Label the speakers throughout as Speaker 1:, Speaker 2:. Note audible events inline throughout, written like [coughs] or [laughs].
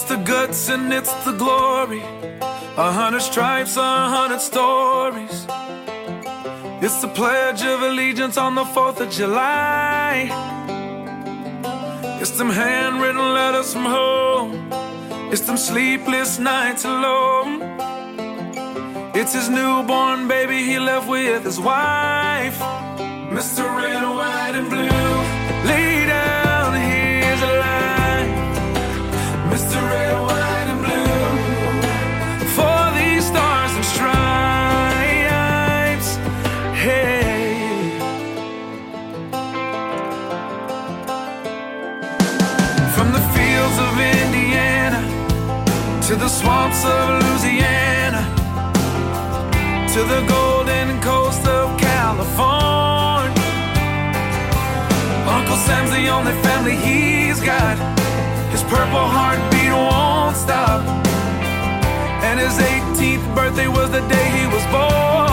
Speaker 1: It's the guts and it's the glory. A hundred stripes, a hundred stories. It's the pledge of allegiance on the 4th of July. It's them handwritten letters from home. It's them sleepless nights alone. It's his newborn baby he left with his wife. Mr. Red, White, and Blue, swamps of Louisiana to the golden coast of California. Uncle Sam's the only family he's got. His purple heartbeat won't stop. And his 18th birthday was the day he was born.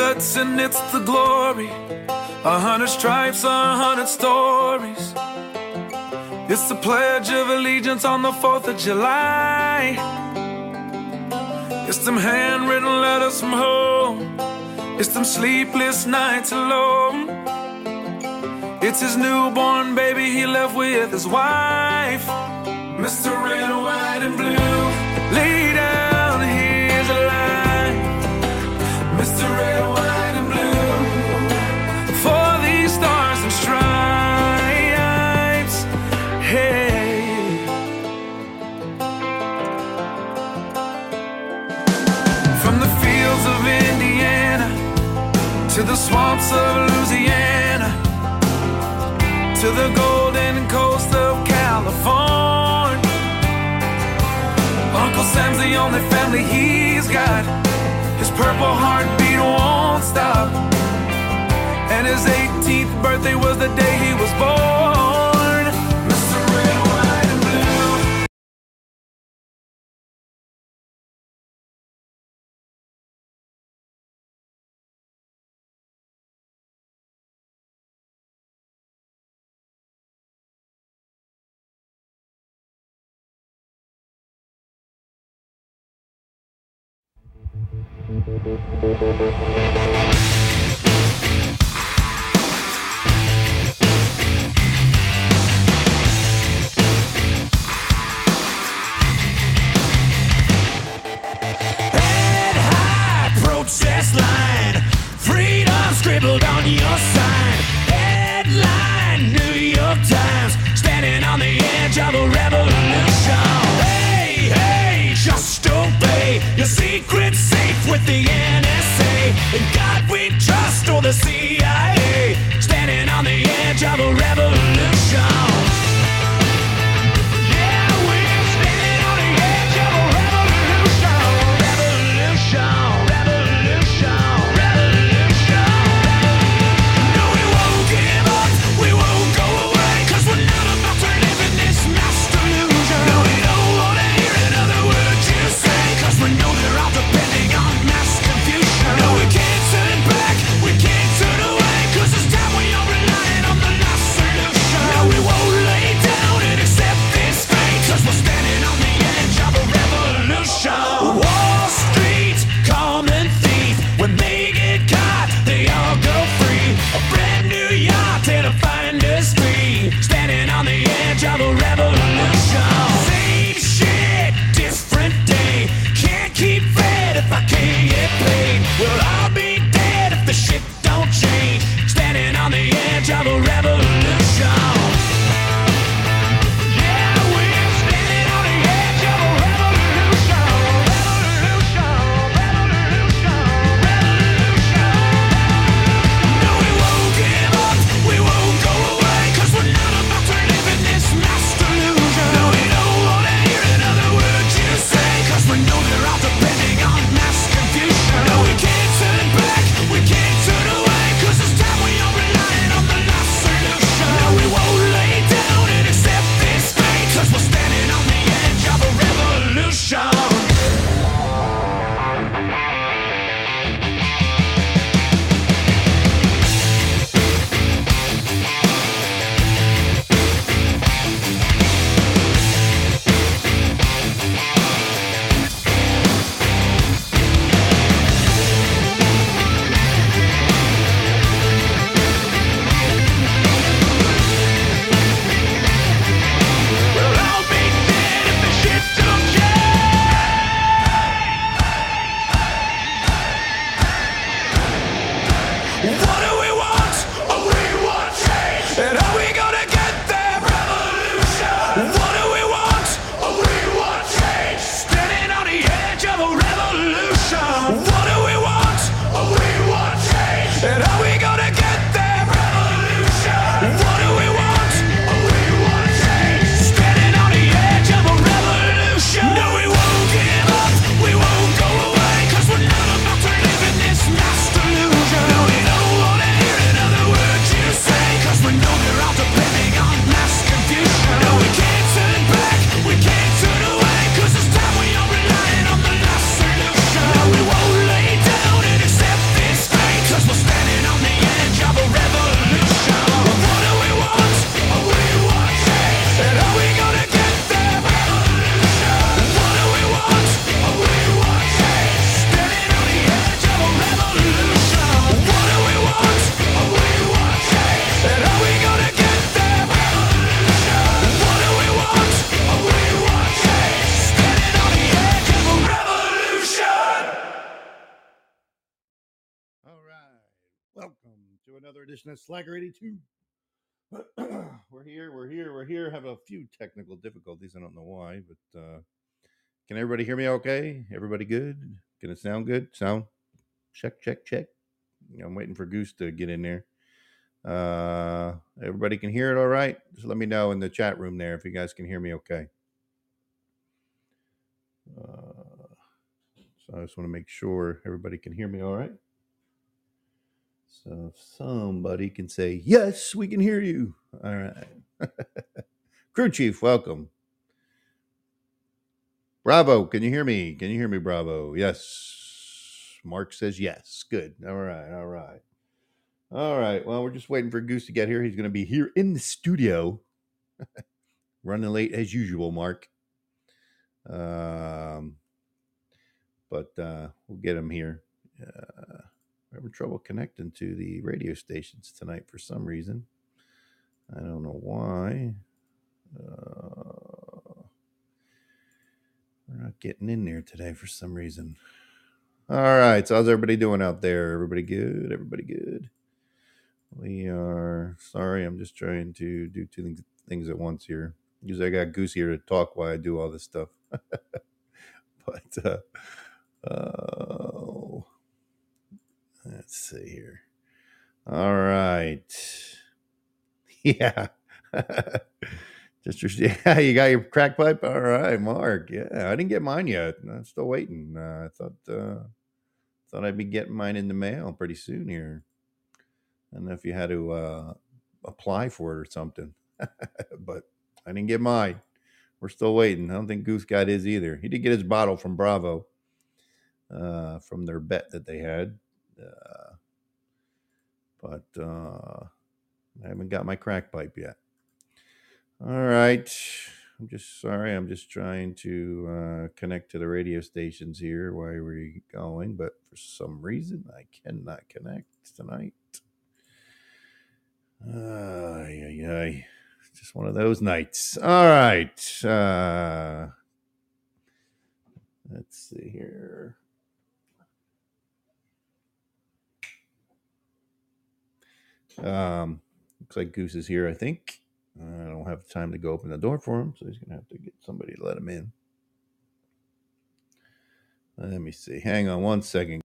Speaker 1: Guts and it's the glory. A hundred stripes, a hundred stories. It's the pledge of allegiance on the 4th of July. It's them handwritten letters from home. It's them sleepless nights alone. It's his newborn baby he left with his wife. Mr. Red, White, and Blue. To the swamps of Louisiana to the golden coast of California. Uncle Sam's the only family he's got. His purple heartbeat won't stop. And his
Speaker 2: Slacker 82. [clears throat] we're here, we're here, we're here. Have a few technical difficulties. I don't know why, but uh, can everybody hear me okay? Everybody good? Can it sound good? Sound? Check, check, check. I'm waiting for Goose to get in there. Uh, everybody can hear it all right? Just let me know in the chat room there if you guys can hear me okay. Uh, so I just want to make sure everybody can hear me all right. So if somebody can say, Yes, we can hear you. All right. [laughs] Crew Chief, welcome. Bravo, can you hear me? Can you hear me, Bravo? Yes. Mark says yes. Good. All right. All right. All right. Well, we're just waiting for Goose to get here. He's going to be here in the studio. [laughs] Running late as usual, Mark. Um, but uh, we'll get him here. Uh, having trouble connecting to the radio stations tonight for some reason. I don't know why. Uh, we're not getting in there today for some reason. All right. So how's everybody doing out there? Everybody good? Everybody good? We are sorry. I'm just trying to do two things, things at once here. Usually I got Goose here to talk while I do all this stuff. [laughs] but uh, oh, let's see here. All right. [laughs] Yeah. [laughs] Just [laughs] yeah, you got your crack pipe. All right, Mark. Yeah, I didn't get mine yet. I'm still waiting. Uh, I thought uh, thought I'd be getting mine in the mail pretty soon here. I don't know if you had to uh, apply for it or something, but I didn't get mine. We're still waiting. I don't think Goose got his either. He did get his bottle from Bravo uh, from their bet that they had, uh, but uh, I haven't got my crack pipe yet. All right. I'm just sorry. I'm just trying to uh, connect to the radio stations here while we're going, but for some reason I cannot connect tonight. Ay, yeah. It's just one of those nights. All right. Uh, let's see here. Um, looks like Goose is here, I think. I don't have time to go open the door for him, so he's going to have to get somebody to let him in. Let me see. Hang on one second.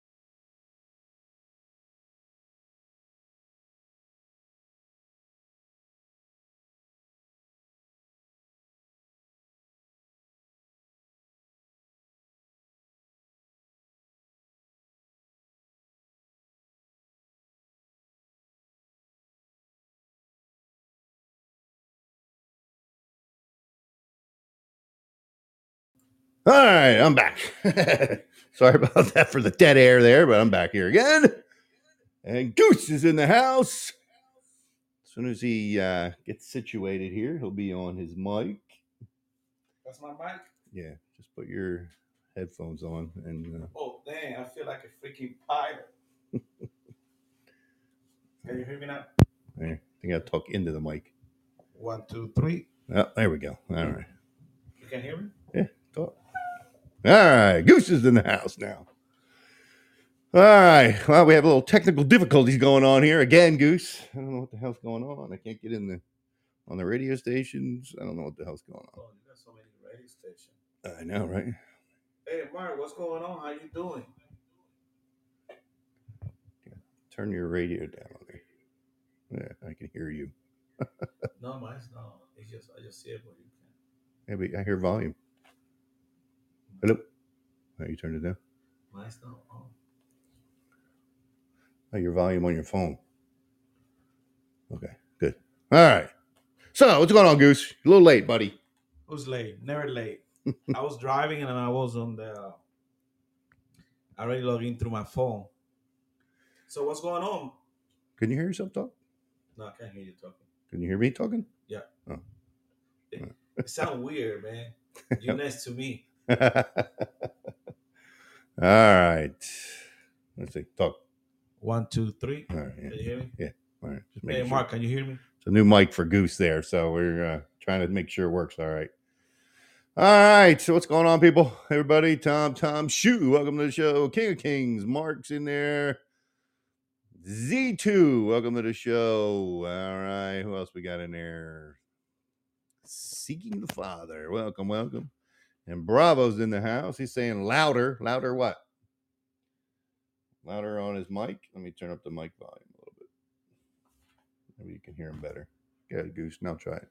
Speaker 2: All right, I'm back. [laughs] Sorry about that for the dead air there, but I'm back here again. And Goose is in the house. As soon as he uh, gets situated here, he'll be on his mic.
Speaker 3: That's my mic.
Speaker 2: Yeah, just put your headphones on and uh,
Speaker 3: Oh, dang, I feel like a freaking pilot. [laughs] Can you hear me now?
Speaker 2: there. I think I talk into the mic.
Speaker 3: One, two, three.
Speaker 2: Oh, there we go. All right.
Speaker 3: You can hear me?
Speaker 2: Yeah, talk. All right. Goose is in the house now. All right. Well, we have a little technical difficulties going on here again, Goose. I don't know what the hell's going on. I can't get in the on the radio stations. I don't know what the hell's going on.
Speaker 3: Oh, you got so many radio stations.
Speaker 2: I know, right?
Speaker 3: Hey, Mark, what's going on? How you doing?
Speaker 2: Turn your radio down on there. Yeah, I can hear you. [laughs]
Speaker 3: No, mine's not. It's just I just see it, but you can.
Speaker 2: Yeah, but I hear volume. Hello. Oh, you turned it down.
Speaker 3: Mine's not on.
Speaker 2: Oh, your volume on your phone. Okay, good. All right. So, what's going on, Goose? You're a little late, buddy.
Speaker 3: Who's late? Never late. I was driving and I was on the. I already logged in through my phone. So what's going on?
Speaker 2: Can you hear yourself talk?
Speaker 3: No, I can't hear you talking.
Speaker 2: Can you hear me talking? Yeah. Oh. [laughs]
Speaker 3: It sounds weird, man. You're [laughs] next to me. [laughs]
Speaker 2: All right. Let's see. Talk.
Speaker 3: One, two, three.
Speaker 2: All right.
Speaker 3: Can
Speaker 2: Yeah.
Speaker 3: you hear me? Yeah.
Speaker 2: All right. Just
Speaker 3: Hey,
Speaker 2: sure.
Speaker 3: Mark, can you hear me?
Speaker 2: It's a new mic for Goose there, so we're uh, trying to make sure it works. All right. All right. So what's going on, people? Everybody, Tom, Tom, Shoe. Welcome to the show. King of Kings. Mark's in there. Z2, welcome to the show. All right, who else we got in there? Seeking the Father, welcome, welcome. And Bravo's in the house. He's saying louder, louder what? Louder on his mic. Let me turn up the mic volume a little bit. Maybe you can hear him better. Go ahead, Goose. Now try it.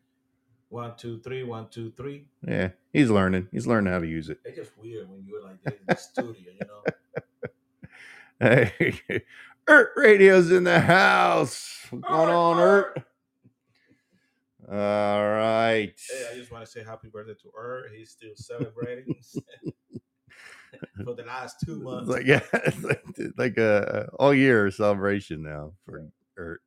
Speaker 3: One, two, three, one, two, three.
Speaker 2: Yeah, he's learning. He's learning how to use it.
Speaker 3: It's just weird when you're like in the studio, you know. [laughs]
Speaker 2: Hey, [laughs] Ert Radio's in the house. What's going on,
Speaker 3: Ert.
Speaker 2: Ert? All right.
Speaker 3: Hey, I just want to say happy birthday to Er. He's still celebrating [laughs] for the last two
Speaker 2: It's
Speaker 3: months.
Speaker 2: like [laughs] yeah, it's like, like a all year celebration now for Ert.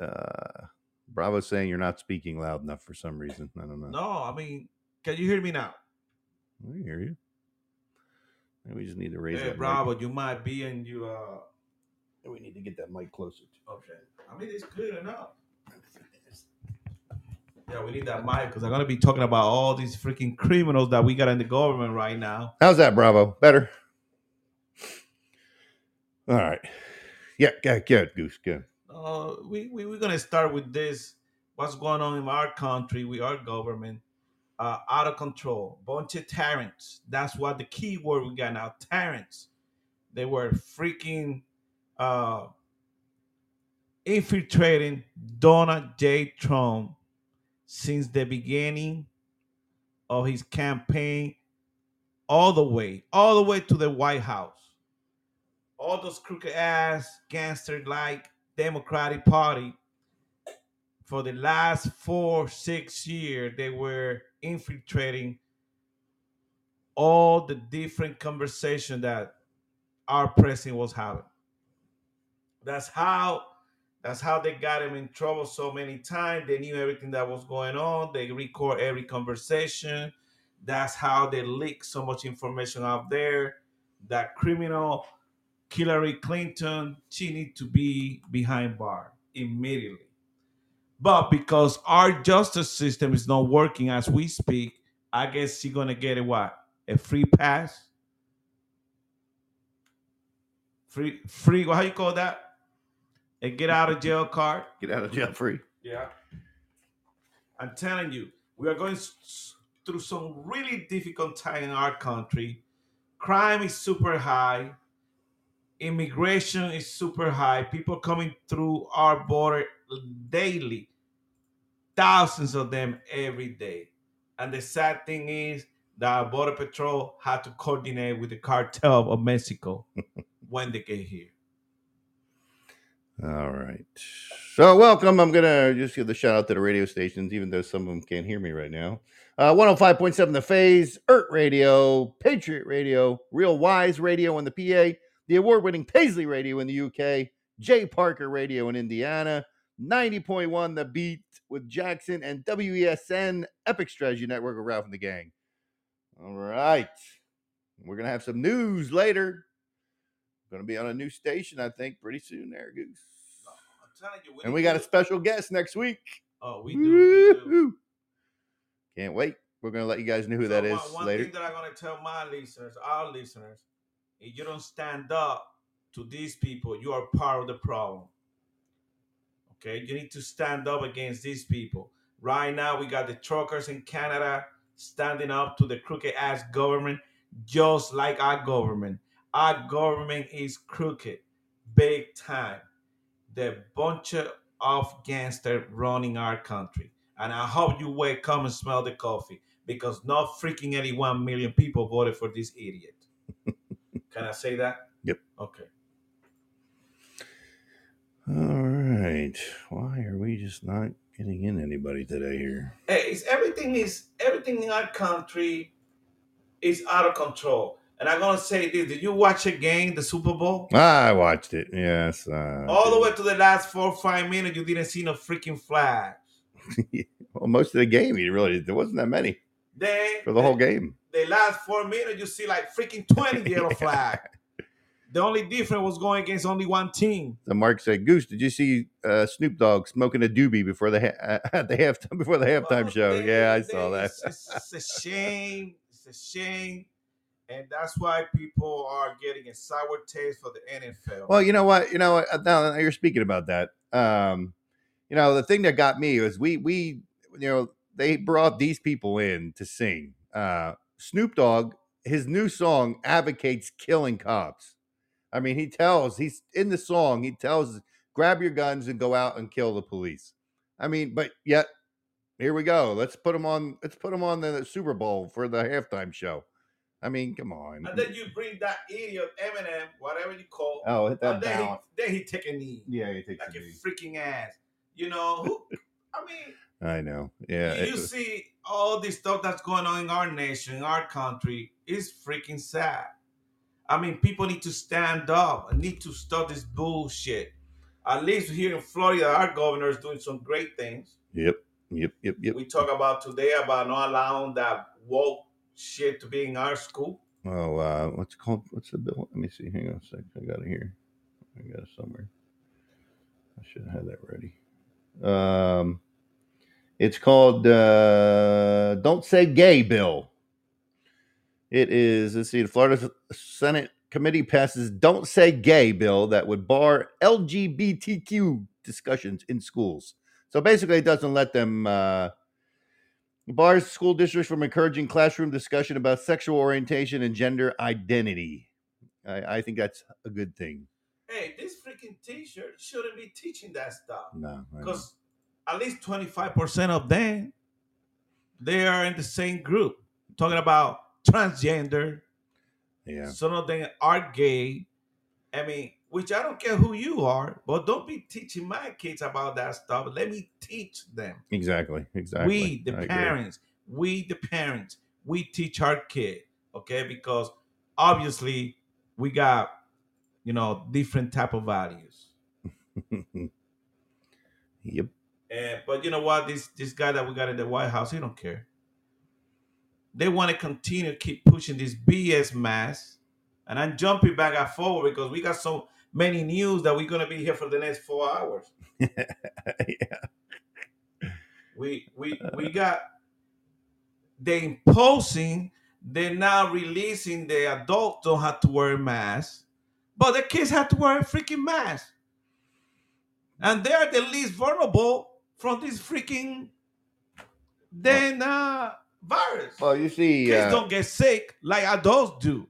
Speaker 2: Uh, Bravo's saying you're not speaking loud enough for some reason. I don't know.
Speaker 3: no, I mean, can you hear me now?
Speaker 2: I hear you. Maybe we just need to raise
Speaker 3: Hey,
Speaker 2: that
Speaker 3: Bravo, you might be in you. Uh.
Speaker 2: We need to get that mic closer.
Speaker 3: okay. I mean, it's good enough. Yeah, we need that mic because I'm gonna be talking about all these freaking criminals that we got in the government right now.
Speaker 2: How's that, Bravo? Better. All right. Yeah, good, good, Goose, good.
Speaker 3: Uh, we, we we're gonna start with this. What's going on in our country? We our government uh, out of control. Bunch of tyrants. That's what the key word we got now. Tyrants. They were freaking uh, infiltrating Donald J. Trump since the beginning of his campaign, all the way, all the way to the White House. All those crooked ass, gangster like Democratic Party for the last four, six years, they were infiltrating all the different conversation that our president was having. That's how that's how they got him in trouble so many times. They knew everything that was going on. They record every conversation. That's how they leak so much information out there. That criminal Hillary Clinton, she need to be behind bar immediately. But because our justice system is not working as we speak, I guess she's gonna get a what? A free pass? Free free how you call that? A get out of jail card?
Speaker 2: Get out of jail free.
Speaker 3: Yeah. I'm telling you, we are going through some really difficult time in our country. Crime is super high. Immigration is super high. People coming through our border daily. Thousands of them every day. And the sad thing is that Border Patrol had to coordinate with the cartel of Mexico [laughs] when they get here.
Speaker 2: All right. So, welcome. I'm going to just give the shout out to the radio stations, even though some of them can't hear me right now. Uh, 105.7 The Phase, ERT Radio, Patriot Radio, Real Wise Radio in the PA, the award winning Paisley Radio in the UK, J Parker Radio in Indiana, 90.1 The Beat with Jackson, and WESN Epic Strategy Network with Ralph and the Gang. All right. We're going to have some news later. Going to be on a new station, I think, pretty soon there, Goose.
Speaker 3: I'm telling you,
Speaker 2: And we got a special guest next week.
Speaker 3: Oh, we do. We do.
Speaker 2: Can't wait. We're going to let you guys know who that
Speaker 3: So
Speaker 2: is
Speaker 3: one, one
Speaker 2: later.
Speaker 3: thing that I'm gonna tell my listeners, our listeners, if you don't stand up to these people, you are part of the problem. Okay, you need to stand up against these people. Right now, we got the truckers in Canada standing up to the crooked ass government, just like our government. Our government is crooked, big time. The bunch of gangsters running our country. And I hope you wake up and smell the coffee because not freaking 81 million people voted for this idiot. [laughs] Can I say that?
Speaker 2: Yep.
Speaker 3: Okay.
Speaker 2: All right. Why are we just not getting in anybody today here?
Speaker 3: Hey, it's, everything is everything in our country is out of control. And I'm gonna say this: Did you watch a game, the Super Bowl?
Speaker 2: I watched it. Yes. Uh,
Speaker 3: All the way to the last four or five minutes, you didn't see no freaking flag. [laughs]
Speaker 2: Well, most of the game, you really there wasn't that many
Speaker 3: Then
Speaker 2: for the whole game.
Speaker 3: the last four minutes, you see like freaking 20 [laughs] yellow flag. The only difference was going against only one team.
Speaker 2: So Mark said, "Goose, did you see uh, Snoop Dogg smoking a doobie before the ha- [laughs] at the halftime before the halftime
Speaker 3: Well,
Speaker 2: show?"
Speaker 3: they-
Speaker 2: Yeah, I
Speaker 3: they-
Speaker 2: saw that.
Speaker 3: It's, it's a shame. It's a shame. And that's why people are getting a sour taste for the NFL.
Speaker 2: Well, you know what? You know what? uh, Now you're speaking about that, um, you know, the thing that got me was we we you know they brought these people in to sing. Uh, Snoop Dogg, his new song advocates killing cops. I mean, he tells he's in the song. He tells grab your guns and go out and kill the police. I mean, but yet here we go. Let's put him on. Let's put him on the Super Bowl for the halftime show. I mean, come on.
Speaker 3: and then you bring that idiot Eminem, whatever you call,
Speaker 2: oh, hit that
Speaker 3: and then he, then he take a knee,
Speaker 2: Yeah, you take
Speaker 3: like a
Speaker 2: knee.
Speaker 3: freaking ass. You know, who, I mean,
Speaker 2: I know. Yeah.
Speaker 3: you
Speaker 2: it
Speaker 3: see all this stuff that's going on in our nation, in our country, is freaking sad. I mean, people need to stand up and need to stop this bullshit. At least here in Florida, our governor is doing some great things.
Speaker 2: Yep. Yep. Yep. Yep.
Speaker 3: We talk about today about not allowing that woke shit to be in our school.
Speaker 2: Oh, uh, what's called? What's the bill? Let me see. Hang on a sec. I got it here. I got it somewhere. I should have had that ready. Um, it's called uh, "Don't Say Gay" bill. It is. Let's see. The Florida Senate committee passes "Don't Say Gay" bill that would bar LGBTQ discussions in schools. So basically, it doesn't let them. Uh, bars school districts from encouraging classroom discussion about sexual orientation and gender identity. I, I think that's a good thing.
Speaker 3: Hey, this freaking teacher shouldn't be teaching that stuff.
Speaker 2: No,
Speaker 3: because at least 25% of them they are in the same group talking about transgender
Speaker 2: yeah,
Speaker 3: some of them are gay i mean which i don't care who you are but don't be teaching my kids about that stuff let me teach them
Speaker 2: exactly, exactly.
Speaker 3: we the
Speaker 2: I agree.
Speaker 3: parents we the parents we teach our kid okay because obviously we got you know different type of values [laughs]
Speaker 2: yep.
Speaker 3: And but you know what? This this guy that we got in the White House, he don't care. They want to continue to keep pushing this BS mass. And I'm jumping back and forward because we got so many news that we're gonna be here for the next four hours. [laughs]
Speaker 2: yeah.
Speaker 3: We we we got they imposing, they're now releasing the adults don't have to wear a mask, but the kids have to wear a freaking mask. And they're the least vulnerable from this freaking then uh virus.
Speaker 2: Well, you see,
Speaker 3: kids
Speaker 2: uh,
Speaker 3: don't get sick like adults do.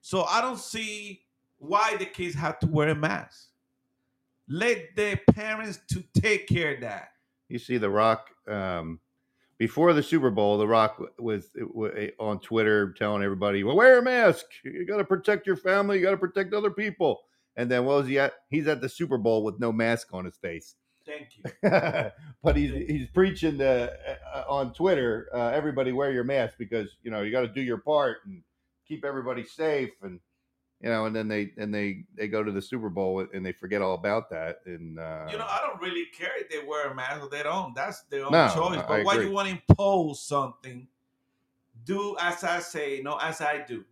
Speaker 3: So I don't see why the kids have to wear a mask. Let the parents to take care of that.
Speaker 2: you see the Rock um, before the Super Bowl. The Rock w- was on Twitter telling everybody, "Well, wear a mask. You got to protect your family. You got to protect other people." And then what was he at? He's at the Super Bowl with no mask on his face.
Speaker 3: Thank you. [laughs]
Speaker 2: but he's he's preaching the uh, on Twitter. Uh, everybody wear your mask because you know you got to do your part and keep everybody safe and you know. And then they and they they go to the Super Bowl and they forget all about that. And uh,
Speaker 3: You know, I don't really care if they wear a mask or they don't. That's their own
Speaker 2: No,
Speaker 3: choice. But
Speaker 2: I
Speaker 3: why
Speaker 2: agree.
Speaker 3: you want to impose something? Do as I say, no, as I do.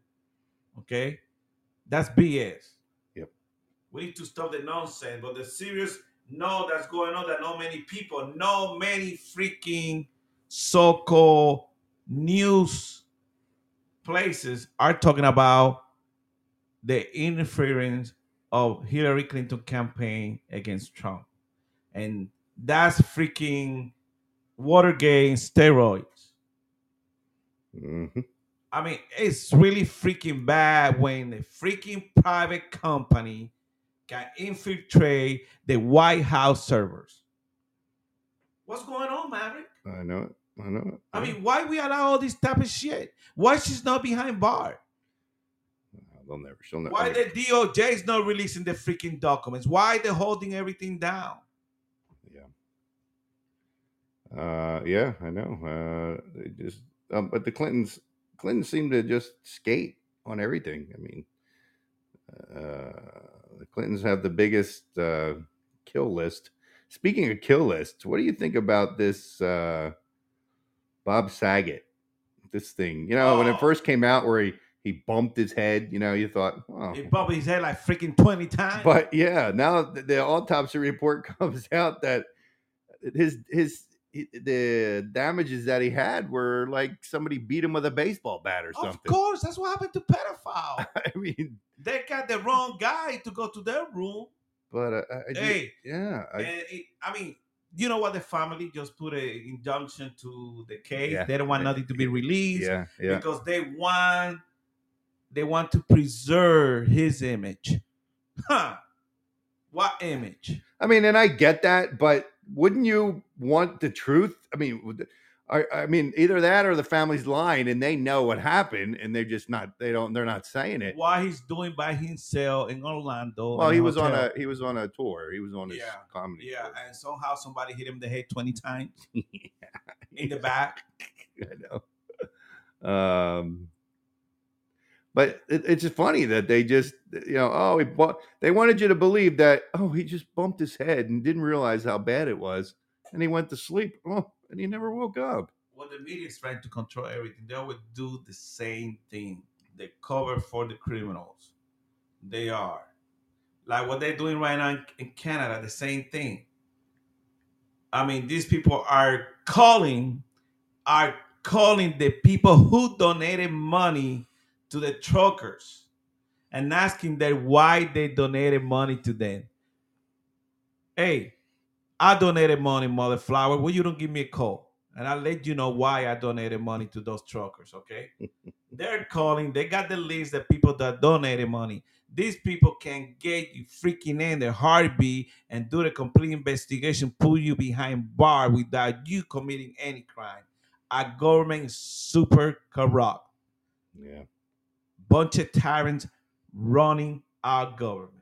Speaker 3: Okay, that's BS.
Speaker 2: Yep.
Speaker 3: We need to stop the nonsense. But the serious no that's going on that not many people, no many freaking so-called news places are talking about the interference of Hillary Clinton campaign against Trump. And that's freaking Watergate steroids.
Speaker 2: mhm.
Speaker 3: I mean, it's really freaking bad when a freaking private company can infiltrate the White House servers. What's going on, Maverick?
Speaker 2: I know it. I know it.
Speaker 3: I mean, why we allow all this type of shit? Why she's not behind bar?
Speaker 2: They'll never. She'll never.
Speaker 3: Why the DOJ is not releasing the freaking documents? Why they're holding everything down?
Speaker 2: Uh, yeah, I know. Uh, they just, um, but the Clintons, Clinton seem to just skate on everything. I mean, uh, the Clintons have the biggest uh, kill list. Speaking of kill lists, what do you think about this uh, Bob Saget? This thing, you know, when
Speaker 3: Oh.
Speaker 2: it first came out, where he he bumped his head, you know, you thought, oh,
Speaker 3: He bumped his head like freaking 20 times.
Speaker 2: but yeah, now the, the autopsy report [laughs] comes out that his his he- the damages that he had were like somebody beat him with a baseball bat or something.
Speaker 3: Of course, that's what happened to pedophile. [laughs]
Speaker 2: I mean,
Speaker 3: they got the wrong guy to go to their room.
Speaker 2: but uh, I,
Speaker 3: Hey,
Speaker 2: yeah, I,
Speaker 3: it, I mean, you know what? The family just put an injunction to the case.
Speaker 2: Yeah.
Speaker 3: They don't want nothing to be released
Speaker 2: yeah, yeah.
Speaker 3: because they want they want to preserve his image. Huh? What image?
Speaker 2: I mean, and I get that, but wouldn't you want the truth? I mean, I, I mean, either that or the family's lying and they know what happened and they're just not. They don't. They're not saying it.
Speaker 3: Why he's doing by himself in Orlando?
Speaker 2: Well,
Speaker 3: in
Speaker 2: he was on a he was on a tour. He was on his
Speaker 3: Yeah,
Speaker 2: comedy.
Speaker 3: Yeah,
Speaker 2: tour.
Speaker 3: and somehow somebody hit him in the head 20 times [laughs] in the back. [laughs]
Speaker 2: I know. Um, but it, it's just funny that they just, you know, oh, he bu- they wanted you to believe that, oh, he just bumped his head and didn't realize how bad it was, and he went to sleep. Oh, and he never woke up.
Speaker 3: Well, the media is trying to control everything. They would do the same thing. They cover for the criminals. They are. Like what they're doing right now in Canada, the same thing. I mean, these people are calling, are calling the people who donated money to the truckers and asking them why they donated money to them. Hey, I donated money, mother flower. Well, you don't give me a call, and I'll let you know why I donated money to those truckers. Okay? [laughs] They're calling. They got the list of people that donated money. These people can get you freaking in their heartbeat and do the complete investigation, pull you behind bar without you committing any crime. Our government is super corrupt.
Speaker 2: Yeah.
Speaker 3: Bunch of tyrants running our government.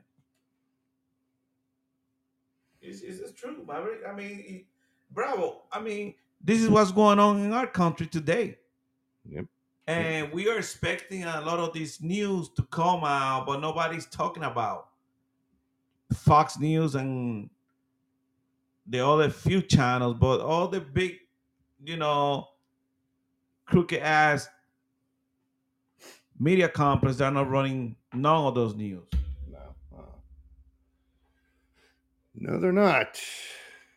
Speaker 3: Is, is this true, Maverick? I mean, bravo. I mean, this is what's going on in our country today.
Speaker 2: Yep.
Speaker 3: And we are expecting a lot of this news to come out, but nobody's talking about Fox News and the other few channels, but all the big, you know, crooked ass media companies are not running none of those news.
Speaker 2: No. uh, No, they're not.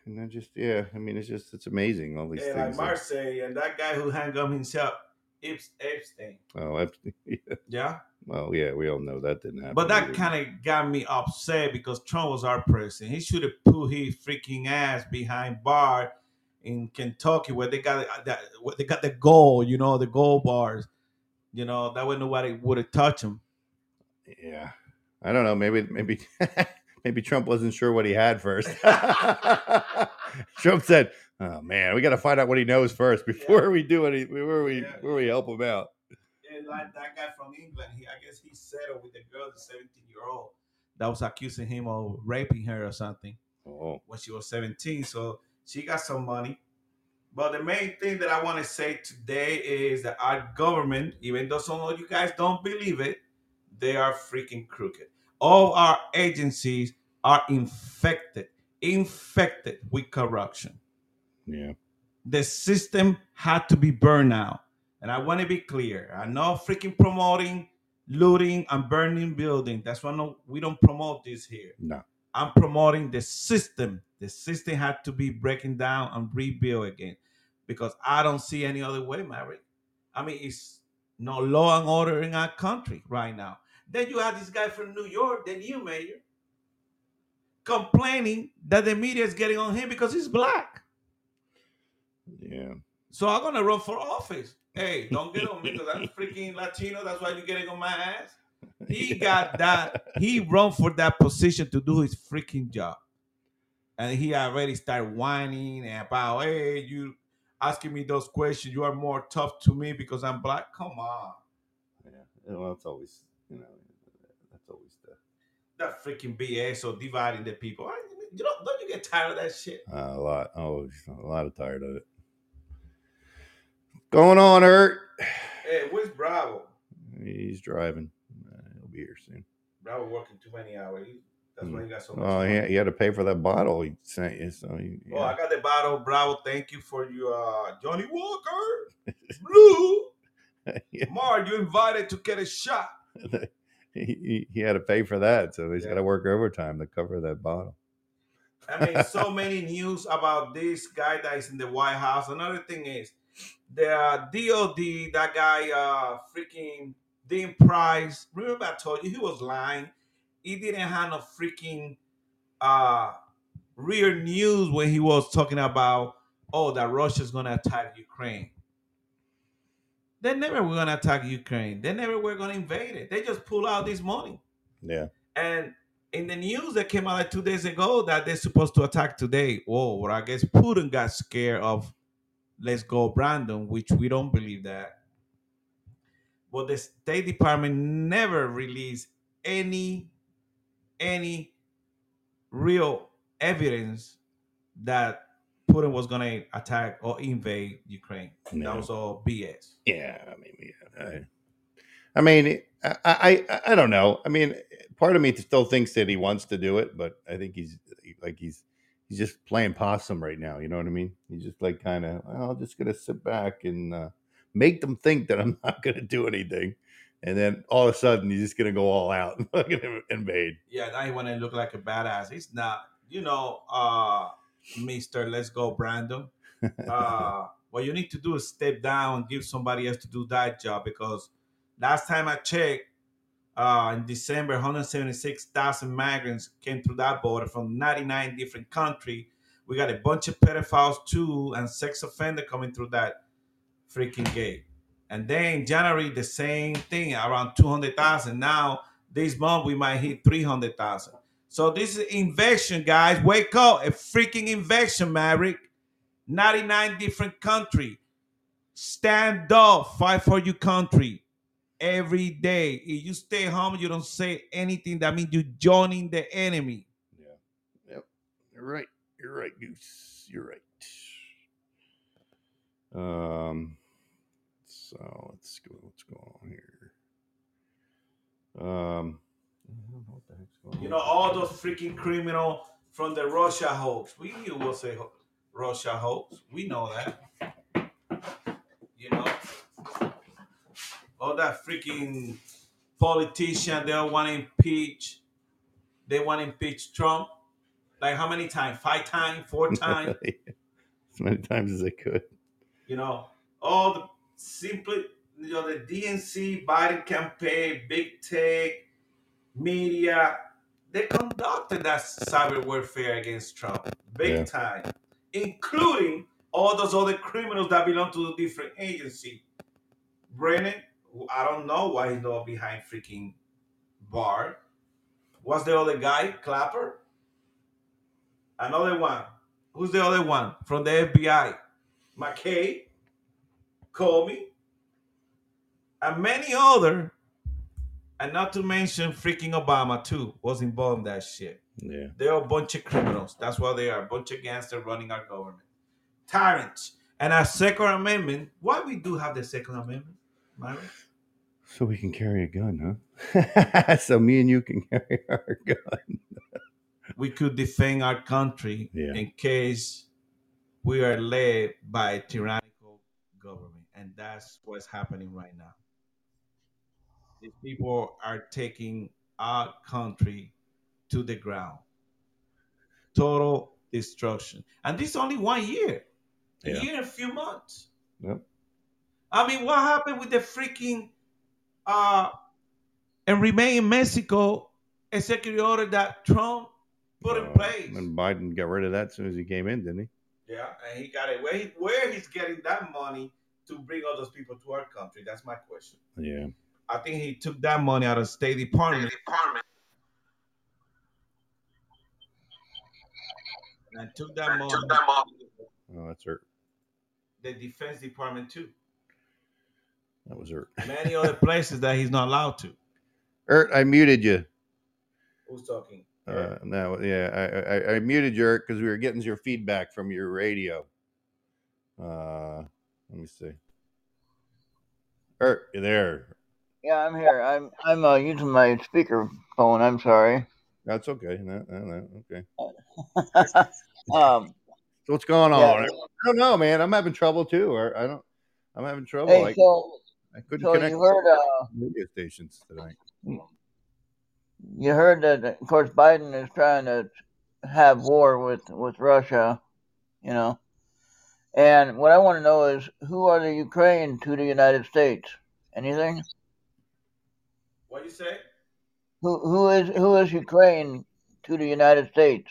Speaker 2: And they're just, yeah. I mean, it's just, it's amazing all these
Speaker 3: Yeah, like
Speaker 2: things. that-
Speaker 3: Marseille and that guy who hung up himself, Ips Epstein.
Speaker 2: oh, Epstein. [laughs]
Speaker 3: Yeah.
Speaker 2: well, yeah, we all know that didn't happen.
Speaker 3: But that kind of got me upset because Trump was our president. He should have put his freaking ass behind bar in Kentucky where they got uh, that where they got the gold, you know, the gold bars. You know, that way nobody would have touched him.
Speaker 2: Yeah. I don't know. Maybe, maybe, [laughs] maybe Trump wasn't sure what he had first. [laughs] [laughs] Trump said, "Oh man, we got to find out what he knows first before we do any, before we,
Speaker 3: Yeah.
Speaker 2: before we help him out."
Speaker 3: And like that guy from England, he I guess he settled with the girl, the 17 year old, that was accusing him of raping her or something.
Speaker 2: Oh,
Speaker 3: when she was 17. So she got some money. But the main thing that I want to say today is that our government, even though some of you guys don't believe it, they are freaking crooked. All our agencies are infected, infected with corruption.
Speaker 2: yeah,
Speaker 3: The system had to be burned out. And I want to be clear. I'm not freaking promoting looting and burning buildings. That's why no, we don't promote this here.
Speaker 2: no,
Speaker 3: I'm promoting the system. The system had to be breaking down and rebuilt again because I don't see any other way, Maverick. I mean, it's no law and order in our country right now. Then you have this guy from New York, the new mayor, complaining that the media is getting on him because he's black.
Speaker 2: yeah,
Speaker 3: So I'm gonna run for office. Hey, don't get on me because I'm freaking Latino. That's why you're getting on my ass. He [laughs] got that. He run for that position to do his freaking job, and he already started whining about, "Hey, you asking me those questions. You are more tough to me because I'm black. Come on,
Speaker 2: yeah. Well, it's always, you know, that's always the
Speaker 3: that freaking BS or dividing the people. You don't don't you get tired of that shit?
Speaker 2: uh, a lot. Oh, a lot of tired of it. Going on, Ert.
Speaker 3: Hey, where's Bravo?
Speaker 2: He's driving. Uh, he'll be here soon.
Speaker 3: Bravo working too many hours. He- That's why he got so much.
Speaker 2: Oh,
Speaker 3: money.
Speaker 2: he, he had to pay for that bottle. He sent you, so he,
Speaker 3: Oh, I got the bottle, Bravo. Thank you for your uh, Johnnie Walker. [laughs] Blue.
Speaker 2: Yeah.
Speaker 3: Mar, you invited to get a shot. [laughs]
Speaker 2: he, he, he had to pay for that, so he's
Speaker 3: Yeah.
Speaker 2: got to work overtime to cover that bottle.
Speaker 3: I mean, [laughs] so many news about this guy that is in the White House. Another thing is the uh, DOD, that guy, uh, freaking Dean Price. Remember, I told you he was lying. He didn't have no freaking uh, real news when he was talking about, oh, that Russia's gonna attack Ukraine. They never were gonna attack Ukraine. They never were gonna invade it. They just pull out this money.
Speaker 2: Yeah.
Speaker 3: And in the news that came out like two days ago that they're supposed to attack today. Oh, well, I guess Putin got scared of let's go Brandon, which we don't believe that. But the State Department never released any any real evidence that Putin was gonna attack or invade Ukraine.
Speaker 2: No.
Speaker 3: That was all BS.
Speaker 2: Yeah, I mean, yeah, I, I mean, I, I, I don't know. I mean, part of me still thinks that he wants to do it, but I think he's like he's he's just playing possum right now. You know what I mean? He's just like kind of, well, I'm just gonna sit back and uh, make them think that I'm [laughs] not gonna do anything, and then all of a sudden he's just gonna go all out and [laughs] fucking invade.
Speaker 3: Yeah, now he want to look like a badass. He's not, you know, uh, Mister. Let's go, Brandon. [laughs] Uh, what you need to do is step down and give somebody else to do that job because last time I checked, uh, in December, 176,000 migrants came through that border from 99 different countries. We got a bunch of pedophiles too and sex offender coming through that freaking gate. And then January, the same thing, around 200,000. Now, this month, we might hit 300,000. So this is invasion, guys. Wake up. A freaking invasion, Maverick. 99 different country. Stand up. Fight for your country every day. If you stay home, you don't say anything. That means you're joining the enemy.
Speaker 2: Yeah. Yep. You're right. You're right, Goose. You're right. Um. So let's go. What's going on here? Um. I don't know what the heck's going
Speaker 3: You know, all those freaking criminal from the Russia hoax. We knew it was ho- Russia hoax. We know that. You know, all that freaking politician they all want to impeach. They want to impeach Trump. Like how many times? Five times? Four [laughs] times?
Speaker 2: as many times as they could.
Speaker 3: you know, all the simply, you know, the DNC, Biden campaign, big tech, media, they conducted that cyber warfare against Trump, big
Speaker 2: Yeah.
Speaker 3: time, including all those other criminals that belong to the different agency. Brennan, I don't know why he's not behind freaking bar. What's the other guy? Clapper. Another one. Who's the other one from the FBI? McCabe, Comey, and many other, and not to mention freaking Obama too was involved in that shit.
Speaker 2: Yeah.
Speaker 3: They're a bunch of criminals. That's why they are. A bunch of gangsters running our government. Tyrants. And our Second Amendment, why we do have the Second Amendment, Myra?
Speaker 2: So we can carry a gun, huh? [laughs] so me and you can [laughs] carry our gun.
Speaker 3: We could defend our country
Speaker 2: Yeah.
Speaker 3: in case we are led by a tyrannical government. And that's what's happening right now. These people are taking our country to the ground. Total destruction. And this is only one year. A year and a few months.
Speaker 2: Yep.
Speaker 3: I mean, what happened with the freaking uh and remain in Mexico executive order that Trump put in
Speaker 2: Uh,
Speaker 3: place?
Speaker 2: And Biden got rid of that as soon as he came in, didn't he?
Speaker 3: Yeah, and he got it. Where, he, where he's getting that money to bring all those people to our country? That's my question.
Speaker 2: Yeah.
Speaker 3: I think he took that money out of the State Department and took that money
Speaker 2: Oh, that's hurt.
Speaker 3: the Defense Department too.
Speaker 2: That was hurt. [laughs]
Speaker 3: Many other places that he's not allowed to.
Speaker 2: Ert, I muted you.
Speaker 3: Who's talking?
Speaker 2: Uh, no, yeah, I, I, I muted you because we were getting your feedback from your radio. Uh, let me see. You there?
Speaker 4: Yeah, I'm here. I'm I'm uh, using my speaker phone. I'm sorry.
Speaker 2: That's okay. No, no, no, okay. [laughs]
Speaker 4: um,
Speaker 2: So what's going on?
Speaker 4: yeah.
Speaker 2: I don't know, man. I'm having trouble too. Or I don't. I'm having trouble.
Speaker 4: Hey,
Speaker 2: I,
Speaker 4: so
Speaker 2: I couldn't
Speaker 4: so
Speaker 2: connect
Speaker 4: you heard uh,
Speaker 2: radio stations tonight.
Speaker 4: you heard that of course Biden is trying to have war with with Russia, you know. And what I want to know is who are the Ukraine to the United States? Anything?
Speaker 3: What you say?
Speaker 4: Who who is who is Ukraine to the United States?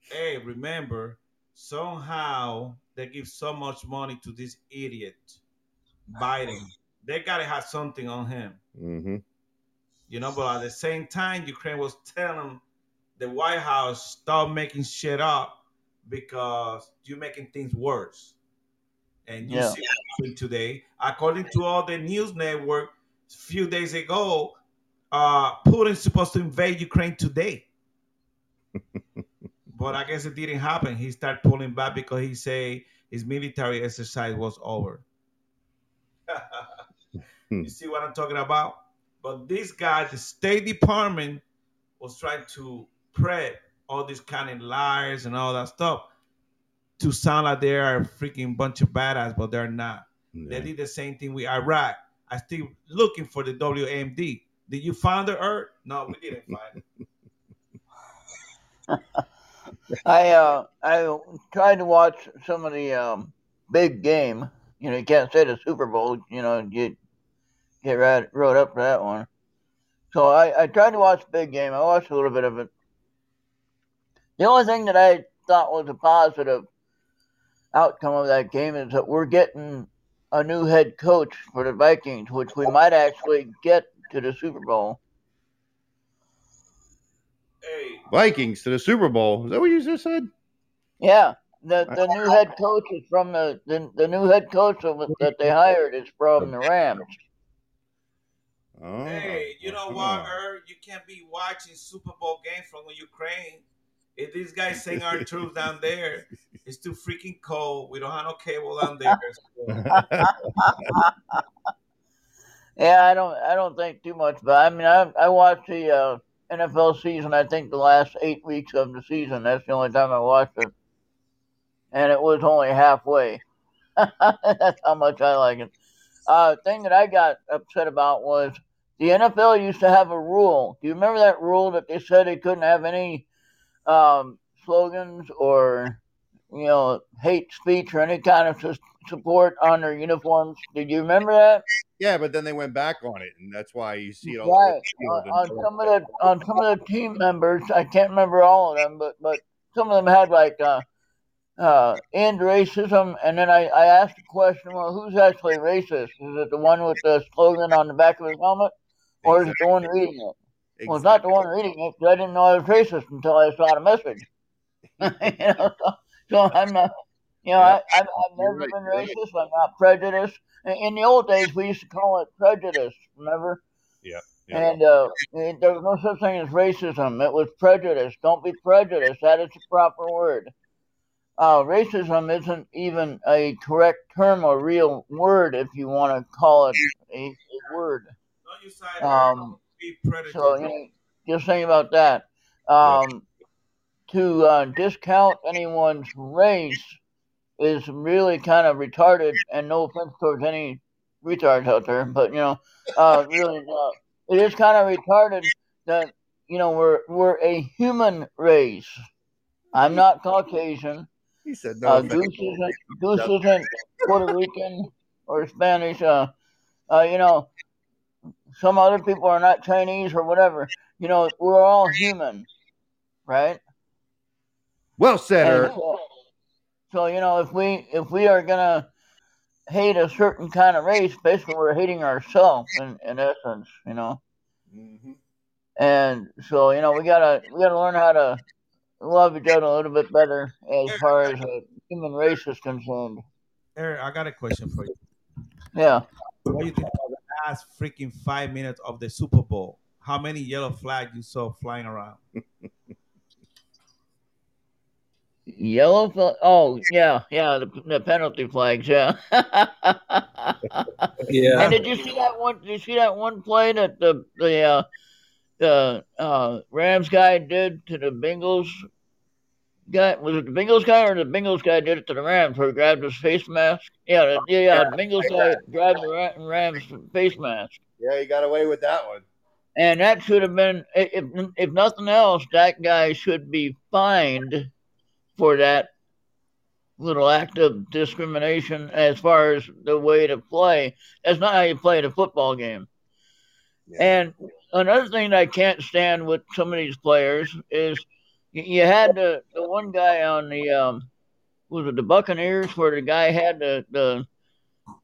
Speaker 3: Hey, remember, somehow they give so much money to this idiot Biden. They gotta have something on him.
Speaker 2: hmm
Speaker 3: You know, but at the same time, Ukraine was telling the White House stop making shit up because you're making things worse. And you
Speaker 4: Yeah.
Speaker 3: see what happened today. According to all the news network, a few days ago, uh, Putin's supposed to invade Ukraine today. [laughs] but I guess it didn't happen. He started pulling back because he say his military exercise was over. you see what I'm talking about? But this guy, the State Department, was trying to prep all these kind of liars and all that stuff to sound like they are a freaking bunch of badass, but they're not. They did the same thing with Iraq. I still looking for the WMD. Did you find the Earth? No, we didn't find it. [laughs]
Speaker 4: I uh I tried to watch some of the um big game. You know, you can't say the Super Bowl. You know, you get right wrote up for that one. So I I tried to watch big game. I watched a little bit of it. The only thing that I thought was a positive outcome of that game is that we're getting a new head coach for the Vikings, which we might actually get to the Super Bowl.
Speaker 3: Hey,
Speaker 2: Vikings to the Super Bowl. Is that what you just said?
Speaker 4: Yeah, the the new head coach is from the the, the new head coach of, that they hired is from the Rams.
Speaker 2: Oh,
Speaker 3: hey, you know what, Earth? You can't be watching Super Bowl game from Ukraine. If these guys send our [laughs] troops down there, it's too freaking cold. We don't have no cable down there. So,
Speaker 4: Yeah, I don't I don't think too much, but I mean I I watched the uh, NFL season. I think the last eight weeks of the season. That's the only time I watched it, and it was only halfway. [laughs] That's how much I like it. Uh, thing that I got upset about was the NFL used to have a rule. Do you remember that rule that they said they couldn't have any um, slogans or you know hate speech or any kind of sus- support on their uniforms? Did you remember that?
Speaker 2: yeah, but then they went back on it, and that's why you see it all
Speaker 4: Right.
Speaker 2: the
Speaker 4: On, on some of the on some of the team members, I can't remember all of them, but but some of them had like uh, uh, end racism, and then I, I asked the question, well, who's actually racist? Is it the one with the slogan on the back of his helmet, or is it the one reading it? Well, it's not the one reading it because I didn't know I was racist until I saw the message. [laughs] you know, so, so I'm not. You know,
Speaker 2: Yeah,
Speaker 4: I, I've, I've never
Speaker 2: right,
Speaker 4: been
Speaker 2: you're right.
Speaker 4: racist. I'm not prejudiced. In- In the old days, we used to call it prejudice. Remember?
Speaker 2: Yeah, yeah.
Speaker 4: And uh, it, there was no such thing as racism. It was prejudice. Don't be prejudiced. That is the proper word. Uh, racism isn't even a correct term or real word if you want to call it a, a word.
Speaker 3: don't you side
Speaker 4: Um,
Speaker 3: be predator.
Speaker 4: so, you know, just think about that. Um, to uh, discount anyone's race is really kind of retarded, and no offense towards any retards out there, but you know, uh, really, uh, it is kind of retarded that you know we're we're a human race. I'm not Caucasian.
Speaker 2: He said no.
Speaker 4: Uh. Goose isn't Goose isn't Puerto Rican or Spanish. Uh, uh, you know, some other people are not Chinese or whatever. You know, we're all human, right?
Speaker 2: well said,
Speaker 4: And so, so you know, if we if we are gonna hate a certain kind of race, basically we're hating ourselves in, in essence, you know.
Speaker 2: Mhm.
Speaker 4: And so you know, we gotta we gotta learn how to love each other a little bit better as far as the human race is concerned.
Speaker 3: Eric, I got a question for you.
Speaker 4: Yeah.
Speaker 3: What do you think about the last freaking five minutes of the Super Bowl? How many yellow flags you saw flying around?
Speaker 4: Yellow flag. Oh, yeah, yeah, the, the penalty flags. Yeah. [laughs]
Speaker 5: Yeah.
Speaker 4: And did you see that one? Did you see that one play that the the uh, the uh, Rams guy did to the Bengals guy? Was it the Bengals guy or the Bengals guy did it to the Rams where he grabbed his face mask? Yeah, the, yeah, yeah. The Bengals guy grabbed the Rams face mask.
Speaker 2: Yeah, he got away with that one.
Speaker 4: and that should have been if if nothing else, that guy should be fined for that little act of discrimination as far as the way to play. That's not how you play a football game. And another thing I can't stand with some of these players is you, had the, the one guy on the um was it the Buccaneers where the guy had the the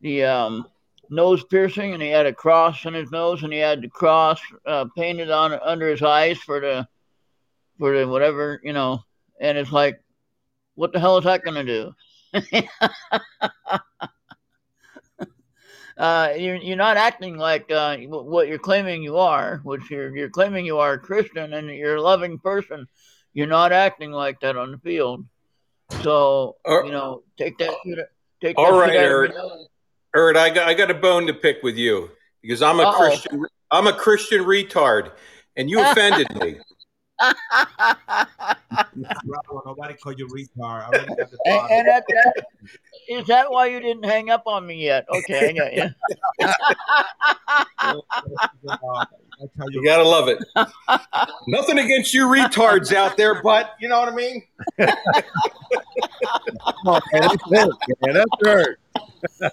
Speaker 4: the um nose piercing and he had a cross in his nose and he had the cross uh, painted on under his eyes for the for the whatever you know and it's like what the hell is that going to do? [laughs] Uh, you're, you're not acting like uh, what you're claiming you are which you're, you're claiming you are a christian and you're a loving person you're not acting like that on the field so
Speaker 5: Or-
Speaker 4: you know take that shit, take
Speaker 5: All
Speaker 4: that
Speaker 5: right,
Speaker 4: shit
Speaker 5: Eric. Erd, I got I got a bone to pick with you because I'm a
Speaker 4: Uh-oh.
Speaker 5: Christian. I'm a Christian retard, and you offended me. [laughs]
Speaker 3: Bravo, nobody called you retard. I the
Speaker 4: And,
Speaker 3: bottom.
Speaker 4: and that, that, is that why you didn't hang up on me yet? Okay, I got [laughs] [laughs] you.
Speaker 3: That's how
Speaker 5: You gotta love it. [laughs] Nothing against you retards out there, but you know what I mean.
Speaker 2: Come on, man, that's hurt, man. That's hurt.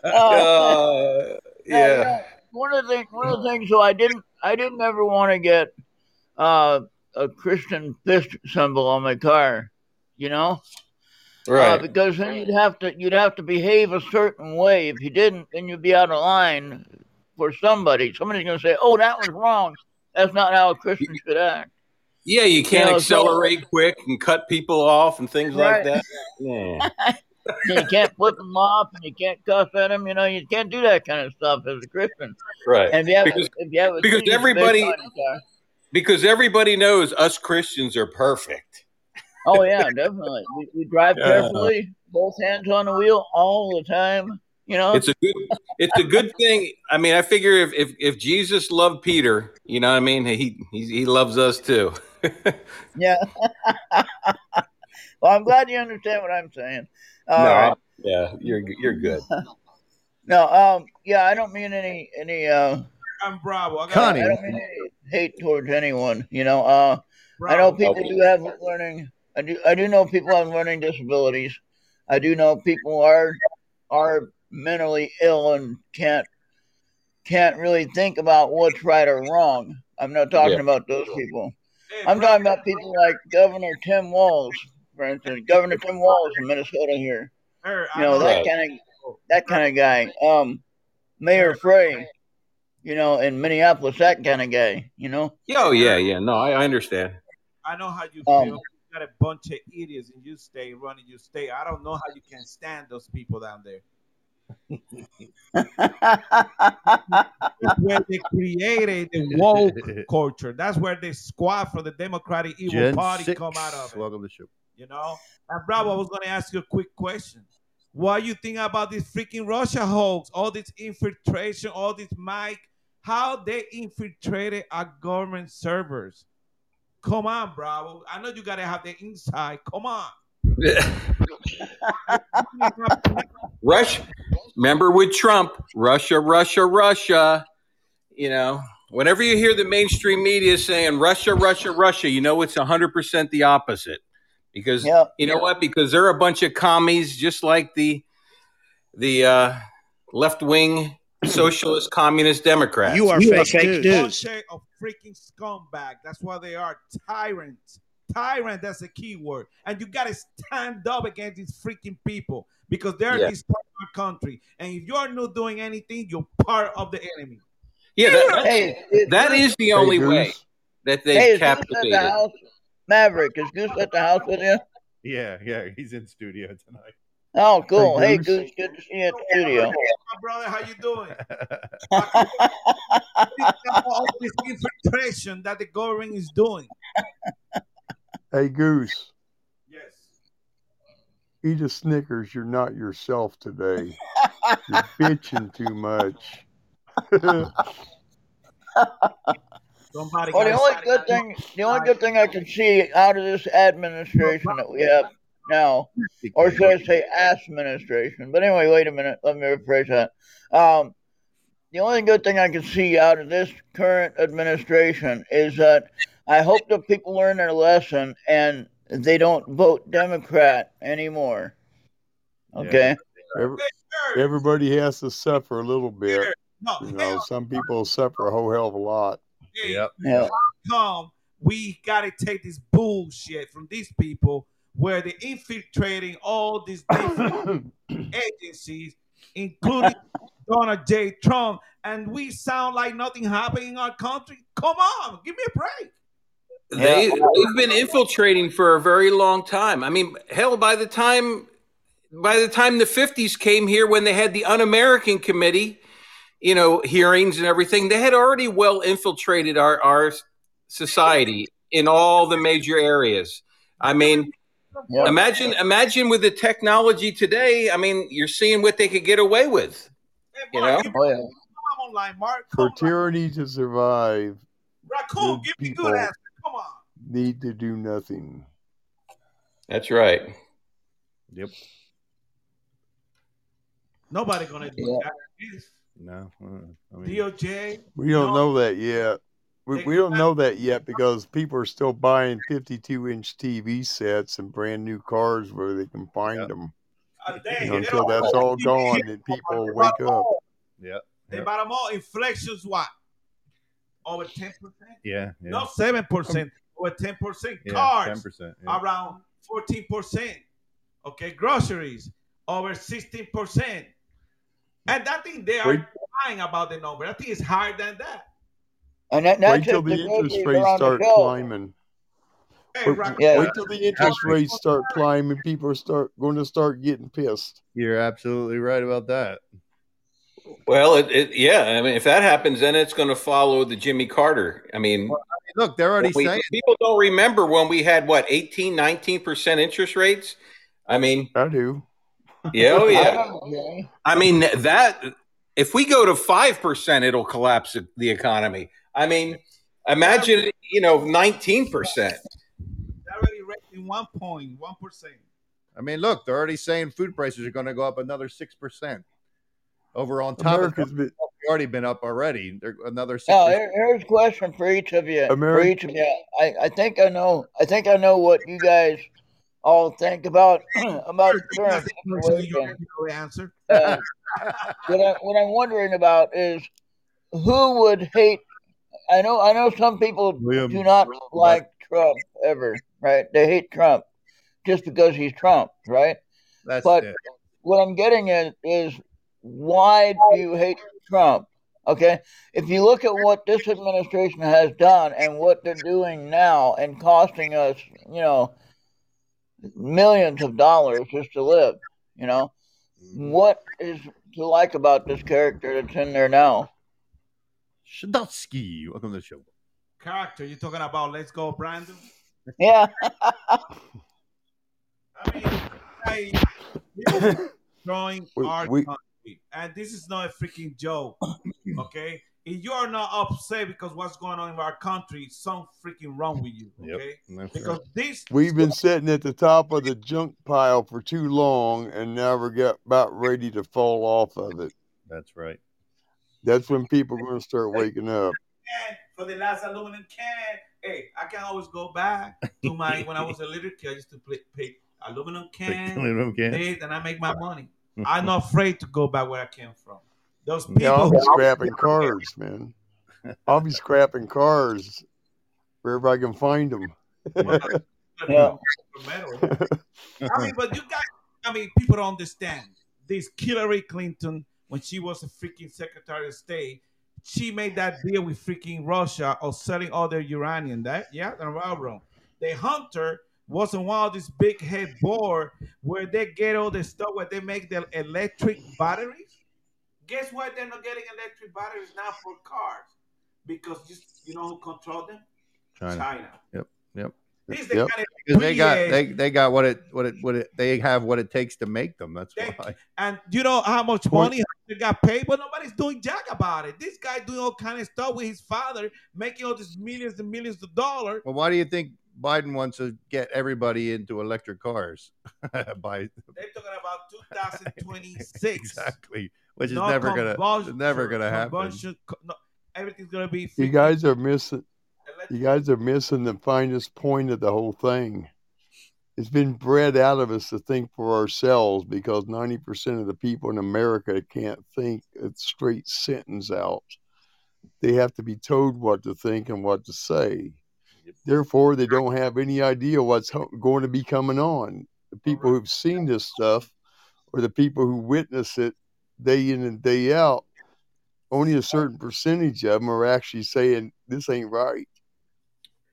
Speaker 4: Oh,
Speaker 5: Uh, [laughs] yeah.
Speaker 4: one of the things, one of the things. So I didn't, I didn't ever want to get uh, a Christian fist symbol on my car. You know, uh,
Speaker 5: Right.
Speaker 4: because then you'd have to, you'd have to behave a certain way. If you didn't, then you'd be out of line for somebody. Somebody's going to say, "Oh, that was wrong." That's not how a Christian should act.
Speaker 5: Yeah, you can't
Speaker 4: You know, so-
Speaker 5: accelerate quick and cut people off and things
Speaker 4: Right.
Speaker 5: like that. Yeah. [laughs]
Speaker 4: you can't flip them off, and you can't cuss at them. You know, you can't do that kind of stuff as a Christian.
Speaker 5: Right.
Speaker 4: And if you have,
Speaker 5: Because-
Speaker 4: if you have a
Speaker 5: because everybody-
Speaker 4: face on your car-
Speaker 5: Because everybody knows us Christians are perfect.
Speaker 4: Oh yeah, definitely. We, we drive [laughs] carefully, both hands on the wheel all the time. You know,
Speaker 5: It's a good it's a good thing. I mean, I figure if if, if Jesus loved Peter, you know what I mean? He he, he loves us too. [laughs]
Speaker 4: yeah. [laughs] well, I'm glad you understand what I'm saying. All
Speaker 5: no,
Speaker 4: right.
Speaker 5: yeah, you're you're good. [laughs]
Speaker 4: No, um, yeah, I don't mean any any uh,
Speaker 3: I'm Bravo. I got
Speaker 2: Connie.
Speaker 4: I don't mean any hate towards anyone. You know, uh,
Speaker 3: Bravo.
Speaker 4: I know people do have learning. I do. I do know people have learning disabilities. I do know people are are mentally ill and can't can't really think about what's right or wrong. I'm not talking
Speaker 5: Yeah.
Speaker 4: about those people. I'm talking about people like Governor Tim Walz, for instance. Governor Tim Walz in Minnesota here. You know
Speaker 3: know
Speaker 4: that kind of that kind of guy. Um, Mayor Frey, you know, in Minneapolis, that kind of guy. You know.
Speaker 5: Oh yeah, yeah. No, I, I understand.
Speaker 3: I know how you
Speaker 4: Um,
Speaker 3: feel. You got a bunch of idiots in your state running your state. I don't know how you can stand those people down there. That's where they created the woke [laughs] culture. That's where the squad from the Democratic Evil
Speaker 2: Gen
Speaker 3: Party
Speaker 2: six.
Speaker 3: come out of it.
Speaker 2: Welcome to the show.
Speaker 3: You know? And Bravo, I was gonna ask you a quick question. What you think about this freaking Russia hoax? All this infiltration, all this mic, how they infiltrated our government servers. Come on, Bravo. I know you gotta have the inside. Come on. [laughs]
Speaker 5: Rush. Remember with Trump, Russia, Russia, Russia. You know, whenever you hear the mainstream media saying Russia, Russia, Russia, you know it's 100% the opposite. Because
Speaker 4: Yeah.
Speaker 5: you know what? Because they're a bunch of commies, just like the the uh, left wing socialist communist Democrats.
Speaker 6: You are fake, news.
Speaker 3: bunch of freaking scumbag. That's why they are. Tyrants. Tyrant, that's a key word. And you gotta stand up against these freaking people because they're
Speaker 5: Yeah.
Speaker 3: destroying our country. And if you're not doing anything, you're part of the enemy.
Speaker 5: yeah, that,
Speaker 4: Hey, is
Speaker 5: that
Speaker 4: Goose-
Speaker 5: is the only way that they
Speaker 4: Hey, is Goose at the house? Maverick, is Goose at the house with you?
Speaker 2: Yeah, yeah, he's in studio tonight.
Speaker 4: Oh, cool.
Speaker 6: Hey,
Speaker 4: Hey,
Speaker 6: Goose.
Speaker 4: Goose, good to see you at the studio.
Speaker 3: My brother, how you doing? [laughs] All this infiltration that the government is doing.
Speaker 6: Hey, Goose,
Speaker 3: Yes.
Speaker 6: eat a Snickers. You're not yourself today. You're bitching too much.
Speaker 3: Somebody
Speaker 4: Well, the only good thing, the only good thing I can see out of this administration that we have now, or should I say administration? But anyway, wait a minute. Let me rephrase that. Um, the only good thing I can see out of this current administration is that I hope that people learn their lesson and they don't vote Democrat anymore. Okay.
Speaker 6: Every, everybody has to suffer a little bit.
Speaker 3: No,
Speaker 6: You know, some people suffer a whole hell of a lot.
Speaker 3: hey,
Speaker 2: Yep.
Speaker 3: Come, we gotta take this bullshit from these people where they're infiltrating all these different [coughs] agencies, including Donald J. Trump, and we sound like nothing happened in our country. Come on, give me a break.
Speaker 5: They they've been infiltrating for a very long time. I mean, hell, by the time by the time the fifties came here, when they had the Un-American Committee, you know, hearings and everything, they had already well infiltrated our our society in all the major areas. I mean,
Speaker 4: Yeah.
Speaker 5: imagine imagine with the technology today. I mean, you're seeing what they could get away with.
Speaker 3: Hey,
Speaker 5: You know?
Speaker 4: Oh yeah.
Speaker 3: online, Mark.
Speaker 6: For tyranny to survive,
Speaker 3: Raccoon,
Speaker 6: good
Speaker 3: give me
Speaker 6: people-
Speaker 3: good answer
Speaker 6: need to do nothing.
Speaker 5: That's right.
Speaker 2: Yep.
Speaker 3: Nobody gonna do
Speaker 4: yeah.
Speaker 3: that.
Speaker 2: No, uh-uh. I mean,
Speaker 3: DOJ.
Speaker 6: We don't
Speaker 3: no.
Speaker 6: know that yet. We, we don't know that yet because people are still buying 52 inch TV sets and brand new cars where they can find
Speaker 2: yep.
Speaker 6: them.
Speaker 3: Uh,
Speaker 6: you know, until that's all gone, and people wake up.
Speaker 2: Yeah.
Speaker 3: They bought them all. Inflation's what? Over 10%?
Speaker 2: Yeah. yeah.
Speaker 3: No, 7% with 10%.
Speaker 2: Yeah,
Speaker 3: cars
Speaker 2: 10%, yeah.
Speaker 3: around 14%. Okay, groceries over 16%. And I think they are
Speaker 6: Wait.
Speaker 3: lying about the number. I think it's higher than that.
Speaker 4: And that,
Speaker 6: Wait till the interest rates start climbing.
Speaker 3: Hey,
Speaker 6: wait,
Speaker 4: yeah.
Speaker 6: wait till the interest rates start climbing. People are start going to start getting pissed.
Speaker 2: You're absolutely right about that.
Speaker 5: Well, it, it yeah. I mean, if that happens, then it's going to follow the Jimmy Carter. I mean,
Speaker 2: Look, they're already
Speaker 5: we-
Speaker 2: saying
Speaker 5: people don't remember when we had what 18, 19 percent interest rates. I mean,
Speaker 6: I do.
Speaker 5: yeah, oh yeah.
Speaker 4: remember, [laughs]
Speaker 5: I mean that if we go to five percent, it'll collapse the economy. I mean, imagine you know nineteen percent.
Speaker 3: Already raising one point one percent.
Speaker 2: I mean, look, they're already saying food prices are going to go up another six percent. Over on top of
Speaker 6: America's been,
Speaker 2: it's already been up already. They're another six.
Speaker 4: Now, here, here's a question for each of you. For each of you, I, I think I know. I think I know what you guys all think about [clears throat] about the current
Speaker 3: You
Speaker 4: situation.
Speaker 3: know the answer.
Speaker 4: Uh, what, I, what I'm wondering about is who would hate. I know. I know some people
Speaker 2: William,
Speaker 4: do not like Trump ever. Right? They hate Trump just because he's Trump. Right?
Speaker 2: That's
Speaker 4: but-
Speaker 2: it.
Speaker 4: what I'm getting at is why do you hate Trump? Okay, if you look at what this administration has done and what they're doing now and costing us, you know, millions of dollars just to live, you know, mm-hmm. what is to like about this character that's in there now?
Speaker 2: Shadowski, welcome to the show.
Speaker 3: Character. You're talking about Let's Go, Brandon.
Speaker 4: Yeah, [laughs]
Speaker 3: I mean, I, [laughs] destroying
Speaker 6: We-
Speaker 3: our
Speaker 6: we-
Speaker 3: country, and this is not a freaking joke. [coughs] Okay, if you are not upset because what's going on in our country, something freaking wrong with you. Okay,
Speaker 2: That's
Speaker 3: because
Speaker 2: right.
Speaker 3: this
Speaker 6: we've been sitting at the top of the junk pile for too long, and now we're get about ready to fall off of it.
Speaker 2: That's right.
Speaker 6: That's when people are going to start waking up.
Speaker 3: can for the last aluminum can. Hey, I can always go back to my when I was a little kid. I used to play, pick aluminum can,
Speaker 2: Aluminum can.
Speaker 3: and I make my money. I'm not afraid to go back where I came from. Those people.
Speaker 6: Yeah, I'll be scrapping cars, man. I'll be scrapping cars wherever I can find them. [laughs]
Speaker 4: Yeah.
Speaker 3: I mean, but you guys, I mean, people don't understand. This Hillary Clinton, when she was a freaking Secretary of State, she made that deal with freaking Russia of selling all their uranium. That yeah, the railroad. The Hunter wasn't one of this big head board where they get all the stuff where they make the electric batteries. Guess what? They're not getting electric batteries now for cars because just you know who control them?
Speaker 2: China.
Speaker 3: China.
Speaker 2: Yep, yep.
Speaker 3: This is the
Speaker 6: Yep.
Speaker 3: kind of
Speaker 2: Because they got they they got what it what it what it they have what it takes to make them. That's
Speaker 3: They-
Speaker 2: why.
Speaker 3: And you know how much money they got paid, but nobody's doing jack about it. This guy doing all kind of stuff with his father, making all these millions and millions of dollars.
Speaker 2: Well, why do you think Biden wants to get everybody into electric cars? [laughs] By
Speaker 3: They're talking about [laughs] 2026.
Speaker 2: exactly. which is
Speaker 3: no
Speaker 2: never gonna never gonna happen.
Speaker 3: convulsion, no, everything's gonna be.
Speaker 6: You guys are missing.
Speaker 3: electric.
Speaker 6: You guys are missing the finest point of the whole thing. It's been bred out of us to think for ourselves because 90% of the people in America can't think a straight sentence out. They have to be told what to think and what to say. Therefore, they don't have any idea what's ho- going to be coming on. The people who've seen this stuff or the people who witness it day in and day out, only a certain percentage of them are actually saying, This ain't right.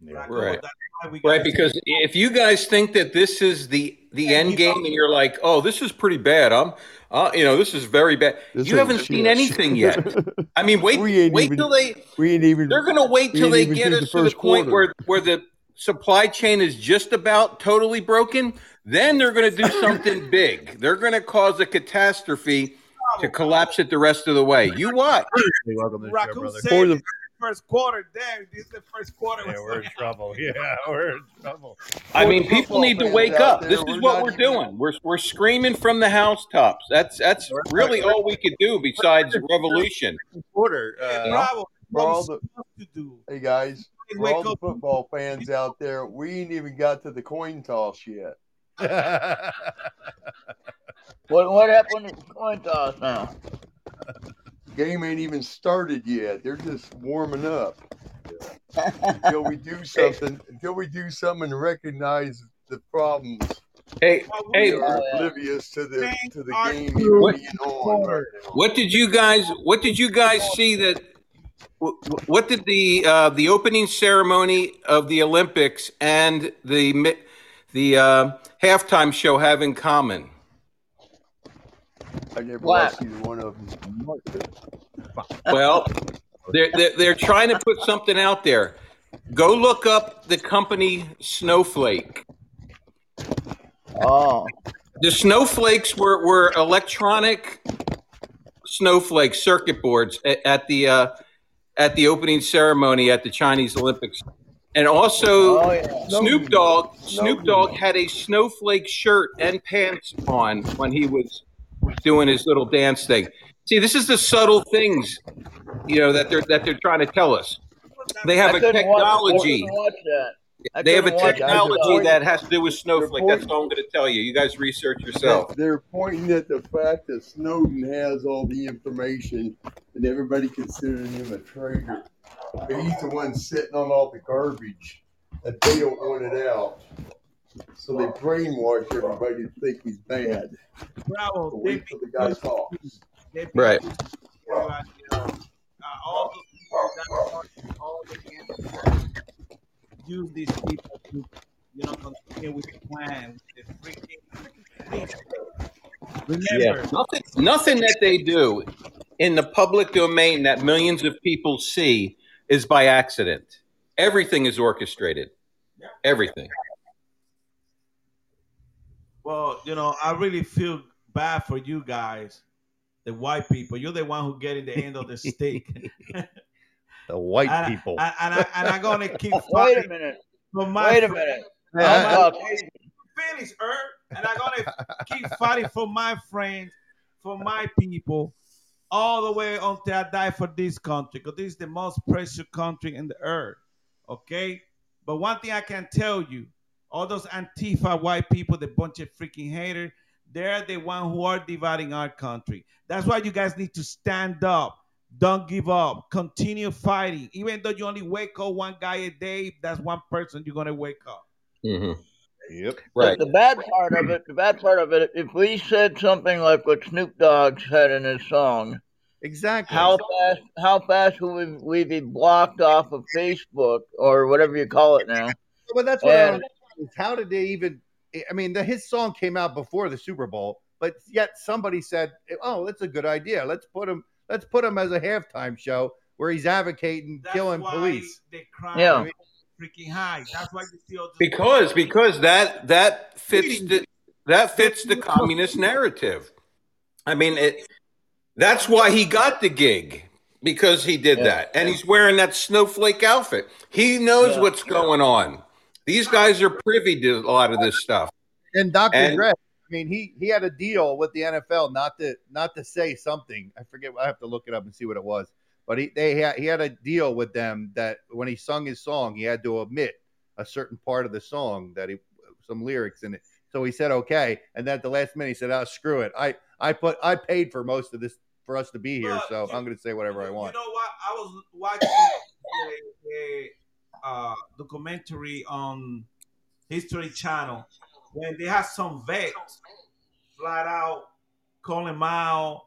Speaker 2: Yeah.
Speaker 5: Right.
Speaker 3: That's why we
Speaker 5: Right,
Speaker 3: gotta-
Speaker 5: because if you guys think that this is the the end game, and you're like, "Oh, this is pretty bad," I'm, uh, you know, this is very bad.
Speaker 6: This
Speaker 5: you haven't seen
Speaker 6: shit.
Speaker 5: anything [laughs] yet. I mean, wait, wait
Speaker 6: even-
Speaker 5: till they
Speaker 6: we ain't even.
Speaker 5: they're going to wait till they get us
Speaker 6: the
Speaker 5: to the
Speaker 6: first
Speaker 5: point where
Speaker 6: quarter.
Speaker 5: where the supply chain is just about totally broken. Then they're going to do something [laughs] big. They're going to cause a catastrophe to collapse it the rest of the way. You what?
Speaker 2: Hey, welcome to the show, brother.
Speaker 3: said
Speaker 6: For the-
Speaker 3: this is the first quarter. Damn, this is the first quarter.
Speaker 2: Yeah, we're in [laughs] trouble. [laughs] Yeah, we're in trouble.
Speaker 5: I mean, people need to wake up.
Speaker 6: there,
Speaker 5: This is
Speaker 6: we're
Speaker 5: what we're
Speaker 6: even-
Speaker 5: doing. We're we're screaming from the housetops. That's that's really all we could do besides revolution.
Speaker 2: Quarter.
Speaker 3: Hey,
Speaker 2: Uh,
Speaker 3: bravo.
Speaker 6: all the-
Speaker 3: we supposed to do.
Speaker 6: Hey guys, for all the football fans out there, we ain't even got to the coin toss yet. [laughs]
Speaker 4: What what happened to the coin toss now?
Speaker 6: Game ain't even started yet. They're just warming up until we do [laughs] something. Until we do something and recognize the problems.
Speaker 5: Hey, hey,
Speaker 3: we
Speaker 6: We're
Speaker 3: are-
Speaker 6: oblivious to the to the game
Speaker 3: crew-
Speaker 6: even being on
Speaker 5: what did you guys what did you guys see that what did the uh, the opening ceremony of the Olympics and the mi- the uh, halftime show have in common?
Speaker 6: I never
Speaker 4: What?
Speaker 6: watched either one of them.
Speaker 5: Well, they're, they're, they're trying to put something out there. Go look up the company Snowflake.
Speaker 4: Oh,
Speaker 5: The snowflakes were, were electronic snowflake circuit boards at, at the uh, at the opening ceremony at the Chinese Olympics, and also
Speaker 4: oh yeah.
Speaker 5: Snoop Dogg Snoop
Speaker 6: Snowden.
Speaker 5: Dogg had a snowflake shirt and pants on when he was doing his little dance thing. See, this is the subtle things, you know, that they're that they're trying to tell us. They have
Speaker 4: I
Speaker 5: a
Speaker 4: watch-
Speaker 5: technology.
Speaker 4: watch.
Speaker 5: They have a
Speaker 4: couldn't watch that.
Speaker 5: technology that has to do with snowflake. That's all I'm going to tell you. You guys research yourself.
Speaker 6: They're pointing at the fact that Snowden has all the information and everybody considering him a traitor. But he's the one sitting on all the garbage that they don't want it out. So they brainwash everybody to think he's bad.
Speaker 3: Bravo.
Speaker 6: So
Speaker 3: They
Speaker 6: wait till the guy talks.
Speaker 5: Right.
Speaker 3: Uh, you know, uh, all those people that want all the use these people to, you know, continue with the plan. The freaking, Remember,
Speaker 5: Nothing, nothing that they do in the public domain that millions of people see is by accident. Everything is orchestrated. Everything.
Speaker 3: well, you know, I really feel bad for you guys, the white people. You're the one who getting the end of the stick. [laughs]
Speaker 2: the white
Speaker 3: and,
Speaker 2: people.
Speaker 3: And, and, I, and I'm gonna keep
Speaker 4: Wait a
Speaker 3: fighting
Speaker 4: minute.
Speaker 3: for my
Speaker 4: Wait a minute.
Speaker 2: Yeah,
Speaker 4: I'm Caucasian.
Speaker 3: feelings and I'm gonna keep fighting for my friends, for my people, all the way until I die for this country, because this is the most precious country in the earth. Okay, but one thing I can tell you, all those Antifa white people, the bunch of freaking haters, they're the one who are dividing our country. That's why you guys need to stand up. Don't give up. Continue fighting. Even though you only wake up one guy a day, that's one person you're gonna wake up.
Speaker 5: Mhm.
Speaker 2: Yep.
Speaker 5: Right.
Speaker 4: The bad part of it, the bad part of it, if we said something like what Snoop Dogg said in his song,
Speaker 2: Exactly.
Speaker 4: how fast, how fast would we be blocked off of Facebook or whatever you call it now?
Speaker 2: But that's what
Speaker 4: And-
Speaker 2: don't understand is how did they even? I mean, the, his song came out before the Super Bowl, but yet somebody said, "Oh, that's a good idea. Let's put him. Let's put him as a halftime show where he's advocating
Speaker 3: That's
Speaker 2: killing
Speaker 3: why
Speaker 2: police."
Speaker 3: The
Speaker 4: Yeah.
Speaker 3: freaking high. That's why you see all this
Speaker 5: Because because that that fits the that fits the communist narrative. I mean it that's why he got the gig because he did
Speaker 4: Yeah.
Speaker 5: that and he's wearing that snowflake outfit. He knows
Speaker 4: Yeah.
Speaker 5: what's going on. These guys are privy to a lot of this stuff.
Speaker 2: And Dr.
Speaker 5: And-
Speaker 2: Dre. I mean, he he had a deal with the NFL not to not to say something. I forget. I have to look it up and see what it was. But he they had he had a deal with them that when he sung his song, he had to omit a certain part of the song that he some lyrics in it. So he said okay, and then at the last minute he said, "Oh, screw it. I I put I paid for most of this for us to be here,
Speaker 3: But
Speaker 2: so
Speaker 3: you-
Speaker 2: I'm going to say whatever I want."
Speaker 3: You know what? I was watching a, a uh, documentary on History Channel when they had some vets flat out calling Mao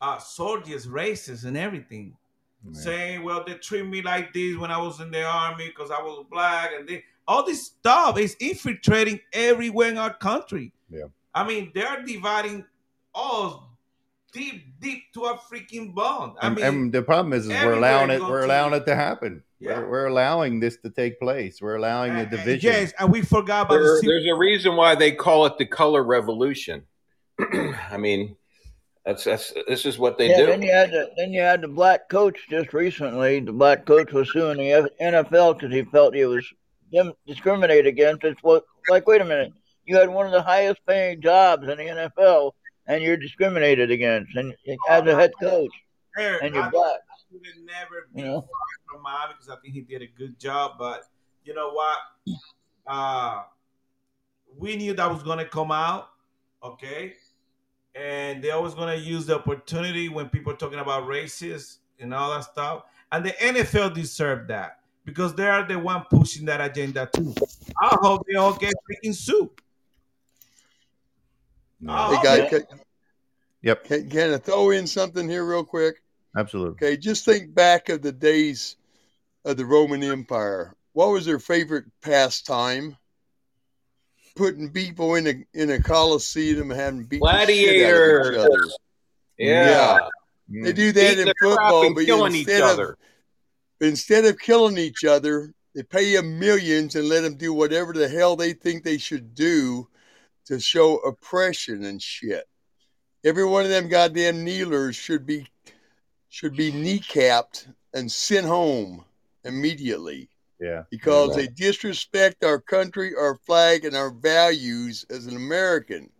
Speaker 3: uh, soldiers racist and everything,
Speaker 2: Yeah.
Speaker 3: saying, "Well, they treat me like this when I was in the army because I was black," and they all this stuff is infiltrating everywhere in our country.
Speaker 2: Yeah.
Speaker 3: I mean, they're dividing us deep, deep to a freaking bone. I
Speaker 2: and,
Speaker 3: mean,
Speaker 2: and the problem is, is we're allowing it. We're allowing it to happen.
Speaker 3: Yeah.
Speaker 2: We're, we're allowing this to take place. We're allowing uh, the
Speaker 3: and- and
Speaker 2: division.
Speaker 3: Yes, and we forgot about
Speaker 5: There-
Speaker 3: the civil
Speaker 5: there's a reason why they call it the color revolution. [clears throat] I mean, that's that's this is what they
Speaker 4: Yeah,
Speaker 5: do.
Speaker 4: then you had the then you had the black coach just recently. The black coach was suing the NFL because he felt he was discriminated against. It's what like, wait a minute, you had one of the highest paying jobs in the NFL, and you're discriminated against, and as a head coach,
Speaker 3: Eric,
Speaker 4: and you're
Speaker 3: I
Speaker 4: black.
Speaker 3: would never be
Speaker 4: You know?
Speaker 3: from Miami because I think he did a good job. But you know what? Uh, we knew that was going to come out, okay? And they're always going to use the opportunity when people are talking about races and all that stuff. And the NFL deserved that because they are the one pushing that agenda too. I hope they all get freaking sued.
Speaker 2: Yeah.
Speaker 3: Oh,
Speaker 6: Hey, guys,
Speaker 4: yeah.
Speaker 6: can,
Speaker 2: Yep,
Speaker 6: can, can I throw in something here real quick?
Speaker 2: absolutely.
Speaker 6: Okay, just think back of the days of the Roman Empire. What was their favorite pastime? Putting people in a in a coliseum and having beat the shit out of each
Speaker 5: Gladiators.
Speaker 6: other.
Speaker 5: Yeah, mm.
Speaker 6: They do that
Speaker 5: Beating
Speaker 6: in football, but
Speaker 5: killing each
Speaker 6: instead of
Speaker 5: other.
Speaker 6: instead of killing each other, they pay them millions and let them do whatever the hell they think they should do to show oppression and shit. Every one of them goddamn kneelers should be should be kneecapped and sent home immediately
Speaker 2: Yeah,
Speaker 6: because they disrespect our country, our flag, and our values as an American.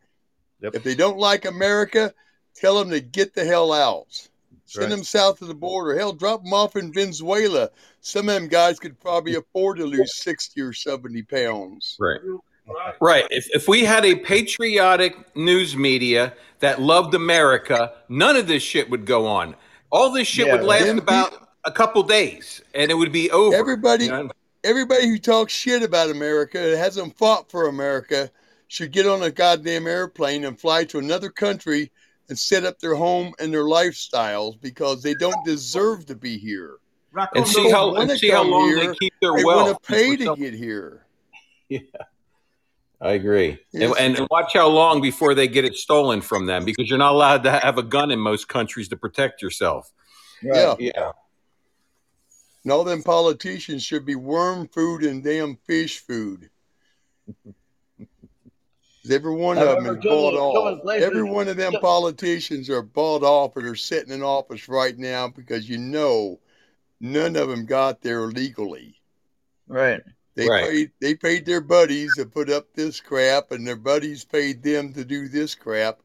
Speaker 2: Yep.
Speaker 6: If they don't like America, tell them to get the hell out. Send
Speaker 2: right.
Speaker 6: them south of the border. Hell, drop them off in Venezuela. Some of them guys could probably afford to lose 60 or 70 pounds.
Speaker 5: Right.
Speaker 3: Right.
Speaker 5: Right. If, if we had a patriotic news media that loved America, none of this shit would go on. All this shit
Speaker 4: Yeah,
Speaker 5: would last
Speaker 6: them
Speaker 5: about a couple days and it would be over.
Speaker 6: Everybody,
Speaker 5: You know?
Speaker 6: everybody who talks shit about America and hasn't fought for America should get on a goddamn airplane and fly to another country and set up their home and their lifestyles because they don't deserve to be here.
Speaker 5: And see how and see how long
Speaker 6: here.
Speaker 5: they keep their
Speaker 6: They
Speaker 5: wealth.
Speaker 6: want to pay to get here. [laughs]
Speaker 5: I agree.
Speaker 6: Yes.
Speaker 5: And, and watch how long before they get it stolen from them because you're not allowed to have a gun in most countries to protect yourself.
Speaker 6: Yeah.
Speaker 5: Yeah.
Speaker 6: And all them politicians should be worm food and damn fish food. [laughs] Every one of them is bought
Speaker 4: the- some of
Speaker 6: off. Every one of them politicians are bought off or they're sitting in office right now because you know none of them got there legally.
Speaker 4: Right.
Speaker 6: They
Speaker 5: Right.
Speaker 6: paid they paid their buddies to put up this crap and their buddies paid them to do this crap.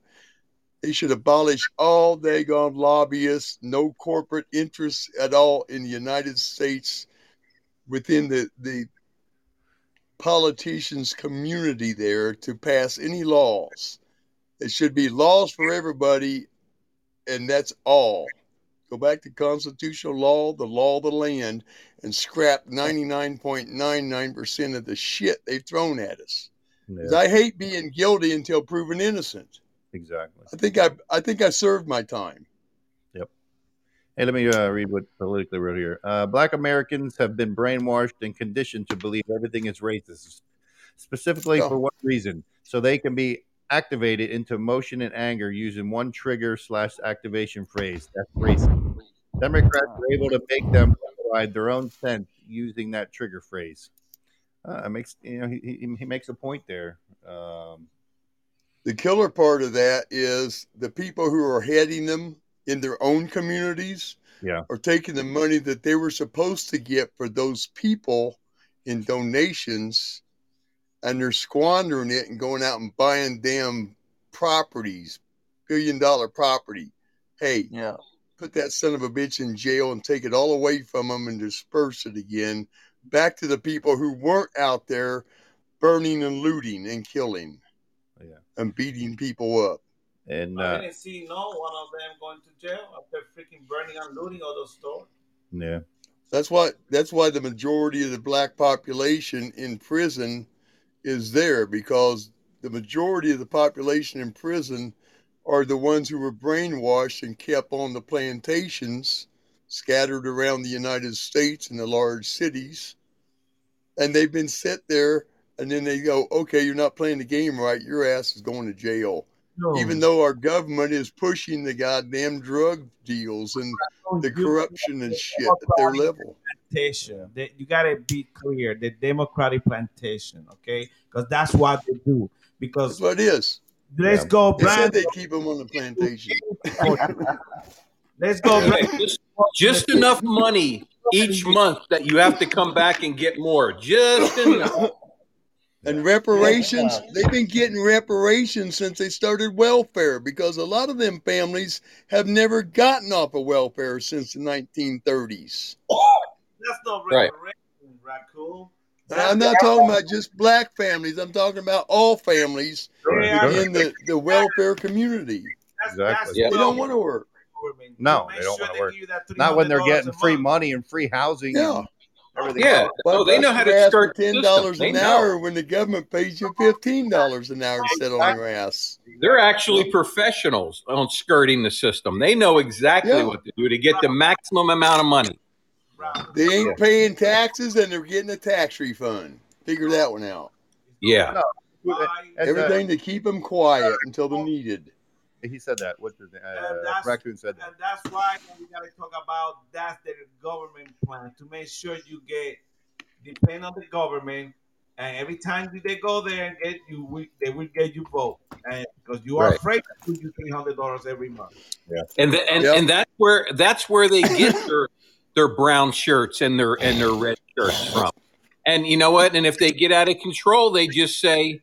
Speaker 6: They should abolish all daggone lobbyists, no corporate interests at all in the United States within the, the politicians' community there to pass any laws. It should be laws for everybody, and that's all. Go back to constitutional law, the law of the land, and scrap 99.99% of the shit they've thrown at us.
Speaker 2: Yeah,
Speaker 6: I hate being guilty until proven innocent.
Speaker 2: exactly.
Speaker 6: I think I I think I served my time. Yep.
Speaker 2: Hey, let me uh, read what politically wrote here. Uh, Black Americans have been brainwashed and conditioned to believe everything is racist, specifically for what reason? So they can be activated into motion and anger using one trigger slash activation phrase. That's racist. Democrats are able to make them provide their own sense using that trigger phrase. Uh, it makes you know he, he, he makes a point there. Um,
Speaker 6: The killer part of that is the people who are heading them in their own communities
Speaker 2: Yeah.
Speaker 6: are taking the money that they were supposed to get for those people in donations and they're squandering it and going out and buying damn properties, billion dollar property. Hey,
Speaker 4: Yeah.
Speaker 6: put that son of a bitch in jail and take it all away from them and disperse it again back to the people who weren't out there burning and looting and killing
Speaker 2: Yeah.
Speaker 6: and beating people up.
Speaker 2: And
Speaker 3: I
Speaker 2: uh,
Speaker 3: didn't see no one of them going to jail after freaking burning and looting all those stores.
Speaker 2: yeah,
Speaker 6: That's why that's why the majority of the black population in prison is there because the majority of the population in prison are the ones who were brainwashed and kept on the plantations scattered around the United States and the large cities. And they've been set there and then they go, okay, you're not playing the game right. Your ass is going to jail. Even though our government is pushing the goddamn drug deals and the corruption and shit at their level.
Speaker 3: plantation. They, you gotta be clear. The Democratic plantation, okay? Because that's what they do. Because
Speaker 6: That's what it is.
Speaker 3: let's
Speaker 2: Yeah.
Speaker 3: go,
Speaker 6: They said
Speaker 3: Brandon.
Speaker 6: they'd keep them on the plantation. [laughs]
Speaker 3: Let's go,
Speaker 5: Hey,
Speaker 3: Brandon.
Speaker 5: just, just enough money each month that you have to come back and get more. Just [laughs] enough.
Speaker 6: And reparations, they've been getting reparations since they started welfare because a lot of them families have never gotten off of welfare since the 1930s.
Speaker 3: That's not
Speaker 5: Right.
Speaker 3: reparation, raccoon.
Speaker 6: And I'm not talking about just black families, I'm talking about all families
Speaker 3: They are-
Speaker 6: in the, the welfare community.
Speaker 3: that's-
Speaker 2: Exactly.
Speaker 3: that's
Speaker 6: They don't want to work.
Speaker 2: No, they don't
Speaker 3: sure
Speaker 2: wanna work.
Speaker 3: give you that
Speaker 2: not when they're getting free money and free housing.
Speaker 6: Yeah.
Speaker 2: and everything.
Speaker 5: Yeah.
Speaker 6: Why
Speaker 5: Oh, they know how to
Speaker 6: ass
Speaker 5: start
Speaker 6: ten dollars an
Speaker 5: know.
Speaker 6: hour when the government pays you fifteen dollars an hour to sit on your ass.
Speaker 5: They're actually professionals on skirting the system. They know exactly
Speaker 6: Yeah.
Speaker 5: what to do to get the maximum amount of money.
Speaker 6: They ain't paying taxes and they're getting a tax refund. Figure that one out.
Speaker 5: Yeah.
Speaker 3: Why?
Speaker 2: And,
Speaker 6: Everything to keep them quiet until they're needed.
Speaker 2: He said that. What's the
Speaker 3: name?
Speaker 2: uh,
Speaker 3: that's-
Speaker 2: raccoon said that.
Speaker 3: And that's why we gotta talk about that's the government plan to make sure you get depend on the government and every time they go there and get you we, they will get you vote and because you are
Speaker 5: Right.
Speaker 3: afraid to give you three hundred dollars every month.
Speaker 5: Yeah, And the, and,
Speaker 6: Yep.
Speaker 5: and that's where that's where they get [laughs] their their brown shirts and their and their red shirts from. And you know what? And if they get out of control, they just say,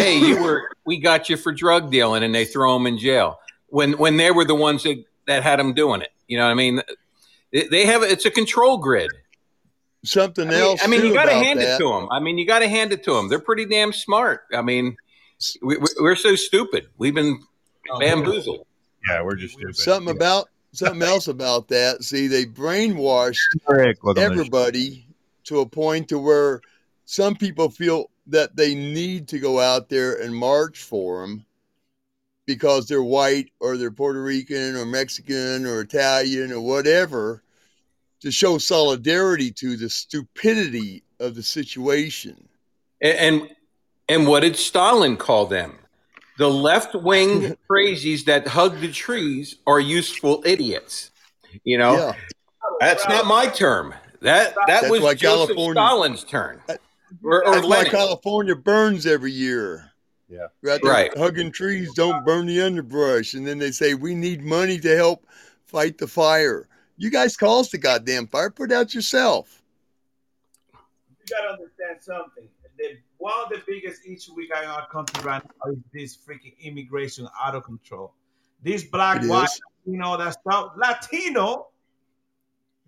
Speaker 5: "Hey, you were we got you for drug dealing," and they throw them in jail. When when they were the ones that that had them doing it. You know what I mean? They- They have it's a control grid.
Speaker 6: Something
Speaker 5: I mean,
Speaker 6: else.
Speaker 5: I mean, you got to hand
Speaker 6: that.
Speaker 5: it to them. I mean, you got to hand it to them. They're pretty damn smart. I mean, we, we- we're so stupid. We've been oh, bamboozled.
Speaker 2: Yeah, we're just stupid.
Speaker 6: Something about something else about that. See, they brainwashed
Speaker 2: Eric, welcome to the
Speaker 6: everybody to a point to where some people feel that they need to go out there and march for them because they're white or they're Puerto Rican or Mexican or Italian or whatever to show solidarity to the stupidity of the situation.
Speaker 5: And and, and what did Stalin call them? The left wing [laughs] crazies that hug the trees are useful idiots. You know,
Speaker 6: Yeah.
Speaker 5: that's not my term. That that
Speaker 6: That's
Speaker 5: was Joseph
Speaker 6: California-
Speaker 5: Stalin's turn. Or, or
Speaker 6: That's why California burns every year.
Speaker 2: Yeah.
Speaker 6: Right,
Speaker 5: Right.
Speaker 6: Hugging trees don't burn the underbrush. And then they say, we need money to help fight the fire. You guys caused the goddamn fire. Put it out yourself.
Speaker 3: You gotta understand something. The, one of the biggest issues we got in our country right now is this freaking immigration out of control. This black, white, you know, that stuff. Latino,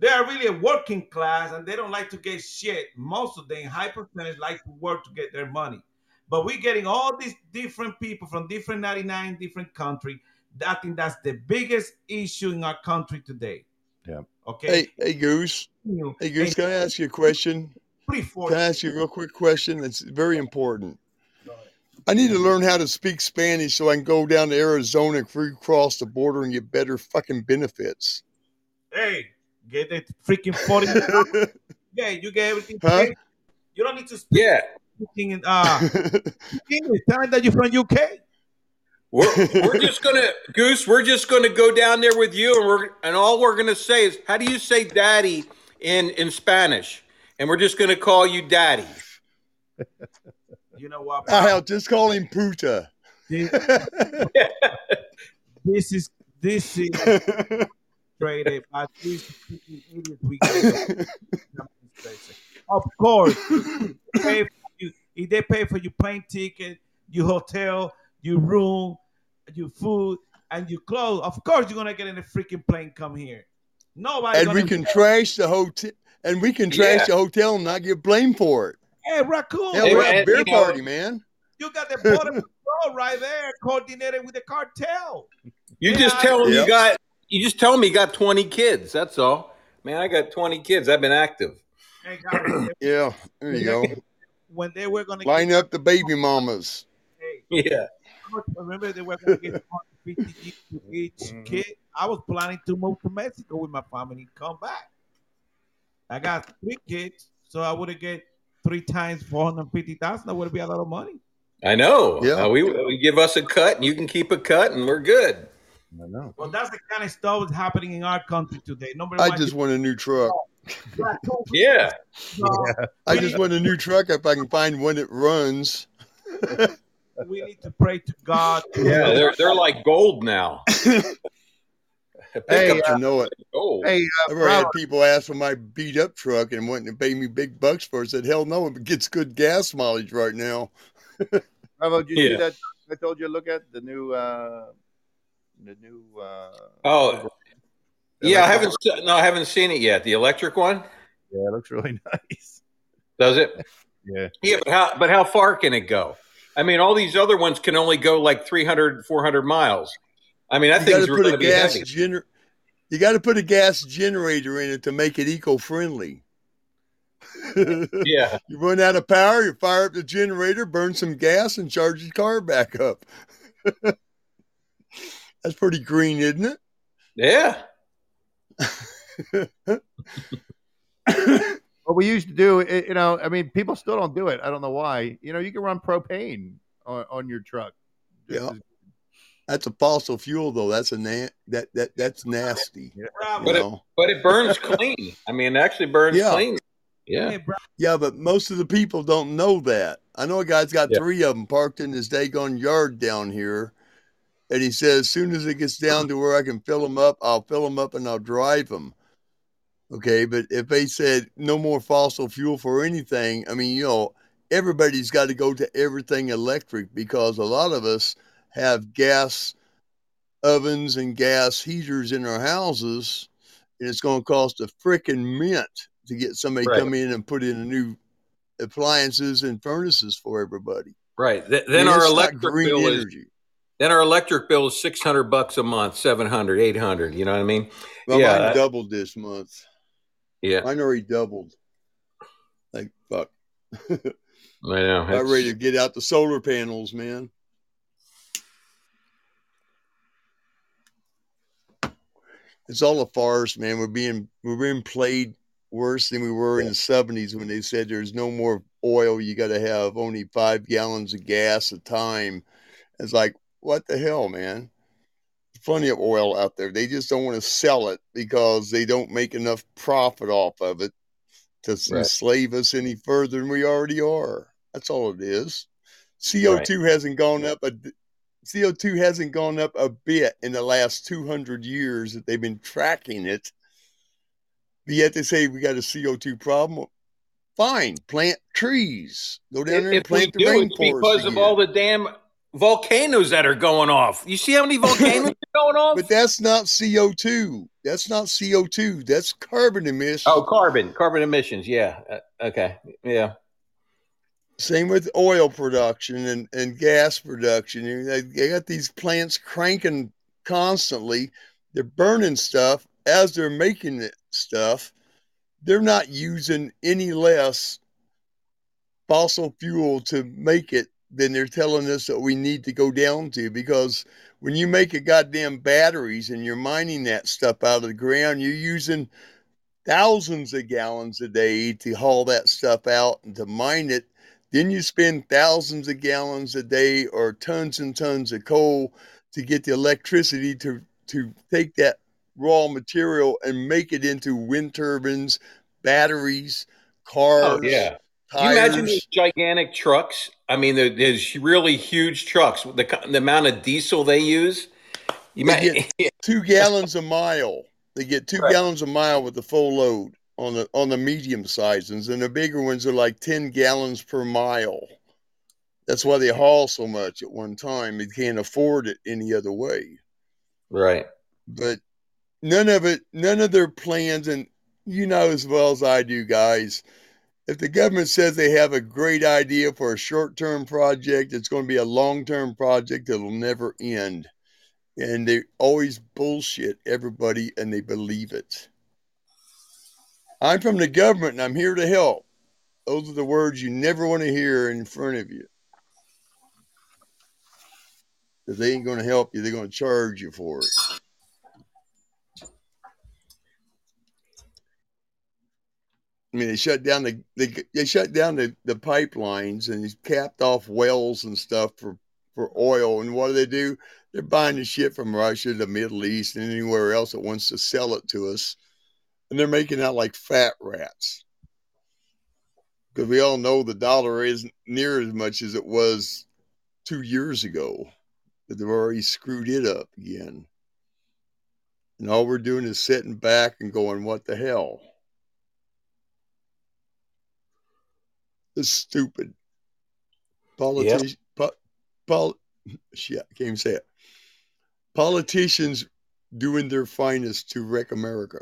Speaker 3: they are really a working class and they don't like to get shit. Most of them, high percentage, like to work to get their money. But we're getting all these different people from different 99 different countries. I think that's the biggest issue in our country today.
Speaker 2: Yeah.
Speaker 3: Okay.
Speaker 6: Hey, hey, Goose. Hey, Goose, can I ask you a question? Can I ask you a real quick question? That's very important. I need to learn how to speak Spanish so I can go down to Arizona and free cross the border and get better fucking benefits.
Speaker 3: Hey, get the freaking 40. [laughs] yeah, you get everything.
Speaker 6: Huh?
Speaker 3: You don't need to speak
Speaker 5: Yeah.
Speaker 3: anything in [laughs] uh, English. Tell me that you're from UK.
Speaker 5: We're, we're just gonna Goose. We're just gonna go down there with you, and we're and all we're gonna say is, "How do you say daddy in in Spanish?" And we're just gonna call you daddy. [laughs]
Speaker 3: You know what?
Speaker 6: I'll just call him Puta.
Speaker 3: This, this is this is traded by these freaking idiots we. [laughs] Of course, if you, if they pay for your plane ticket, your hotel, your room, your food, and your clothes, of course you're gonna get in a freaking plane, come here. Nobody.
Speaker 6: And we can trash the hotel, and we can trash
Speaker 5: Yeah.
Speaker 6: the hotel and not get blamed for it.
Speaker 3: Hey, raccoon.
Speaker 6: Hell, we're at a beer
Speaker 5: you know-
Speaker 6: party, man.
Speaker 3: You got the [laughs] border patrol right there, coordinated with the cartel.
Speaker 5: You just
Speaker 3: Yeah.
Speaker 5: tell them
Speaker 6: Yep.
Speaker 5: you got. You just tell me you got 20 kids. That's all. Man, I got 20 kids. I've been active.
Speaker 3: Hey, [clears throat]
Speaker 6: Yeah, there you go.
Speaker 3: when they were gonna
Speaker 6: Line
Speaker 3: get,
Speaker 6: up the baby mamas.
Speaker 3: hey,
Speaker 5: Yeah.
Speaker 3: remember they were gonna get 150 [laughs] each to each
Speaker 2: Mhm.
Speaker 3: kid. I was planning to move to Mexico with my family and come back. I got three kids, so I would have get three times four hundred fifty thousand. That would be a lot of money.
Speaker 5: I know.
Speaker 6: Yeah.
Speaker 5: Uh, we, we give us a cut and you can keep a cut and we're good.
Speaker 2: I know.
Speaker 3: Well, that's the kind of stuff that's happening in our country today. Nobody
Speaker 6: I
Speaker 3: wants
Speaker 6: just want a new truck.
Speaker 3: to- [laughs]
Speaker 5: Yeah.
Speaker 6: I just want a new truck if I can find one that runs. [laughs]
Speaker 3: we need to pray to God. [laughs]
Speaker 5: Yeah. They're, they're like gold now. Pickups
Speaker 2: Hey,
Speaker 6: I know it.
Speaker 5: are gold.
Speaker 2: Hey,
Speaker 6: I've
Speaker 2: uh,
Speaker 6: already had people ask for my beat up truck and wanting to pay me big bucks for it. I said, hell no, it gets good gas mileage right now.
Speaker 2: Robert, did you
Speaker 5: Yeah.
Speaker 2: see that? I told you to look at the new, uh, the new. Uh,
Speaker 5: Oh, yeah. I haven't. se- No, I haven't seen it yet. The electric one.
Speaker 2: Yeah, it looks really [laughs] nice.
Speaker 5: Does it?
Speaker 2: Yeah.
Speaker 5: Yeah, but how? But how far can it go? I mean, all these other ones can only go like 300, 400 miles. I mean, that
Speaker 6: You got
Speaker 5: thing's
Speaker 6: to
Speaker 5: going
Speaker 6: put
Speaker 5: to
Speaker 6: a
Speaker 5: be
Speaker 6: gas
Speaker 5: heavy.
Speaker 6: gener- You got to put a gas generator in it to make it eco friendly.
Speaker 5: Yeah. [laughs]
Speaker 6: You run out of power, you fire up the generator, burn some gas, and charge your car back up. [laughs] That's pretty green, isn't it?
Speaker 5: Yeah. [laughs]
Speaker 2: What we used to do, it, you know, I mean, people still don't do it. I don't know why. You know, you can run propane on, on your truck.
Speaker 6: Yeah. That's a fossil fuel, though. That's a na- that that that's nasty.
Speaker 2: Yeah.
Speaker 5: But it- But it burns clean. I mean, it actually burns
Speaker 6: Yeah.
Speaker 5: clean. Yeah.
Speaker 6: Yeah, but most of the people don't know that. I know a guy's got
Speaker 5: Yeah.
Speaker 6: three of them parked in his daggone yard down here, and he says as soon as it gets down to where I can fill them up, I'll fill them up and I'll drive them. Okay, but if they said no more fossil fuel for anything, I mean, you know, everybody's got to go to everything electric because a lot of us have gas ovens and gas heaters in our houses, and it's going to cost a frickin' mint to get somebody
Speaker 5: Right.
Speaker 6: come in and put in a new appliances and furnaces for everybody.
Speaker 5: Right. Th-
Speaker 6: I
Speaker 5: then
Speaker 6: mean,
Speaker 5: our electric bill is
Speaker 6: energy.
Speaker 5: Then our electric bill is 600 bucks a month, 700, 800, you know what I mean?
Speaker 6: Well,
Speaker 5: yeah,
Speaker 6: mine doubled this month.
Speaker 5: Yeah.
Speaker 6: Mine already doubled. Like fuck. [laughs]
Speaker 5: I know.
Speaker 6: I'm ready to get out the solar panels, man. It's all a farce, man. We're being we're being played worse than we were in the seventies when they said there's no more oil. You got to have only five gallons of gas a time. It's like what the hell, man? Plenty of oil out there. They just don't want to sell it because they don't make enough profit off of it to
Speaker 5: Right.
Speaker 6: enslave us any further than we already are. That's all it is. CO2 hasn't gone up a CO2 hasn't gone up a bit in the last 200 years that they've been tracking it. But yet they say we got a CO2 problem. Fine, plant trees. Go down there and plant the
Speaker 5: do, it's
Speaker 6: rainforest.
Speaker 5: because of all the damn volcanoes that are going off. You see how many volcanoes [laughs] are going off?
Speaker 6: But that's not CO2. That's not CO2. That's carbon emissions.
Speaker 5: oh, carbon, carbon emissions. Yeah. Uh, okay. Yeah.
Speaker 6: Same with oil production and, and gas production. You- They, they got these plants cranking constantly. They're burning stuff as they're making it stuff. They're not using any less fossil fuel to make it than they're telling us that we need to go down to because when you make a goddamn batteries and you're mining that stuff out of the ground, you're using thousands of gallons a day to haul that stuff out and to mine it then you spend thousands of gallons a day or tons and tons of coal to get the electricity to, to take that raw material and make it into wind turbines, batteries, oh, cars,
Speaker 5: Oh, yeah. Can
Speaker 6: tires.
Speaker 5: you imagine these gigantic trucks? I mean, there- there's really huge trucks. The, the amount of diesel they use. You might, [laughs]
Speaker 6: two gallons a mile. They get two
Speaker 5: Right.
Speaker 6: gallons a mile with the full load on the on the medium sizes, and the bigger ones are like ten gallons per mile. That's why they haul so much at one time. They can't afford it any other way.
Speaker 5: Right.
Speaker 6: But none of it, none of their plans, and you know as well as I do, guys. If the government says they have a great idea for a short term project, it's going to be a long term project that'll never end. And they always bullshit everybody and they believe it. I'm from the government and I'm here to help. Those are the words you never want to hear in front of you. Because they ain't going to help you, they're going to charge you for it. I mean, they shut down the they, they shut down the, the pipelines and they capped off wells and stuff for for oil. And what do they do? They're buying the shit from Russia, the Middle East, and anywhere else that wants to sell it to us, and they're making out like fat rats. Because we all know the dollar isn't near as much as it was two years ago. That they've already screwed it up again. And all we're doing is sitting back and going, "What the hell?" It's stupid. Politician, po- pol- shit, I can't even say it. Politicians doing their finest to wreck America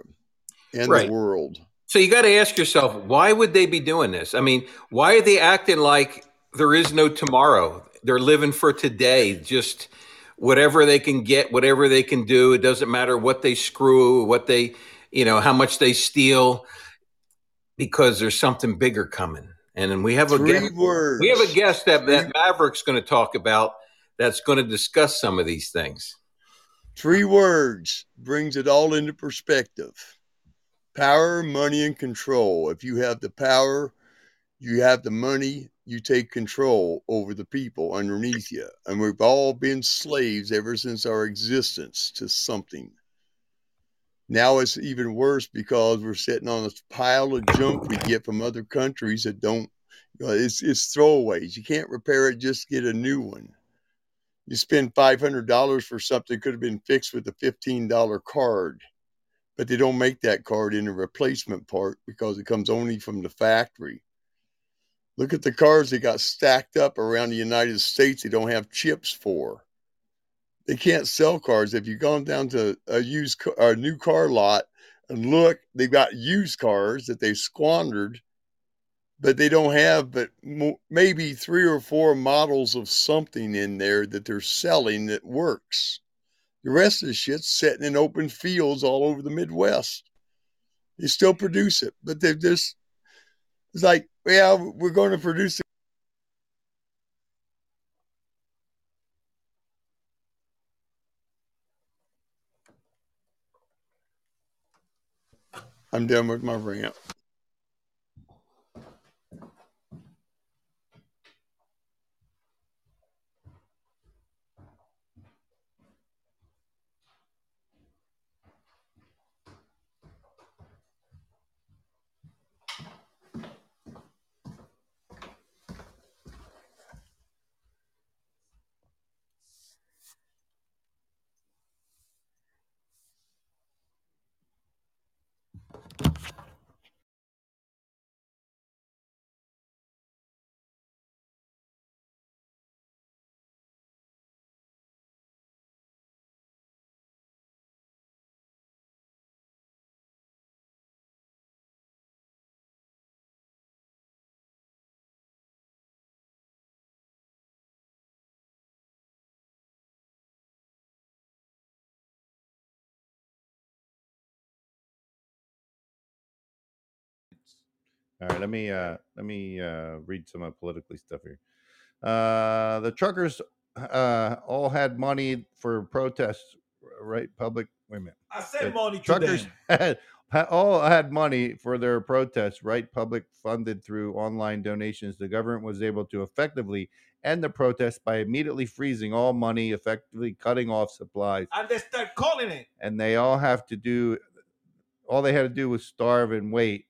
Speaker 6: and
Speaker 5: Right.
Speaker 6: the world.
Speaker 5: So you got to ask yourself, why would they be doing this? I mean, why are they acting like there is no tomorrow? They're living for today, just whatever they can get, whatever they can do. It doesn't matter what they screw, what they, you know, how much they steal, because there's something bigger coming. And then we have a
Speaker 6: Three
Speaker 5: guest,
Speaker 6: words.
Speaker 5: we have a guest that, that Maverick's going to talk about that's going to discuss some of these things.
Speaker 6: Three words brings it all into perspective power, money, and control. If you have the power, you have the money, you take control over the people underneath you. And we've all been slaves ever since our existence to something. Now it's even worse because we're sitting on this pile of junk we get from other countries that don't, it's, it's throwaways. You can't repair it, just get a new one. You spend $500 for something that could have been fixed with a $15 card but they don't make that card in a replacement part because it comes only from the factory. Look at the cars they got stacked up around the united states they don't have chips for they can't sell cars if you've gone down to a used ca- a new car lot and look they've got used cars that they've squandered but they don't have but mo- maybe three or four models of something in there that they're selling that works. The rest of the shit's sitting in open fields all over the Midwest. They still produce it, but they're just it's like, yeah, we're going to produce it. I'm done with my rant.
Speaker 2: All right, let me uh let me uh read some of politically stuff here. Uh the truckers uh all had money for protests, right? Public wait a minute.
Speaker 3: I
Speaker 2: The
Speaker 3: money
Speaker 2: truckers had, had all had money for their protests, right? Public funded through online donations. The government was able to effectively end the protests by immediately freezing all money, effectively cutting off supplies.
Speaker 3: And they start calling it.
Speaker 2: And they all have to do all they had to do was starve and wait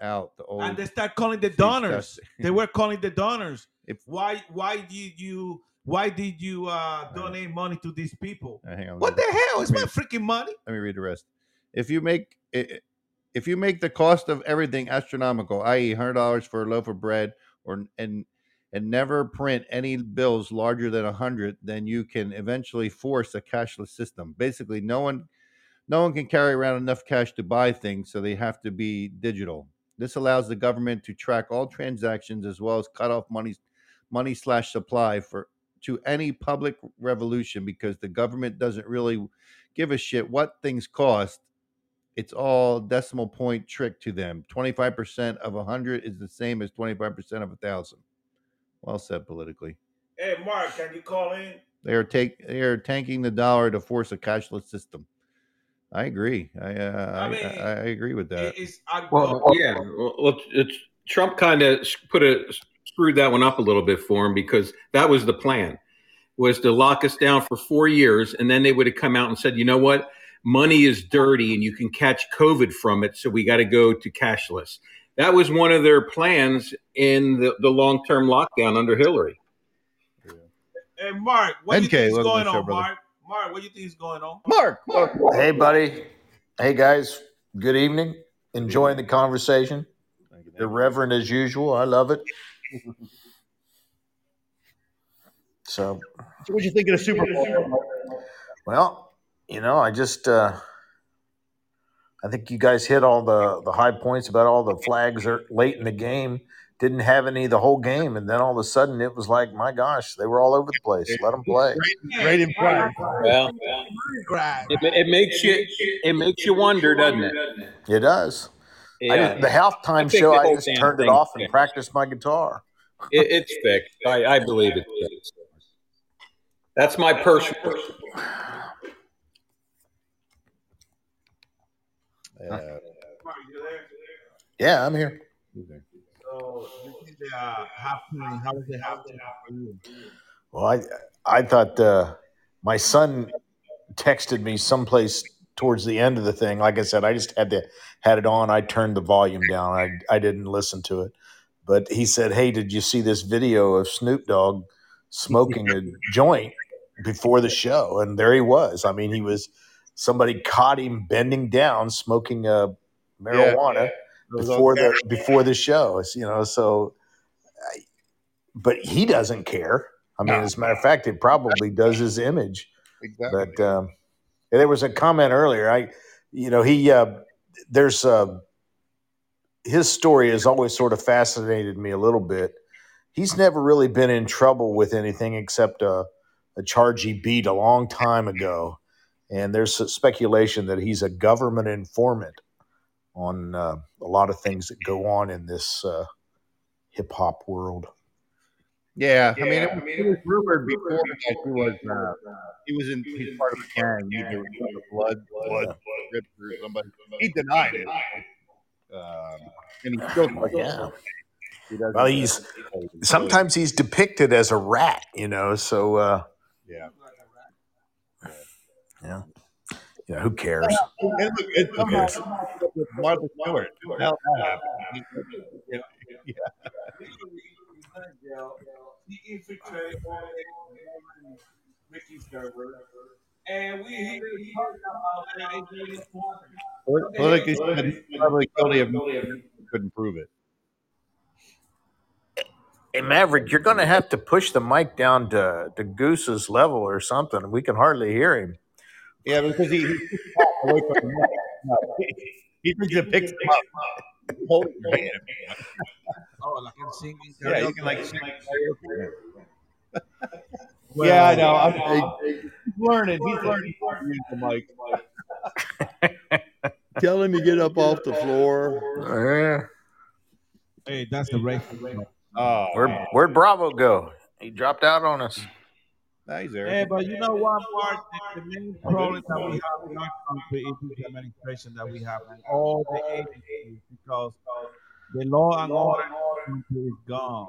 Speaker 2: out the old
Speaker 3: and they start calling the [laughs] donors. [laughs] they were calling the donors.
Speaker 2: If-
Speaker 3: why why did you why did you uh, donate money to these people?
Speaker 2: Hang on,
Speaker 3: What the hell? It's
Speaker 2: let
Speaker 3: my freaking money.
Speaker 2: let me read the rest. If you make if you make the cost of everything astronomical, i.e., hundred dollars for a loaf of bread, or and and never print any bills larger than a 100, then you can eventually force a cashless system. Basically, no one no one can carry around enough cash to buy things, so they have to be digital. This allows the government to track all transactions as well as cut off money money slash supply for to any public revolution because the government doesn't really give a shit what things cost. It's all decimal point trick to them. 25% of 100 is the same as 25% of a 1,000. Well said politically.
Speaker 3: Hey, Mark, can you call in?
Speaker 2: They are take they are tanking the dollar to force a cashless system. I agree. I uh, I,
Speaker 3: I mean,
Speaker 2: I, I agree with that.
Speaker 3: It's I
Speaker 5: Well, yeah. Well, it's, it's Trump kind of put a screwed that one up a little bit for him because that was the plan was to lock us down for four years, and then they would have come out and said, you know what, money is dirty, and you can catch COVID from it, so we got to go to cashless. That was one of their plans in the, the long term lockdown under Hillary.
Speaker 3: Hey, Mark, what do you
Speaker 2: NK,
Speaker 3: think is going
Speaker 2: the show,
Speaker 3: on,
Speaker 2: brother.
Speaker 3: Mark? Mark, what do you think is going on?
Speaker 2: Mark,
Speaker 7: Hey, buddy. Hey, guys. Good evening. Enjoying the conversation. Irreverent as usual. I love it. So,
Speaker 2: So what you think of the Super Bowl?
Speaker 7: well, you know, I just, uh, I think you guys hit all the, the high points about all the flags are late in the game. Didn't have any the whole game. And then all of a sudden it was like, my gosh, they were all over the place. Let them play.
Speaker 2: Great in pride.
Speaker 5: Well, it, it makes you it makes you wonder, doesn't it?
Speaker 7: It does.
Speaker 5: Yeah,
Speaker 7: just, the halftime
Speaker 5: I
Speaker 7: show,
Speaker 5: the
Speaker 7: I just turned it off and
Speaker 5: fixed.
Speaker 7: practiced my guitar.
Speaker 5: it, it's fixed. I, I believe it's fixed. That's my personal.
Speaker 2: Uh,
Speaker 3: Mark.
Speaker 7: Yeah, I'm here.
Speaker 3: So, you think the uh, halftime? How was it halftime for you?
Speaker 7: Well, I I thought uh, my son texted me someplace towards the end of the thing. Like I said, I just had to had it on. I turned the volume down. I I didn't listen to it, but he said, "Hey, did you see this video of Snoop Dogg smoking a [laughs] joint before the show?" And there he was. I mean, he was somebody caught him bending down smoking uh, marijuana before the before the show. You know, so. But he doesn't care. I mean, as a matter of fact, it probably does his image.
Speaker 2: exactly.
Speaker 7: But um, there was a comment earlier. I, you know, he uh, there's uh, his story has always sort of fascinated me a little bit. He's never really been in trouble with anything except a, a charge he beat a long time ago, and there's speculation that he's a government informant on uh, a lot of things that go on in this uh, hip hop world.
Speaker 2: Yeah, I mean, it was, it was rumored before that he was uh, he was in he's part of a gang. Either it was blood, blood, Crips or somebody. He denied it, um, and he still like,
Speaker 7: Yeah.
Speaker 2: He doesn't-
Speaker 7: Well, he's sometimes he's depicted as a rat, you know. So uh,
Speaker 2: yeah.
Speaker 7: yeah, yeah. Who cares?
Speaker 2: And look, it's
Speaker 7: Who cares?
Speaker 2: with Martha Stewart. Hell, that happened. Yeah.
Speaker 3: He infiltrated Ricky's server, and we he, he heard about that. and he didn't want it.
Speaker 2: Politically, he's probably guilty of couldn't prove it.
Speaker 7: Hey, Maverick, you're going to have to push the mic down to, to Goose's level or something. We can hardly hear him.
Speaker 2: Yeah, because he, he the mic. He, he thinks it picks him up. Hold your hand.
Speaker 3: Oh, like I'm singing.
Speaker 2: Yeah, you can like sing karaoke. [laughs] yeah, I know. I'm, he's learning. He's learning how to use the mic.
Speaker 6: Tell him to get up off the floor.
Speaker 7: Yeah.
Speaker 3: Hey, that's the racist.
Speaker 2: Oh,
Speaker 7: Where, where'd Bravo go? He dropped out on us.
Speaker 2: Nah, he's there.
Speaker 3: Hey, but you know what, Mark? The, the main problem that we have in our country is the administration that we have and all the agencies because the law and order in our country is gone.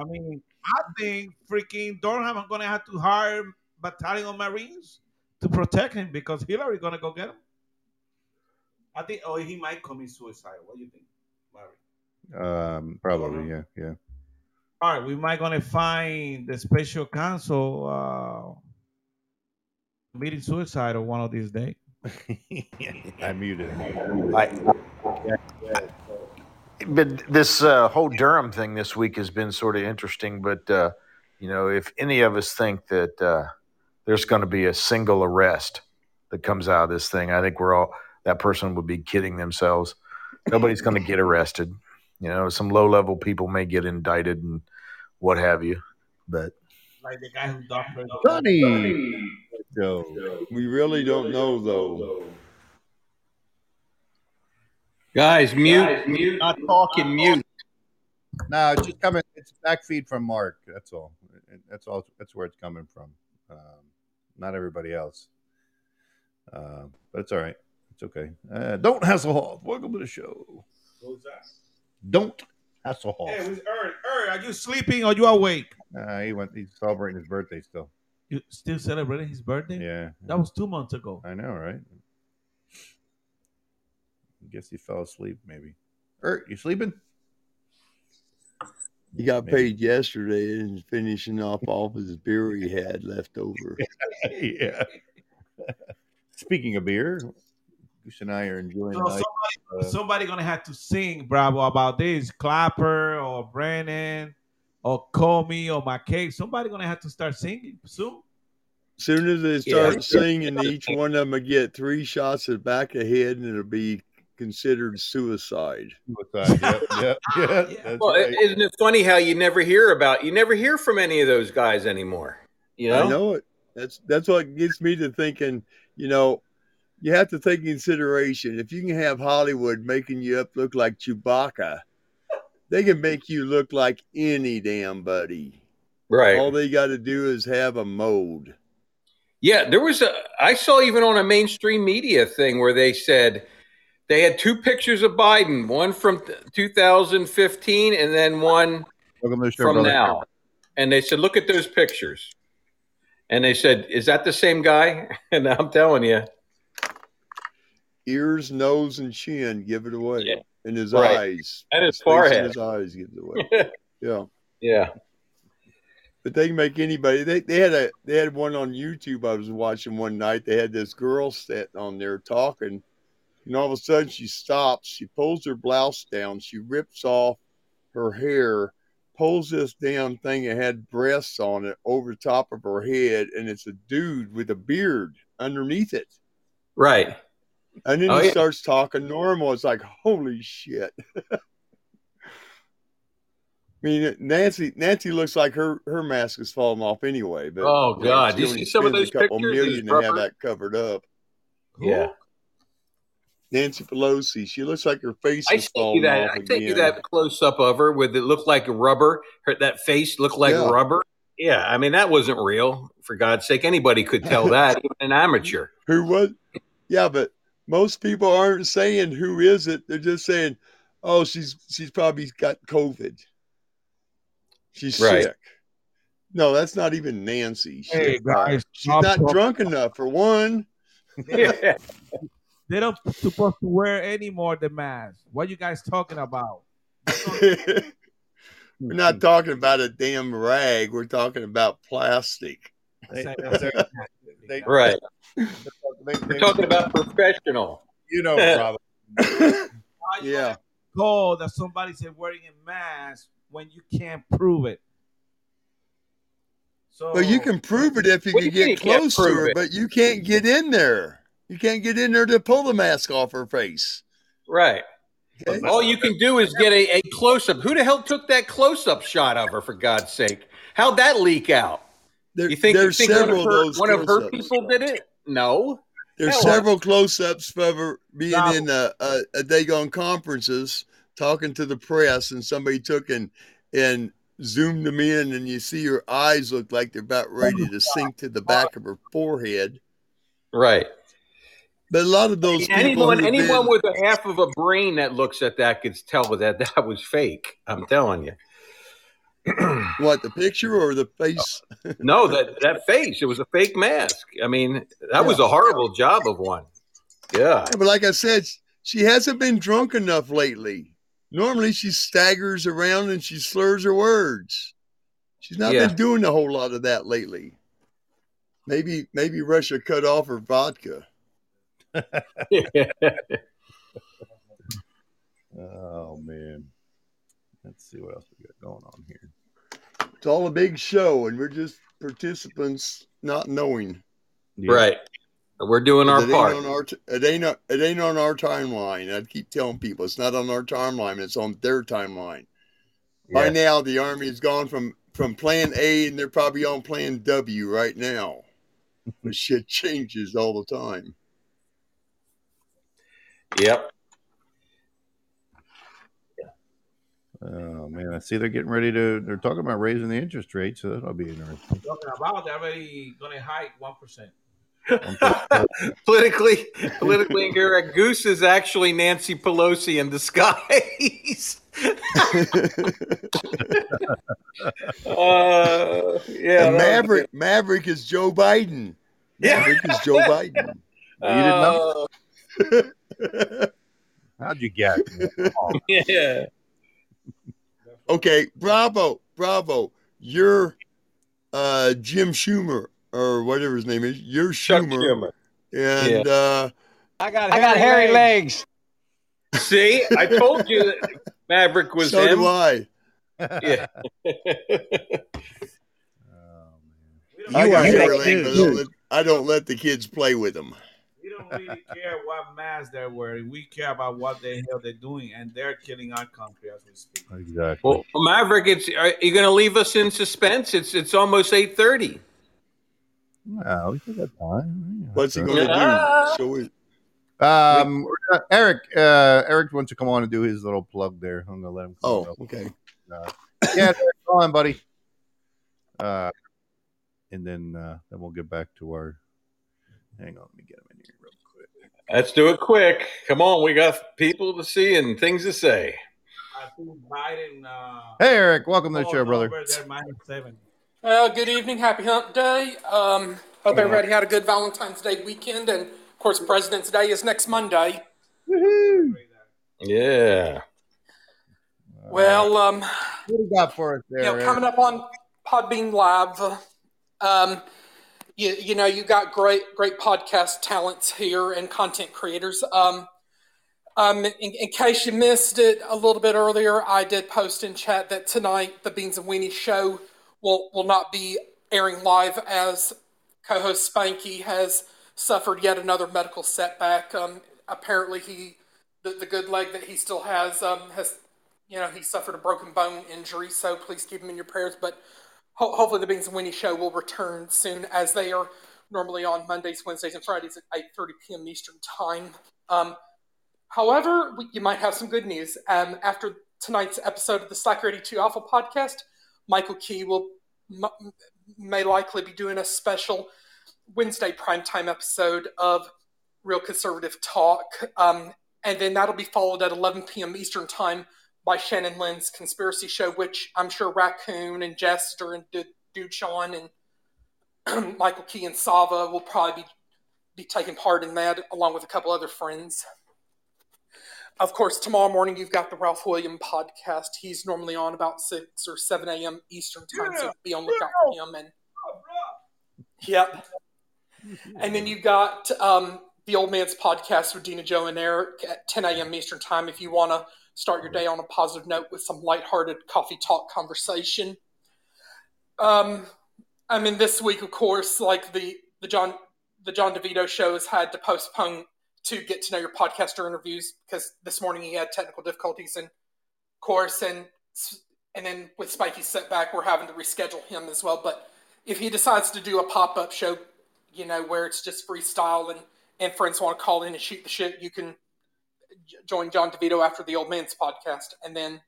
Speaker 3: I mean, I think freaking Durham is gonna have to hire battalion of Marines to protect him because Hillary gonna go get him. I think, oh, he might commit suicide. What do you think, Larry?
Speaker 2: Um, probably, yeah, yeah.
Speaker 3: All right, we might gonna find the special counsel uh, committing suicide on one of these days. [laughs]
Speaker 2: I muted him.
Speaker 7: I, but this uh, whole Durham thing this week has been sort of interesting. But uh, you know, if any of us think that uh, there's going to be a single arrest that comes out of this thing, I think we're all that person would be kidding themselves. Nobody's going to get arrested. You know, some low level people may get indicted and what have you, but
Speaker 3: Like the guy who doctored.
Speaker 2: Sonny. Joe.
Speaker 6: We really don't know though.
Speaker 5: Guys, mute, mute, not talking, mute.
Speaker 2: No, it's just coming. It's back feed from Mark. That's all. That's all. That's where it's coming from. Um, not everybody else. Uh, but it's all right. It's okay. Uh, don't hassle Hall. Welcome to the show.
Speaker 3: Who's that?
Speaker 2: Don't hassle Hall.
Speaker 3: Hey, who's Ern? Ern, are you sleeping or you awake?
Speaker 2: Uh, he went. He's celebrating his birthday still.
Speaker 3: You still celebrating his birthday?
Speaker 2: Yeah,
Speaker 3: That was two months ago.
Speaker 2: I know, right? I guess he fell asleep. Maybe. Ert, you sleeping?
Speaker 6: He got
Speaker 2: Maybe.
Speaker 6: paid yesterday and is finishing off [laughs] all of his beer he had left over. [laughs]
Speaker 2: yeah. [laughs] Speaking of beer, Goose and I are enjoying.
Speaker 3: So
Speaker 2: a
Speaker 3: somebody,
Speaker 2: uh,
Speaker 3: somebody gonna have to sing Bravo about this. Clapper or Brennan or Comey or McCabe. Somebody gonna have to start singing soon.
Speaker 6: soon as they
Speaker 5: Yeah.
Speaker 6: start singing, each one of them will get three shots at the back of the head and it'll be considered suicide.
Speaker 2: suicide. Yep, [laughs] yep, yeah,
Speaker 3: Yeah.
Speaker 5: Well,
Speaker 2: right.
Speaker 5: isn't it funny how you never hear about you never hear from any of those guys anymore? You know,
Speaker 6: I know it. That's that's what gets me to thinking. You know, you have to take consideration if you can have Hollywood making you up look like Chewbacca, they can make you look like any damn buddy.
Speaker 5: right?
Speaker 6: All they got to do is have a mode.
Speaker 5: Yeah, there was a. I saw even on a mainstream media thing where they said they had two pictures of Biden, one from 2015 and then one
Speaker 2: Welcome to the show,
Speaker 5: from
Speaker 2: brother.
Speaker 5: now. And they said, "Look at those pictures." And they said, "Is that the same guy?" [laughs] And I'm telling you,
Speaker 6: Ears, nose, and chin give it away,
Speaker 5: Yeah.
Speaker 6: and his
Speaker 5: Right.
Speaker 6: eyes
Speaker 5: And his forehead.
Speaker 6: His eyes give it away. [laughs] yeah.
Speaker 5: yeah,
Speaker 6: But they can make anybody. They, they had a they had one on YouTube. I was watching one night. They had this girl sitting on there talking, and all of a sudden she stops. She pulls her blouse down. She rips off her hair, pulls this damn thing that had breasts on it over top of her head, and it's a dude with a beard underneath it.
Speaker 5: right.
Speaker 6: And then
Speaker 5: Oh,
Speaker 6: he
Speaker 5: yeah.
Speaker 6: starts talking normal. It's like, holy shit. [laughs] I mean, Nancy Nancy looks like her her mask is falling off anyway. But
Speaker 5: Oh,
Speaker 6: you know,
Speaker 5: God. You see some of
Speaker 6: spends
Speaker 5: those
Speaker 6: a couple
Speaker 5: pictures?
Speaker 6: million to have that covered up.
Speaker 3: Who?
Speaker 5: Yeah.
Speaker 6: Nancy Pelosi, she looks like her face
Speaker 5: I
Speaker 6: is
Speaker 5: you
Speaker 6: falling
Speaker 5: that.
Speaker 6: off
Speaker 5: I sent you that close up of her with it looked like rubber. Her that face looked like
Speaker 6: Yeah.
Speaker 5: rubber. Yeah, I mean that wasn't real. For God's sake, anybody could tell that, even an amateur.
Speaker 6: Who was? Yeah, but most people aren't saying who is it. They're just saying, "Oh, she's she's probably got COVID. She's
Speaker 5: Right.
Speaker 6: sick." No, that's not even Nancy. Shit,
Speaker 3: Hey guys,
Speaker 6: she's
Speaker 3: stop
Speaker 6: not
Speaker 3: talking.
Speaker 6: drunk enough for one.
Speaker 5: Yeah. [laughs]
Speaker 3: They don't supposed to wear any more the mask. What you guys talking about? [laughs]
Speaker 6: We're not talking about a damn rag. We're talking about plastic.
Speaker 2: They- [laughs] they-
Speaker 5: Right.
Speaker 2: They-
Speaker 5: We're
Speaker 2: they-
Speaker 5: talking about professional.
Speaker 2: you know, brother.
Speaker 6: Yeah.
Speaker 3: gonna call that somebody said wearing a mask when you can't prove it? So
Speaker 6: Well, you can prove it if you can
Speaker 5: you
Speaker 6: get close to her,
Speaker 5: it?
Speaker 6: but you can't get in there. You can't get in there to pull the mask off her face.
Speaker 5: Right.
Speaker 6: Okay?
Speaker 5: All you can do is get a, a close up. Who the hell took that close up shot of her? For God's sake, how'd that leak out?
Speaker 6: There,
Speaker 5: You think, you think one
Speaker 6: several
Speaker 5: of
Speaker 6: of
Speaker 5: her,
Speaker 6: those
Speaker 5: one of her people did it? No.
Speaker 6: There's several close-ups of her being
Speaker 3: Now-
Speaker 6: in a, a, a Dagon conferences, talking to the press, and somebody took and and zoomed them in, and you see her eyes look like they're about ready to sink to the back of her forehead.
Speaker 5: Right.
Speaker 6: But a lot of those people,
Speaker 5: anyone anyone
Speaker 6: been-
Speaker 5: with a half of a brain that looks at that could tell that that was fake. I'm telling you. [clears throat]
Speaker 6: what the picture or the face?
Speaker 5: Uh, no, that that face. It was a fake mask. I mean, that was a horrible job of one. Yeah.
Speaker 6: Yeah, but like I said, she hasn't been drunk enough lately. Normally, she staggers around and she slurs her words. She's not
Speaker 5: Yeah.
Speaker 6: been doing a whole lot of that lately. Maybe, maybe Russia cut off her vodka. [laughs] [laughs]
Speaker 2: Oh man. Let's see what else we got going on here.
Speaker 6: It's all a big show, and we're just participants not knowing.
Speaker 2: Yeah.
Speaker 5: Right. We're doing our
Speaker 6: it ain't
Speaker 5: part.
Speaker 6: on our t- it ain't on- it ain't on our timeline. I keep telling people it's not on our timeline. It's on their timeline. By now, the army has gone from from Plan A, and they're probably on Plan W right now. But [laughs] shit changes all the time.
Speaker 5: Yep.
Speaker 2: Oh man, I see they're getting ready to. They're talking about raising the interest rate, so that'll be interesting.
Speaker 3: Talking about they're already gonna hike one percent. [laughs]
Speaker 5: politically, politically incorrect. Goose is actually Nancy Pelosi in disguise. [laughs] uh, yeah.
Speaker 6: and
Speaker 5: that-
Speaker 6: Maverick Maverick is Joe Biden.
Speaker 5: Yeah.
Speaker 6: Maverick is Joe [laughs] Biden.
Speaker 2: You didn't know?
Speaker 5: Uh,
Speaker 2: How'd you get?
Speaker 5: yeah.
Speaker 6: Okay, bravo, bravo. You're uh, Jim Schumer or whatever his name is. You're Schumer,
Speaker 5: Schumer.
Speaker 6: and uh,
Speaker 8: I got I got hairy legs.
Speaker 5: See, I told you that Maverick was
Speaker 6: so
Speaker 5: him.
Speaker 6: do I.
Speaker 5: Yeah. [laughs]
Speaker 2: Oh,
Speaker 3: We
Speaker 6: I
Speaker 3: don't,
Speaker 6: hairy legs. I don't, I don't let the kids play with them.
Speaker 3: We don't really care what mask they're wearing. We care about what the hell they're doing, and they're killing our country as we speak.
Speaker 2: exactly.
Speaker 5: Well, Maverick, it's are you going to leave us in suspense? It's it's almost eight thirty.
Speaker 2: Well, we still got time.
Speaker 6: What's he going to do? [laughs] So we,
Speaker 2: Um, we're Eric, uh, Eric wants to come on and do his little plug there. I'm gonna let him.
Speaker 6: Oh,
Speaker 2: up.
Speaker 6: okay.
Speaker 2: yeah, come on, buddy. Uh, and then uh, then we'll get back to our. Hang on, let me get him in here real quick.
Speaker 5: Let's do it quick. Come on, we got people to see and things to say.
Speaker 3: I think Biden. Uh,
Speaker 2: Hey, Eric, welcome to the
Speaker 3: oh,
Speaker 2: show, brother.
Speaker 3: minus seven.
Speaker 9: Well, good evening. Happy Hump Day. Um, hope everybody had a good Valentine's Day weekend. And, of course, President's Day is next Monday.
Speaker 5: Yeah.
Speaker 9: Well, um,
Speaker 2: what do you got for us there?
Speaker 9: you know, coming up on Podbean Live, um, you, you know, you got great, great podcast talents here and content creators. Um, um, in, in case you missed it a little bit earlier, I did post in chat that tonight the Beans and Weenie show will will not be airing live as co-host Spanky has suffered yet another medical setback. Um, apparently, he the, the good leg that he still has um, has you know he suffered a broken bone injury. So please keep him in your prayers. But ho- hopefully, the Beans and Winnie show will return soon, as they are normally on Mondays, Wednesdays, and Fridays at 8:30 p.m. Eastern Time. Um, However, we, you might have some good news. Um, after tonight's episode of the Slacker 82 Alpha podcast, Michael Key will m- may likely be doing a special Wednesday primetime episode of Real Conservative Talk. Um, and then that'll be followed at 11 p.m. Eastern Time by Shannon Lynn's Conspiracy Show, which I'm sure Raccoon and Jester and Dude, Dude Sean and [clears throat] Michael Key and Sava will probably be, be taking part in that, along with a couple other friends. Of course, tomorrow morning you've got the Ralph William podcast. He's normally on about 6 or 7 a.m. Eastern Time, so be on lookout for him. And Yep. And then you've got um, the Old Man's podcast with Dina, Joe, and Eric at 10 a.m. Eastern Time if you want to start your day on a positive note with some lighthearted coffee talk conversation. Um, I mean, this week, of course, like the the John the John DeVito show has had to postpone to get to know your podcaster interviews because this morning he had technical difficulties, and of course, and and then with Spikey's setback, we're having to reschedule him as well. But if he decides to do a pop up show, you know, where it's just freestyle and and friends want to call in and shoot the shit, you can join John DeVito after the Old Man's podcast, and then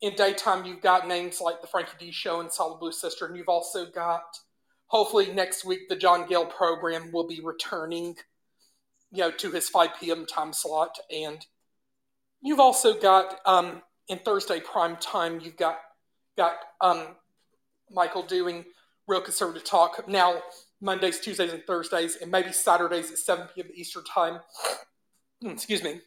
Speaker 9: in daytime you've got names like the Frankie D Show and Solid Blue Sister, and you've also got hopefully next week the John Gale program will be returning, you know, to his 5 p.m. time slot, and you've also got um, in Thursday prime time you've got got um, Michael doing real conservative talk now Mondays, Tuesdays, and Thursdays, and maybe Saturdays at 7 p.m. Eastern time. [sniffs] Excuse me,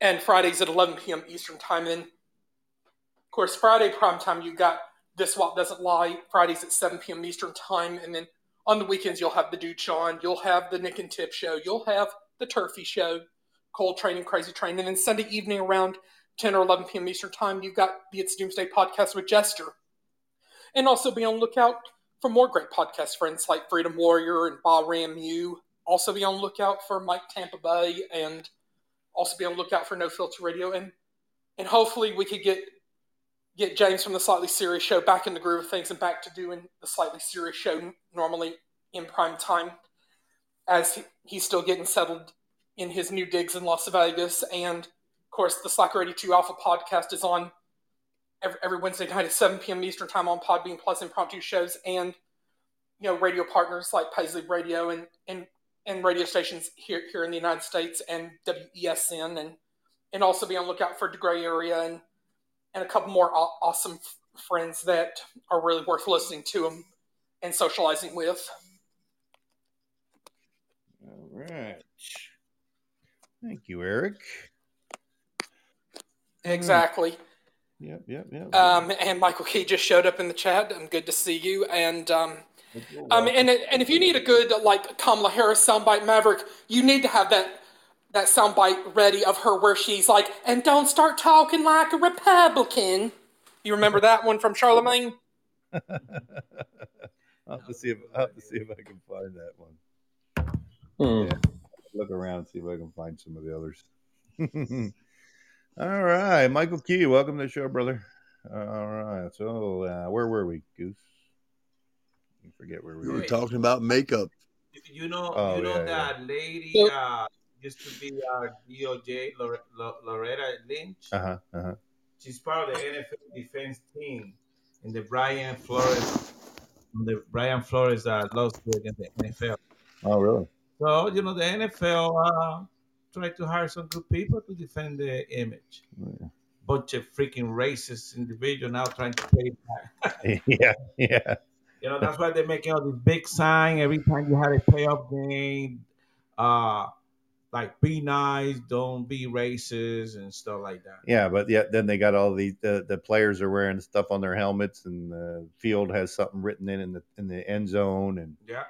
Speaker 9: and Fridays at 11 p.m. Eastern time. And of course, Friday prime time you got this Swap Doesn't Lie Fridays at 7 p.m. Eastern Time. And then on the weekends, you'll have the Dude Sean, you'll have the Nick and Tip Show, you'll have the Turfy Show, Cold Train and Crazy Train. And then Sunday evening around 10 or 11 p.m. Eastern Time, you've got the It's Doomsday podcast with Jester. And also be on the lookout for more great podcast friends like Freedom Warrior and Ba Ram Mew. Also be on the lookout for Mike Tampa Bay and also be on the lookout for No Filter Radio. And and hopefully we could get get James from the Slightly Serious Show back in the groove of things and back to doing the Slightly Serious Show normally in prime time as he, he's still getting settled in his new digs in Las Vegas. And of course, the Slacker 82 Alpha podcast is on every, every Wednesday night at 7 p.m. Eastern Time on Podbean Plus impromptu shows and you know radio partners like Paisley Radio and and and radio stations here here in the United States and WESN and and also be on lookout for the Gray Area and and a couple more aw- awesome f- friends that are really worth listening to them and socializing with.
Speaker 2: All right. Thank you, Eric.
Speaker 9: Exactly.
Speaker 2: Yep, yep, yep.
Speaker 9: Um, and Michael Key just showed up in the chat. I'm good to see you. And um, um, and and if you need a good like Kamala Harris soundbite, Maverick, you need to have that that soundbite ready of her where she's like, "And don't start talking like a Republican." You remember that one from Charlamagne? [laughs]
Speaker 2: I'll have to see if I'll have to see if I can find that one.
Speaker 5: Hmm.
Speaker 2: Yeah. Look around see if I can find some of the others. [laughs] All right, Michael Key, welcome to the show, brother. All right, so uh, where were we, Goose? I forget where we
Speaker 6: We
Speaker 2: were.
Speaker 6: were talking about makeup.
Speaker 3: You know,
Speaker 2: Oh,
Speaker 3: you know
Speaker 2: yeah,
Speaker 3: that lady uh, used to be our DOJ, Lore- Lo- Loretta Lynch.
Speaker 2: Uh huh. Uh huh.
Speaker 3: She's part of the NFL defense team in the Brian Flores, the Brian Flores uh, lawsuit against the NFL.
Speaker 2: Oh, really?
Speaker 3: So you know the NFL uh, tried to hire some good people to defend the image. Bunch of freaking racist individual now trying to pay back. [laughs]
Speaker 2: yeah, yeah.
Speaker 3: You know, that's why they're making all these big sign every time you had a playoff game. Uh, like be nice, don't be racist, and stuff like that.
Speaker 2: Yeah, but yeah, then they got all the, the the players are wearing stuff on their helmets, and the field has something written in in the in the end zone, and
Speaker 3: Yeah,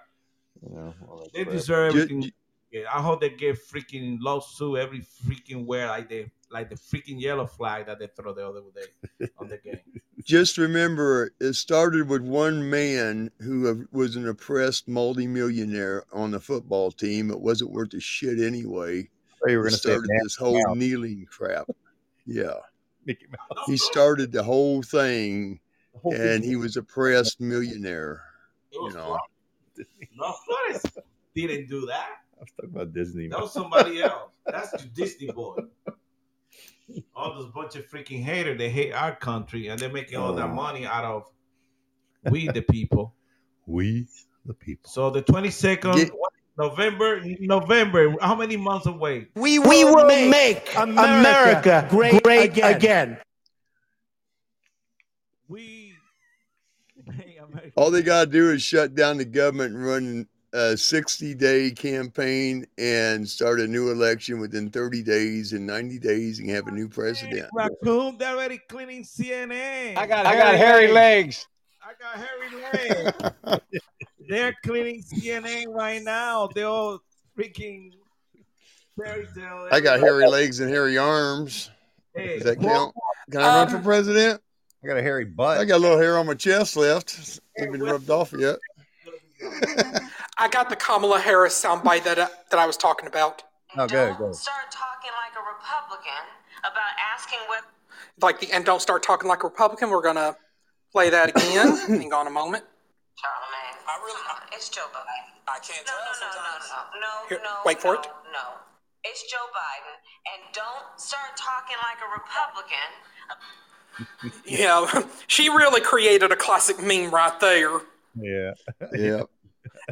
Speaker 2: you know,
Speaker 3: they
Speaker 2: crap.
Speaker 3: deserve everything. Yeah, I hope they get freaking lawsuit every freaking where like they like the freaking yellow flag that they throw the other day on the game. [laughs]
Speaker 6: Just remember, it started with one man who was an oppressed multimillionaire on the football team. It wasn't worth a shit anyway.
Speaker 2: Oh, you were going to say
Speaker 6: started
Speaker 2: Matt
Speaker 6: this whole
Speaker 2: Mouse.
Speaker 6: kneeling crap. Yeah, [laughs]
Speaker 2: Mickey Mouse.
Speaker 6: he started the whole thing,
Speaker 2: The whole
Speaker 6: and
Speaker 2: thing.
Speaker 6: he was a oppressed millionaire.
Speaker 3: It
Speaker 6: You
Speaker 3: was
Speaker 6: know,
Speaker 3: No, Flores didn't do that.
Speaker 2: I was talking about Disney.
Speaker 3: That was somebody [laughs] else. That's the Disney boy. All those bunch of freaking haters. They hate our country, and they're making all that
Speaker 2: Oh.
Speaker 3: money out of we the people. [laughs]
Speaker 2: We the people.
Speaker 3: So the twenty second
Speaker 6: Get-
Speaker 3: November, November. How many months away?
Speaker 8: We will, make, America, great, again.
Speaker 3: We.
Speaker 6: All they got to do is shut down the government and run a 60 day campaign and start a new election within 30 days. and 90 days, and have a new president.
Speaker 3: Raccoon, they're already cleaning CNN.
Speaker 8: I got, I got hairy legs.
Speaker 3: I got hairy legs. [laughs] They're cleaning CNN right now. They're all freaking fairy tale.
Speaker 6: I got hairy legs and hairy arms.
Speaker 3: Hey,
Speaker 6: Does that count? Can I run for
Speaker 9: Um,
Speaker 6: president?
Speaker 2: I got a hairy butt.
Speaker 6: I got a little hair on my chest left. Ain't been rubbed off yet.
Speaker 9: I got the Kamala Harris soundbite that I, that I was talking about.
Speaker 2: oh, good, good.
Speaker 10: Start talking like a Republican about asking what
Speaker 9: Like the and don't start talking like a Republican. We're gonna play that again. [coughs] Hang on a moment.
Speaker 10: Charlamagne. I really, Come on, it's Joe Biden.
Speaker 11: I can't
Speaker 10: No,
Speaker 11: tell
Speaker 10: no, no, no,
Speaker 11: sometimes.
Speaker 10: no, no,
Speaker 9: Here,
Speaker 10: no.
Speaker 9: wait for
Speaker 10: no,
Speaker 9: it.
Speaker 10: No, it's Joe Biden, and don't start talking like a Republican. [laughs]
Speaker 9: Yeah, [laughs] she really created a classic meme right there.
Speaker 2: Yeah.
Speaker 6: Yeah.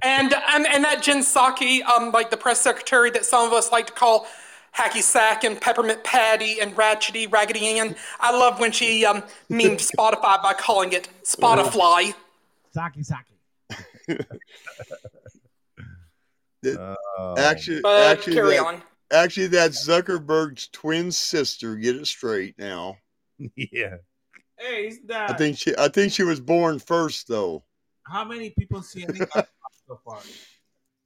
Speaker 9: And and, and that Jen Psaki, um, like the press secretary that some of us like to call Hacky Sack and Peppermint Patty and Ratchety Raggedy Ann. I love when she um, memed Spotify by calling it Spotify.
Speaker 3: Saki Saki.
Speaker 2: Oh,
Speaker 6: Actually,
Speaker 9: But
Speaker 6: actually,
Speaker 9: carry
Speaker 6: that,
Speaker 9: on.
Speaker 6: actually, that's Zuckerberg's twin sister. Get it straight now. [laughs]
Speaker 2: yeah.
Speaker 3: Hey, is
Speaker 6: I think she. I think she was born first, though.
Speaker 3: How many people CNN got so far?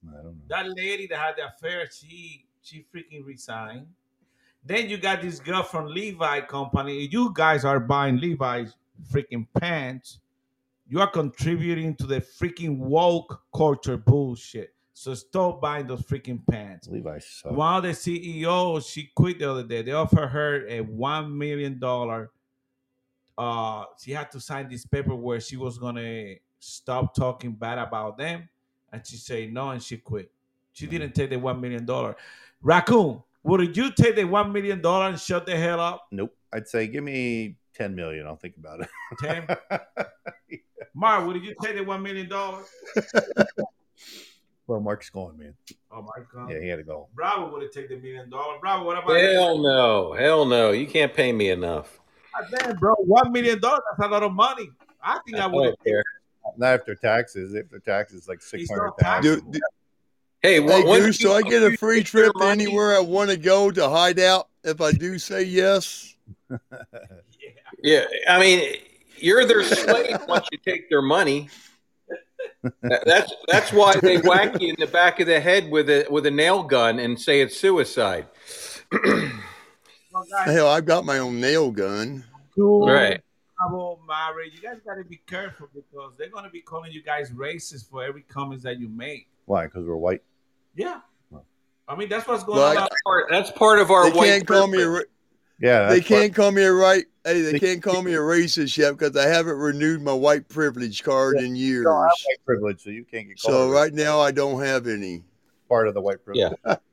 Speaker 2: I don't know.
Speaker 3: That lady that had the affair, she she freaking resigned. Then you got this girl from Levi Company. You guys are buying Levi's freaking pants. You are contributing to the freaking woke culture bullshit. So stop buying those freaking pants.
Speaker 2: Levi sucks.
Speaker 3: One of the CEO, she quit the other day. They offered her a one million dollar. Uh, she had to sign this paper where she was gonna stop talking bad about them, and she said no, and she quit. She mm. didn't take the one million dollar. Raccoon, would you take the one million dollar and shut the hell up?
Speaker 2: Nope. I'd say give me ten million. I'll think about it.
Speaker 3: Ten. [laughs] Mark, would you take the one million dollars?
Speaker 2: well, Mark's gone, man.
Speaker 3: Oh my god.
Speaker 2: Yeah, he had to go.
Speaker 3: Bravo would have taken the million dollar. Bravo, what about
Speaker 5: Hell no, hell no. You can't pay me enough.
Speaker 3: God damn, bro, one million dollars, that's a lot of money. I think I
Speaker 5: I
Speaker 3: would have
Speaker 5: care.
Speaker 2: Not after taxes. After taxes, like six
Speaker 3: He's
Speaker 2: hundred
Speaker 3: not taxed.
Speaker 2: thousand.
Speaker 6: Do, do,
Speaker 5: Hey,
Speaker 6: hey,
Speaker 5: what, what
Speaker 6: Goose, do I get a free trip to anywhere I want to go to hide out if I do say yes?
Speaker 5: Yeah, I mean, you're their slave once you take their money. That's that's why they whack you in the back of the head with a with a nail gun and say it's suicide. [clears throat]
Speaker 3: Well, guys,
Speaker 6: Hell, I've got my own nail gun.
Speaker 3: cool.
Speaker 5: Right.
Speaker 3: Bravo, Mary, you guys gotta be careful because they're gonna be calling you guys racist for every comments that you make.
Speaker 2: Why? Because we're white.
Speaker 3: Yeah. I mean, that's what's going
Speaker 6: Well,
Speaker 3: on.
Speaker 6: I-
Speaker 3: out
Speaker 5: Part- That's part of our
Speaker 6: They
Speaker 5: white
Speaker 6: can't call me a ra-
Speaker 2: Yeah,
Speaker 6: they can't call me a right. Hey, they
Speaker 2: They-
Speaker 6: can't call me a racist yet because I haven't renewed my white privilege card in years.
Speaker 2: You don't have white privilege, so you can't get
Speaker 6: So right now I don't have any.
Speaker 2: part of the white privilege.
Speaker 5: Yeah. [laughs]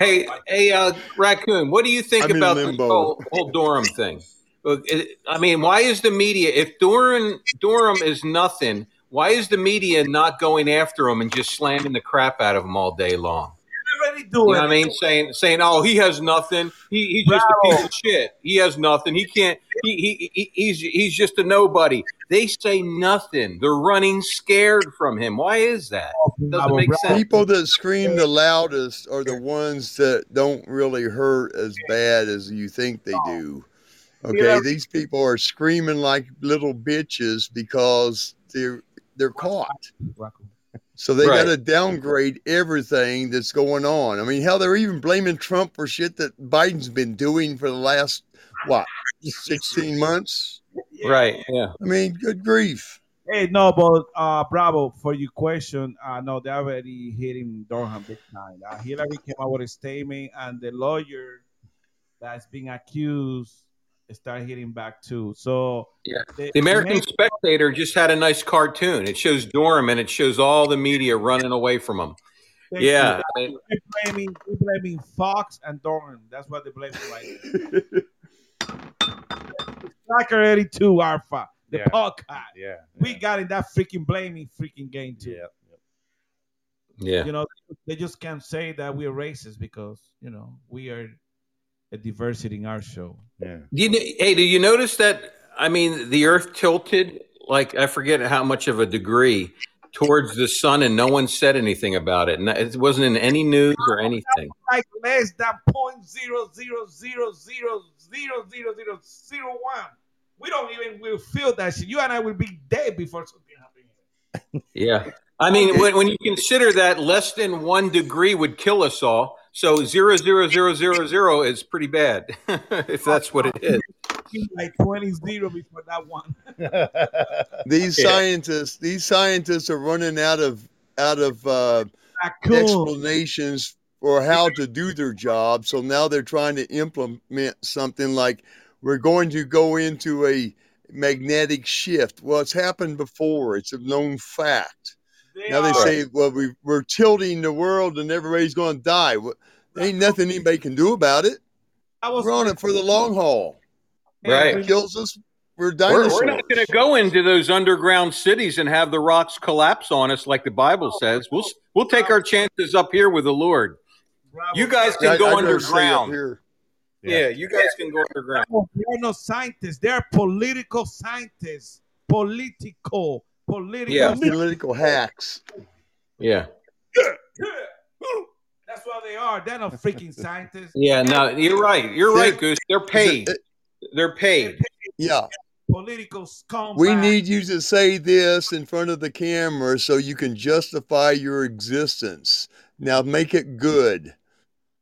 Speaker 5: Hey, hey, uh, raccoon, what do you think
Speaker 6: I'm
Speaker 5: about
Speaker 6: the
Speaker 5: whole, whole Durham thing? Look, it- I mean, why is the media? If Durham Durham is nothing, why is the media not going after him and just slamming the crap out of him all day long?
Speaker 3: They're
Speaker 5: You
Speaker 3: doing
Speaker 5: know what I mean? Saying saying, oh, he has nothing. He he's just a piece of shit. He has nothing. He can't. He, he, he he's he's just a nobody. They say nothing. They're running scared from him. Why is that? Doesn't make sense.
Speaker 6: People that scream the loudest are the ones that don't really hurt as bad as you think they do. Okay,
Speaker 3: Yeah.
Speaker 6: these people are screaming like little bitches because they're they're caught. So they
Speaker 5: Right.
Speaker 6: got to downgrade everything that's going on. I mean, hell, they're even blaming Trump for shit that Biden's been doing for the last what sixteen months.
Speaker 5: Right? Yeah.
Speaker 6: I mean, good grief.
Speaker 3: Hey, no, but uh, bravo for your question. Uh, no, they already hit him Durham big time. Uh, Hillary came out with a statement, and the lawyer that's being accused started hitting back too. So
Speaker 5: Yeah.
Speaker 3: the,
Speaker 5: The American
Speaker 3: main-
Speaker 5: Spectator just had a nice cartoon. It shows Durham and it shows all the media running away from him.
Speaker 3: thank
Speaker 5: Yeah.
Speaker 3: you.
Speaker 5: I mean,
Speaker 3: They're blaming, they're blaming Fox and Durham. That's what they're blaming right now. Like [laughs] already too, Alpha, the
Speaker 2: Yeah.
Speaker 3: podcast.
Speaker 2: Yeah.
Speaker 3: We got in that freaking blaming freaking game too.
Speaker 2: Yeah.
Speaker 5: yeah.
Speaker 3: You know, they just can't say that we're racist because you know we are a diversity in our show.
Speaker 2: Yeah.
Speaker 5: Do you, hey, do you notice that? I mean, the Earth tilted like I forget how much of a degree towards the sun, and no one said anything about it. And it wasn't in any news or anything.
Speaker 3: Like less than point zero zero zero zero zero zero zero zero one. We don't even will feel that shit. You and I will be dead before something happens.
Speaker 5: Yeah. I mean, when, when you consider that less than one degree would kill us all, so zero zero zero zero zero is pretty bad, [laughs] if that's what it is.
Speaker 3: Like twenty zero before that one. [laughs]
Speaker 6: These
Speaker 5: Yeah.
Speaker 6: scientists, these scientists are running out of out of uh,
Speaker 3: Raccoon.
Speaker 6: explanations for how to do their job. So now they're trying to implement something like we're going to go into a magnetic shift. Well, it's happened before. It's a known fact.
Speaker 3: They
Speaker 6: Now they
Speaker 3: are-
Speaker 6: say, well, we, we're tilting the world and everybody's going to die. Well, ain't nothing anybody can do about it.
Speaker 3: I was
Speaker 6: We're on it for the long haul.
Speaker 5: Right.
Speaker 6: It kills us. We're
Speaker 5: We're,
Speaker 6: dinosaurs.
Speaker 5: we're not going to go into those underground cities and have the rocks collapse on us like the Bible oh, says. We'll we'll take our chances up here with the Lord. You guys can go
Speaker 6: I'd rather stay up
Speaker 5: underground.
Speaker 6: here.
Speaker 5: Yeah, you guys can go underground.
Speaker 3: Bravo. They're no scientists. They're political scientists. Political. Political.
Speaker 5: Yeah.
Speaker 6: Political hacks.
Speaker 5: Yeah.
Speaker 3: That's what they are. They're not freaking scientists.
Speaker 5: Yeah, no, you're right. You're
Speaker 6: Yeah.
Speaker 5: right, Goose. They're paid. They're paid.
Speaker 6: Yeah.
Speaker 3: Political scumbags.
Speaker 6: We need you to say this in front of the camera so you can justify your existence. Now make it good.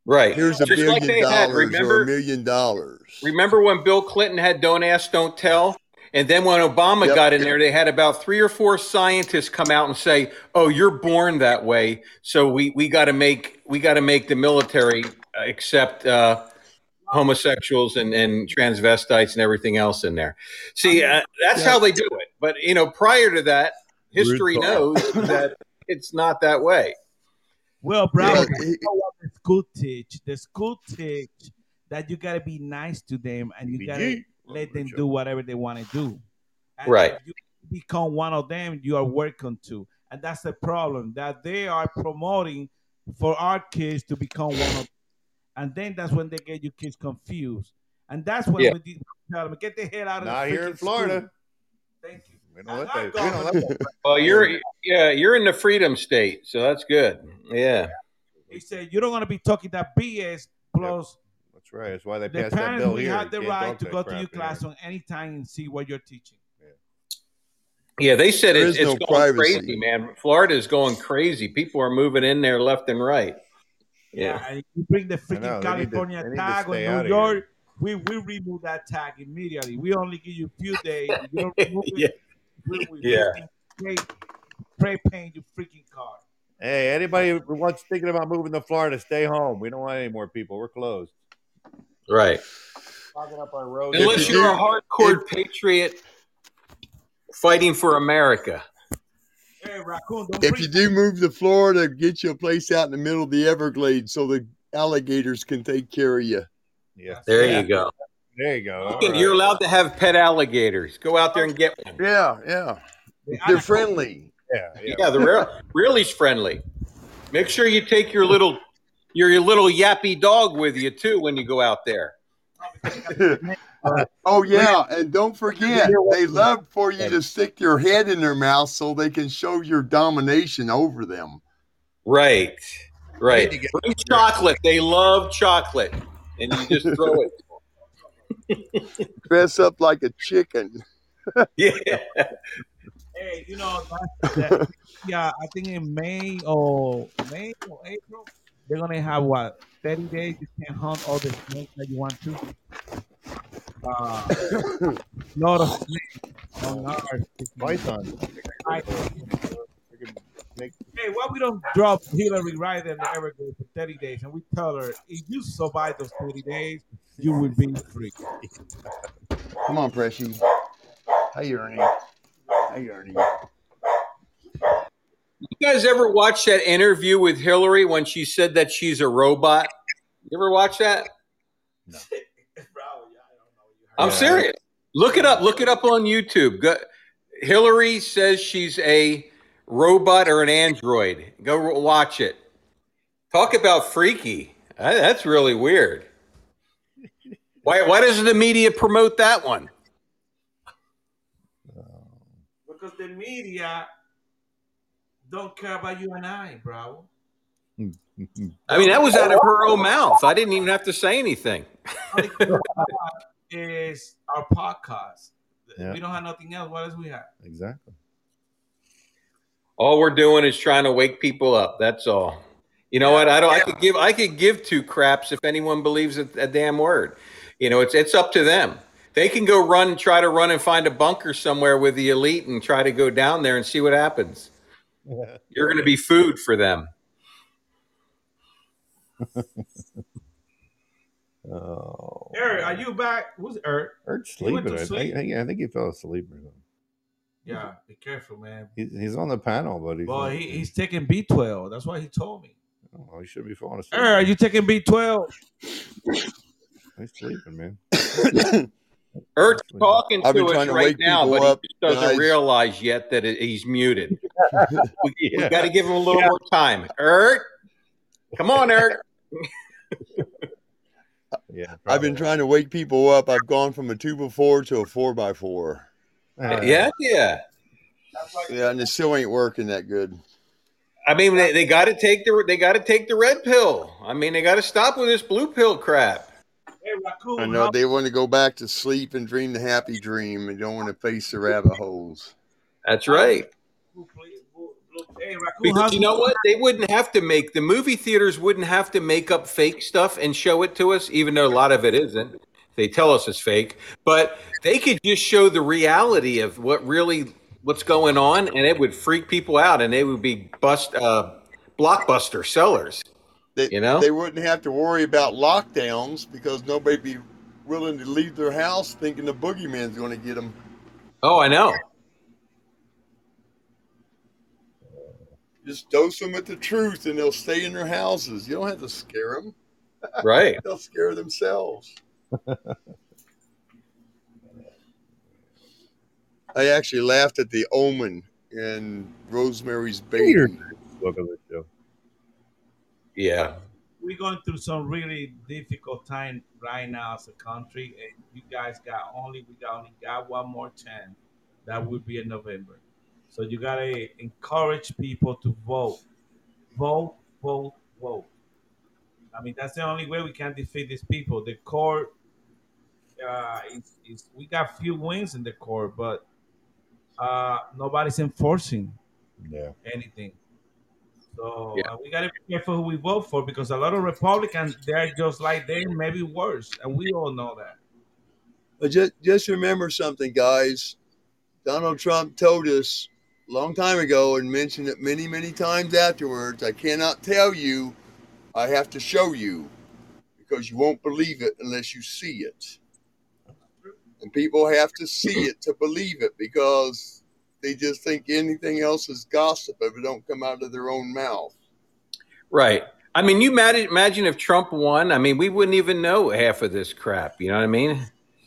Speaker 5: Right.
Speaker 6: Here's a
Speaker 5: Just like
Speaker 6: billion
Speaker 5: they had,
Speaker 6: dollars or a million dollars.
Speaker 5: Remember when Bill Clinton had "Don't Ask, Don't Tell," and then when Obama
Speaker 6: Yep.
Speaker 5: got in there, they had about three or four scientists come out and say, "Oh, you're born that way, so we we got to make we got to make the military accept uh, homosexuals and and transvestites and everything else in there." See, uh, that's how they do it. But you know, prior to that, history knows [laughs] that it's not that way.
Speaker 3: Well, Bravo,
Speaker 6: Yeah,
Speaker 3: you know what the school teach? The school teach that you gotta be nice to them and you gotta
Speaker 2: BG.
Speaker 3: Let them do whatever they want to do. And
Speaker 5: Right.
Speaker 3: if you become one of them, you are welcome to. And that's the problem that they are promoting for our kids to become one of them. And then that's when they get your kids confused. And that's when
Speaker 5: Yeah.
Speaker 3: we need tell them, get the hell out of
Speaker 2: Not
Speaker 3: the
Speaker 2: here in Florida.
Speaker 3: school. Thank you.
Speaker 2: We don't let that. We don't let that.
Speaker 5: Well, you're yeah, you're in the freedom state, so that's good. Yeah.
Speaker 3: He said, you don't want to be talking that BS plus
Speaker 2: That's right. That's why they
Speaker 3: the
Speaker 2: passed that bill
Speaker 3: will
Speaker 2: here.
Speaker 3: have the
Speaker 2: You can't
Speaker 3: right to go to your
Speaker 2: in
Speaker 3: class
Speaker 2: here.
Speaker 3: on any time and see what you're teaching.
Speaker 5: Yeah, they said
Speaker 6: There
Speaker 5: it's, it's
Speaker 6: no
Speaker 5: going
Speaker 6: privacy.
Speaker 5: crazy, man. Florida is going crazy. People are moving in there left and right. Yeah.
Speaker 3: And you bring the freaking
Speaker 2: know, they need to-
Speaker 3: California
Speaker 2: to
Speaker 3: tag on New York. We we remove that tag immediately. We only give you a few days. You don't remove [laughs]
Speaker 5: Yeah.
Speaker 3: it. We, we
Speaker 5: Yeah.
Speaker 3: Spray, spray paint your freaking car.
Speaker 2: Hey, anybody who wants thinking about moving to Florida, stay home. We don't want any more people. We're closed.
Speaker 5: Right.
Speaker 2: Clogging up our roads.
Speaker 5: Unless
Speaker 6: you
Speaker 5: you're a hardcore patriot fighting for America.
Speaker 3: Hey, raccoon, don't
Speaker 6: If
Speaker 3: bring
Speaker 6: you do move to Florida, get you a place out in the middle of the Everglades so the alligators can take care of you.
Speaker 2: Yeah.
Speaker 5: There
Speaker 2: Yeah.
Speaker 5: you go.
Speaker 2: There you go. All
Speaker 5: You're
Speaker 2: right.
Speaker 5: allowed to have pet alligators. Go out there and get one.
Speaker 6: Yeah, yeah. They're friendly.
Speaker 2: Yeah, yeah.
Speaker 5: Yeah, the real, really's friendly. Make sure you take your little your, your little yappy dog with you too when you go out there. [laughs]
Speaker 6: oh yeah, and don't forget, they love for you to stick your head in their mouth so they can show your domination over them.
Speaker 5: Right. Right.
Speaker 2: Need to get-
Speaker 5: Bring chocolate. They love chocolate. And you just throw it. [laughs]
Speaker 6: Dress up like a chicken. [laughs]
Speaker 5: Yeah.
Speaker 3: Hey, you know, that, yeah, I think in May or May or April, they're gonna have what thirty days. You can hunt all the snakes that you want to. Uh, [coughs] lot of snakes on ours.
Speaker 2: Python.
Speaker 3: I-
Speaker 2: make-
Speaker 3: Hey, why we don't drop Hillary right in the Everglades for thirty days, and we tell her if you survive those thirty days, you will be free.
Speaker 6: Come on, Pressy. Hey, Ernie. Hey, Ernie.
Speaker 5: You guys ever watch that interview with Hillary when she said that she's a robot? You ever watch that? No. [laughs] I'm
Speaker 2: Yeah.
Speaker 5: serious. Look it up. Look it up on YouTube. Go, Hillary says she's a robot or an android. Go watch it. Talk about freaky. That's really weird. Why, why doesn't the media promote that one?
Speaker 3: Because the media don't care about you and I, bro.
Speaker 5: I mean, that was out of her own mouth. I didn't even have to say anything.
Speaker 3: All they care about is our podcast.
Speaker 2: Yeah.
Speaker 3: We don't have nothing else. What else we have?
Speaker 2: Exactly.
Speaker 5: All we're doing is trying to wake people up. That's all. You know what? I don't. I could give. I could give two craps if anyone believes a, a damn word. You know, it's it's up to them. They can go run, try to run and find a bunker somewhere with the elite and try to go down there and see what happens. [laughs] You're going to be food for them. [laughs]
Speaker 2: Oh.
Speaker 3: Eric, are you back? Who's Eric?
Speaker 2: Eric's
Speaker 3: He went
Speaker 2: sleeping.
Speaker 3: to
Speaker 2: I
Speaker 3: sleep.
Speaker 2: think, I think he fell asleep or something.
Speaker 3: Yeah, be careful, man.
Speaker 2: He's, he's on the panel, but he's,
Speaker 3: Well, he, he's taking B12. That's why he told me.
Speaker 2: oh, he should be falling asleep.
Speaker 3: Eric, are you taking B12?
Speaker 2: He's sleeping, man. [coughs]
Speaker 5: Ert's talking to us
Speaker 6: trying to
Speaker 5: right now, but
Speaker 6: up,
Speaker 5: he just doesn't
Speaker 6: guys.
Speaker 5: realize yet that it, he's muted. [laughs] we
Speaker 2: Yeah.
Speaker 5: got to give him a little more time. Ert, come on, Ert. [laughs]
Speaker 2: Yeah.
Speaker 6: I've been trying to wake people up. I've gone from a two by four to a four by four.
Speaker 2: probably.
Speaker 5: Yeah, yeah.
Speaker 6: Yeah, and it still ain't working that good.
Speaker 5: I mean, they, they got to take the they got to take the red pill. I mean, they got to stop with this blue pill crap.
Speaker 3: Hey, Raccoon,
Speaker 6: I know they want to go back to sleep and dream the happy dream and don't want to face the rabbit holes.
Speaker 5: That's right.
Speaker 3: blue, please, blue, blue Hey, Raccoon,
Speaker 5: Because you know what? They wouldn't have to make the movie theaters wouldn't have to make up fake stuff and show it to us, even though a lot of it isn't. They tell us it's fake, but they could just show the reality of what really what's going on, and it would freak people out, and they would be bust uh, blockbuster sellers.
Speaker 6: They,
Speaker 5: You know?
Speaker 6: they wouldn't have to worry about lockdowns because nobody be willing to leave their house thinking the boogeyman's going to get them.
Speaker 5: Oh, I know.
Speaker 6: Just dose them with the truth, and they'll stay in their houses. You don't have to scare them; [laughs]
Speaker 5: Right.
Speaker 6: they'll scare themselves. [laughs] I actually laughed at the Omen and Rosemary's Baby.
Speaker 2: Welcome to the show.
Speaker 5: Yeah.
Speaker 3: we're going through some really difficult time right now as a country, and you guys got only we got only got one more chance. That would be in November. So you gotta encourage people to vote, vote, vote, vote. I mean, that's the only way we can defeat these people. The court, uh, is, is we got few wins in the court, but uh, nobody's enforcing
Speaker 2: Yeah.
Speaker 3: anything. So
Speaker 5: Yeah.
Speaker 3: uh, we gotta be careful who we vote for because a lot of Republicans they're just like them, maybe worse, and we all know that.
Speaker 6: But just, just remember something, guys. Donald Trump told us a long time ago and mentioned it many, many times afterwards. I cannot tell you, I have to show you because you won't believe it unless you see it. And people have to see it to believe it because they just think anything else is gossip if it don't come out of their own mouth.
Speaker 5: Right. I mean, you imagine, imagine if Trump won. I mean, we wouldn't even know half of this crap. You know what I mean?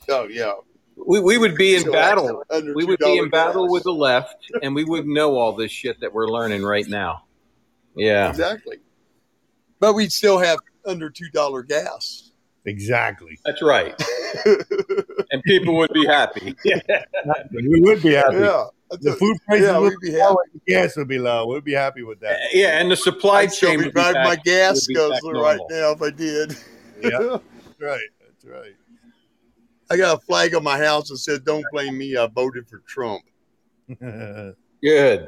Speaker 6: Oh yeah.
Speaker 5: We, we would be in
Speaker 6: So
Speaker 5: battle. We would be in
Speaker 6: $2
Speaker 5: battle with the left, and we wouldn't know all this shit that we're learning right now. Yeah.
Speaker 6: Exactly. But we'd still have under two dollar gas.
Speaker 2: Exactly.
Speaker 5: That's right. [laughs] and people would be happy. Yeah. [laughs]
Speaker 2: We would be happy.
Speaker 6: Yeah.
Speaker 2: The food prices
Speaker 6: Yeah,
Speaker 2: would
Speaker 6: be
Speaker 2: be low. The gas would be low. We'd be happy with that.
Speaker 5: Yeah, and the supply
Speaker 6: I'd
Speaker 5: chain
Speaker 6: be
Speaker 5: would be
Speaker 6: driving my gas
Speaker 5: would be back
Speaker 6: right now if I did.
Speaker 2: Yeah. [laughs] That's right. That's right.
Speaker 6: I got a flag on my house that said, "Don't blame me. I voted for Trump." [laughs]
Speaker 5: Good.
Speaker 3: Hey,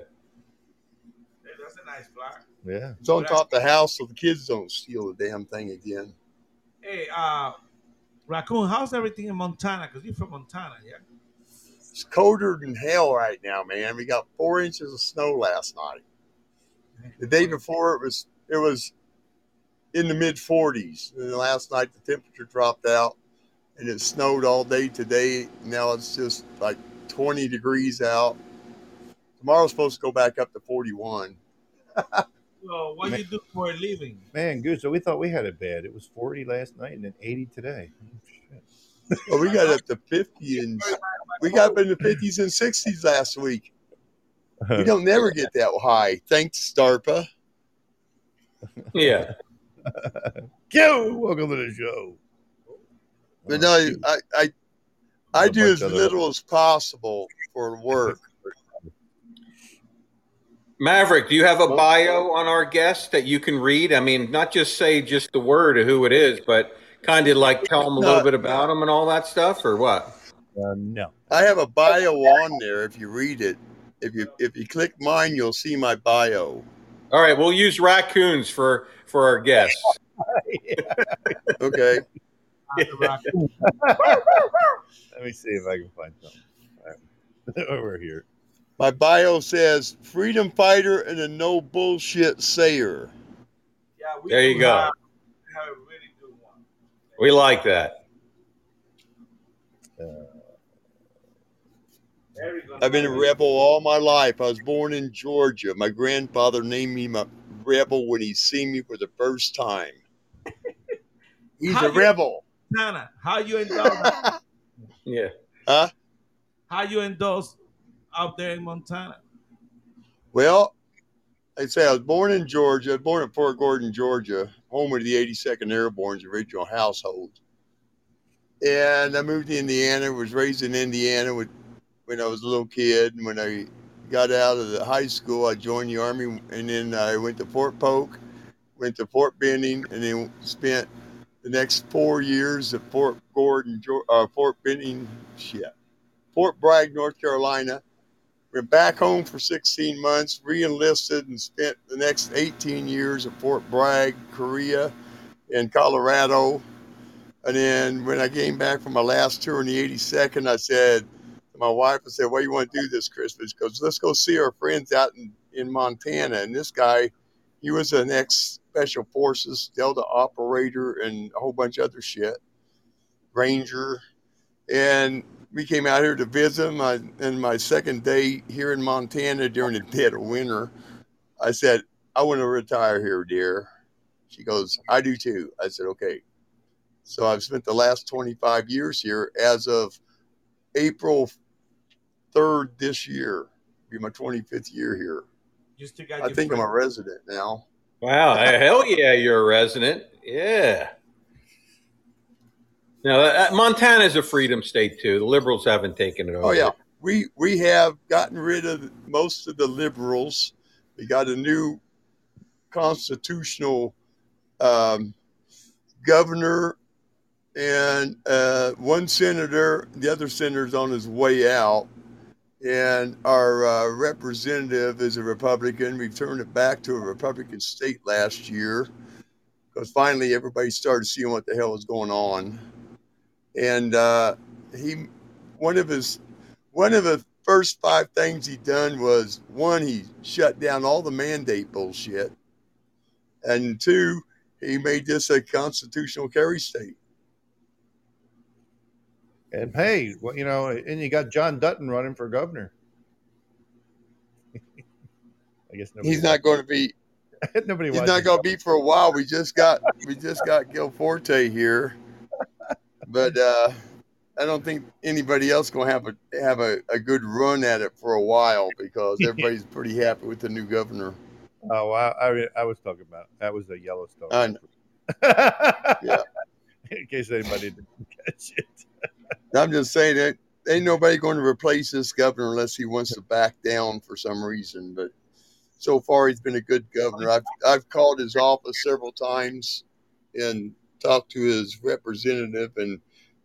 Speaker 3: that's a nice flag.
Speaker 2: yeah.
Speaker 6: It's on top of the house so the kids don't steal the damn thing again.
Speaker 3: Hey, uh, Raccoon, how's everything in Montana? Because you're from Montana, yeah.
Speaker 6: It's colder than hell right now, man. We got four inches of snow last night. The day before it was it was in the mid 40s. And last night the temperature dropped out, and it snowed all day today. Now it's just like 20 degrees out. Tomorrow's supposed to go back up to 41. [laughs]
Speaker 3: So what do you do for a living?
Speaker 2: Man, good. So we thought we had it bad. It was 40 last night and then 80 today. Mm-hmm.
Speaker 6: Oh, well, [laughs] we got up to 50 and we got up in the 50s and 60s last week. [laughs] We don't never get that high. Thanks, DARPA. [laughs]
Speaker 5: Yeah.
Speaker 2: Yo, welcome to the show.
Speaker 6: But no, I do as little as possible for work.
Speaker 5: Maverick, do you have a bio on our guest that you can read? I mean, not just say just the word of who it is, but kind of like tell them a little bit about them and all that stuff, or what?
Speaker 2: Uh, no.
Speaker 6: I have a bio on there. If you read it, if you if you click mine, you'll see my bio.
Speaker 5: All right, we'll use raccoons for for our guests. [laughs]
Speaker 6: Okay. [laughs]
Speaker 2: Let me see if I can find something. All right. [laughs] Over here.
Speaker 6: My bio says freedom fighter and a no bullshit sayer.
Speaker 3: Yeah, we
Speaker 5: There you go.
Speaker 3: Have, have a really good one.
Speaker 5: We like that.
Speaker 3: Very good.
Speaker 6: I've been a rebel all my life. I was born in Georgia. My grandfather named me my rebel when he seen me for the first time. [laughs] He's
Speaker 3: How
Speaker 6: a
Speaker 3: you-
Speaker 6: rebel.
Speaker 3: Montana. How you endorse? [laughs]
Speaker 5: Yeah.
Speaker 6: Huh?
Speaker 3: how you endorse out there in Montana?
Speaker 6: Well, I say I was born in Georgia. I was born in Fort Gordon, Georgia, home of the 82nd Airborne's original household. And I moved to Indiana, was raised in Indiana with, when I was a little kid. And when I got out of the high school, I joined the Army. And then I went to Fort Polk, went to Fort Benning, and then spent the next four years at Fort Gordon, uh, Fort Benning, shit, Fort Bragg, North Carolina. Went back home for 16 months, re-enlisted, and spent the next 18 years at Fort Bragg, Korea, in Colorado. And then when I came back from my last tour in the 82nd, I said to my wife, I said, "What do you want to do this Christmas?" Because let's go see our friends out in, in Montana. And this guy, he was an ex Special Forces Delta operator and a whole bunch of other shit, Ranger. And we came out here to visit him. I, and my second day here in Montana during the dead of winter, I said, I want to retire here, dear. She goes, I do too. I said, okay. So I've spent the last 25 years here as of April 3rd this year. Be my 25th year here.
Speaker 3: You still
Speaker 6: I
Speaker 3: your
Speaker 6: think I'm a resident now.
Speaker 5: Wow, hell yeah, you're a resident. Yeah. Now, Montana is a freedom state too. The liberals haven't taken it over.
Speaker 6: Oh yeah, we we have gotten rid of most of the liberals. We got a new constitutional um, governor and uh, one senator. The other senator's on his way out, and our uh, representative is a Republican. We've turned it back to a Republican state last year because finally everybody started seeing what the hell was going on. And uh, he, one of his, one of the first five things he done was one, he shut down all the mandate bullshit, and two, he made this a constitutional carry state.
Speaker 2: And hey, well, you know, and you got John Dutton running for governor. [laughs] I guess
Speaker 6: He's not going to be.
Speaker 2: nobody
Speaker 6: He's not going to be [laughs] for a while. We just got we just got Gianforte here, but uh, I don't think anybody else going to have a have a, a good run at it for a while because [laughs] everybody's pretty happy with the new governor.
Speaker 2: Oh, I, I, I was talking about that was the Yellowstone.
Speaker 6: I know. Yeah. [laughs]
Speaker 2: In case anybody didn't [laughs] catch it.
Speaker 6: I'm just saying that ain't nobody going to replace this governor unless he wants to back down for some reason. But so far, he's been a good governor. I've I've called his office several times and talked to his representative, and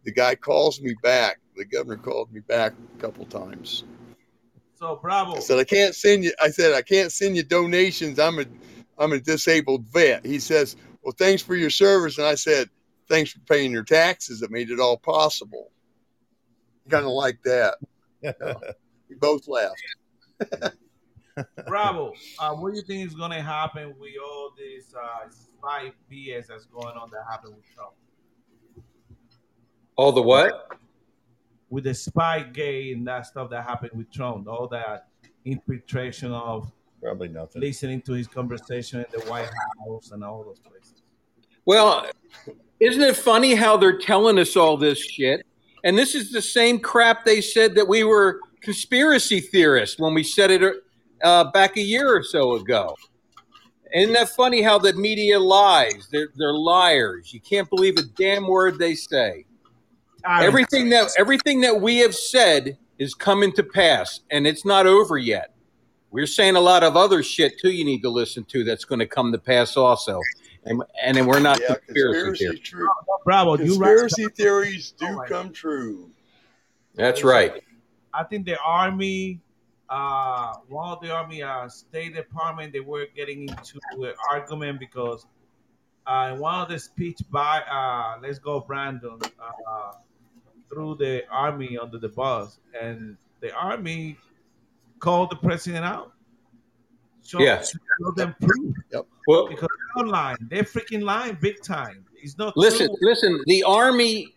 Speaker 6: the guy calls me back. The governor called me back a couple times.
Speaker 3: So bravo.
Speaker 6: I said I can't send you. I said I can't send you donations. I'm a I'm a disabled vet. He says, "Well, thanks for your service." And I said, "Thanks for paying your taxes. That made it all possible." Kind of like that. [laughs] we both laughed. [laughs]
Speaker 3: Bravo. Uh, what do you think is going to happen with all this uh, spy BS that's going on that happened with Trump?
Speaker 5: All the what?
Speaker 3: With the spy gay and that stuff that happened with Trump, all that infiltration of
Speaker 2: Probably nothing.
Speaker 3: listening to his conversation in the White House and all those places.
Speaker 5: Well, isn't it funny how they're telling us all this shit? And this is the same crap they said that we were conspiracy theorists when we said it uh, back a year or so ago. Isn't that funny how the media lies? They're, they're liars. You can't believe a damn word they say. Everything that everything that we have said is coming to pass, and it's not over yet. We're saying a lot of other shit too. You need to listen to that's going to come to pass also, and and then we're not
Speaker 6: Yeah,
Speaker 5: conspiracy
Speaker 6: conspiracy
Speaker 5: theorists.
Speaker 6: true.
Speaker 3: Bravo, you right.
Speaker 6: Conspiracy theories do come true.
Speaker 5: That's right.
Speaker 3: I think the army, uh, one of the army uh, State Department, they were getting into an argument because uh, in one of the speech by uh, Let's Go Brandon uh, threw the army under the bus, and the army called the president out. Show,
Speaker 5: Yeah.
Speaker 3: show them proof.
Speaker 6: Yep.
Speaker 5: Well,
Speaker 3: Because they're lying. They're freaking lying big time. It's not
Speaker 5: listen,
Speaker 3: true.
Speaker 5: listen. The army.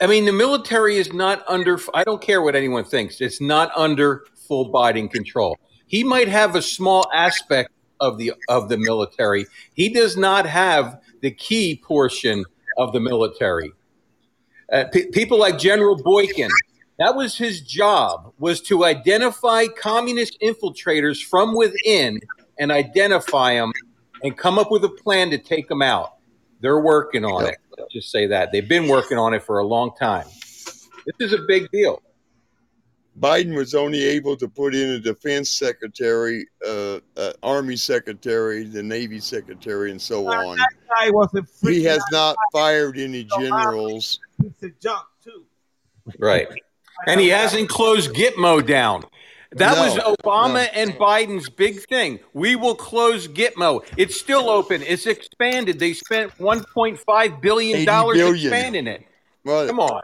Speaker 5: I mean, the military is not under. I don't care what anyone thinks. It's not under full Biden control. He might have a small aspect of the of the military. He does not have the key portion of the military. Uh, pe- people like General Boykin. That was his job was to identify communist infiltrators from within and identify them and come up with a plan to take them out. They're working on it. Let's just say that. They've been working on it for a long time. This is a big deal.
Speaker 6: Biden was only able to put in a defense secretary, uh, uh, army secretary, the navy secretary, and so on.
Speaker 3: That guy was a
Speaker 6: He has not fired any generals.
Speaker 3: piece of junk too.
Speaker 5: Right. And he hasn't closed Gitmo down. That was Obama
Speaker 6: no.
Speaker 5: and Biden's big thing. We will close Gitmo. It's still open. It's expanded. They spent 1.5 billion dollars expanding it.
Speaker 6: Well,
Speaker 5: Come on,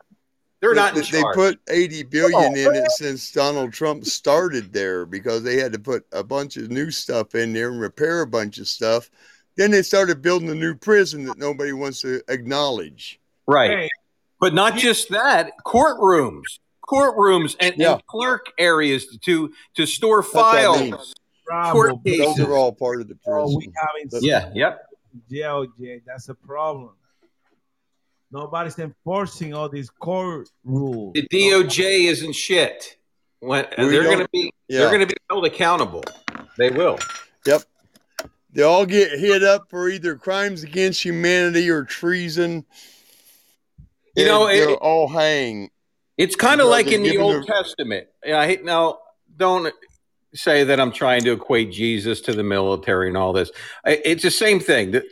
Speaker 5: they're
Speaker 6: they,
Speaker 5: not in
Speaker 6: they- they put 80 billion in it since Donald Trump started there because they had to put a bunch of new stuff in there and repair a bunch of stuff. Then they started building a new prison that nobody wants to acknowledge.
Speaker 5: Right.
Speaker 3: Hey,
Speaker 5: But not just that, courtrooms, courtrooms, and,
Speaker 6: Yeah.
Speaker 5: and clerk areas to to store
Speaker 6: That's
Speaker 5: files, court
Speaker 3: bro.
Speaker 6: Those are all part of the
Speaker 3: Oh, we
Speaker 6: prison.
Speaker 3: having
Speaker 6: But-
Speaker 5: Yeah. Yep.
Speaker 3: jail, Jay. That's a problem. Nobody's enforcing all these court rules.
Speaker 5: The DOJ isn't shit. When
Speaker 6: We
Speaker 5: they're going to be,
Speaker 6: Yeah.
Speaker 5: they're going to be held accountable. They will.
Speaker 6: Yep. They all get hit up for either crimes against humanity or treason.
Speaker 5: You know, it-
Speaker 6: they're all hang.
Speaker 5: It's kind of like in the Old
Speaker 6: their-
Speaker 5: Testament. Yeah, I hate now. Don't say that I'm trying to equate Jesus to the military and all this. It's the same thing. The-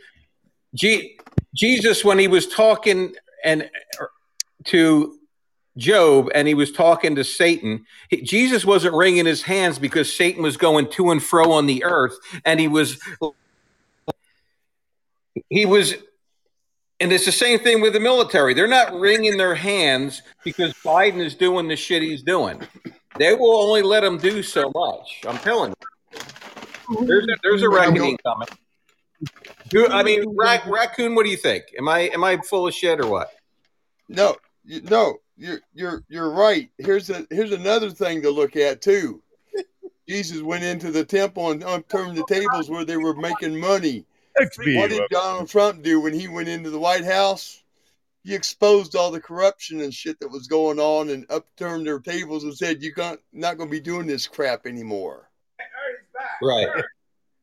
Speaker 5: Je- Jesus, when he was talking and to Job, and he was talking to Satan, he- Jesus wasn't wringing his hands because Satan was going to and fro on the earth, and he was he was and it's the same thing with the military. They're not wringing their hands because Biden is doing the shit he's doing. They will only let him do so much. I'm telling you. There's a, there's a reckoning coming. Do- I mean, Rac- raccoon. What do you think? Am I am I full of shit or what?
Speaker 6: No, you, no, you're you're you're right. Here's a here's another thing to look at too. [laughs] Jesus went into the temple and unturned the tables where they were making money. What did Donald Trump do when he went into the White House? He exposed all the corruption and shit that was going on and upturned their tables and said, "You're not not going to be doing this crap anymore."
Speaker 5: Right.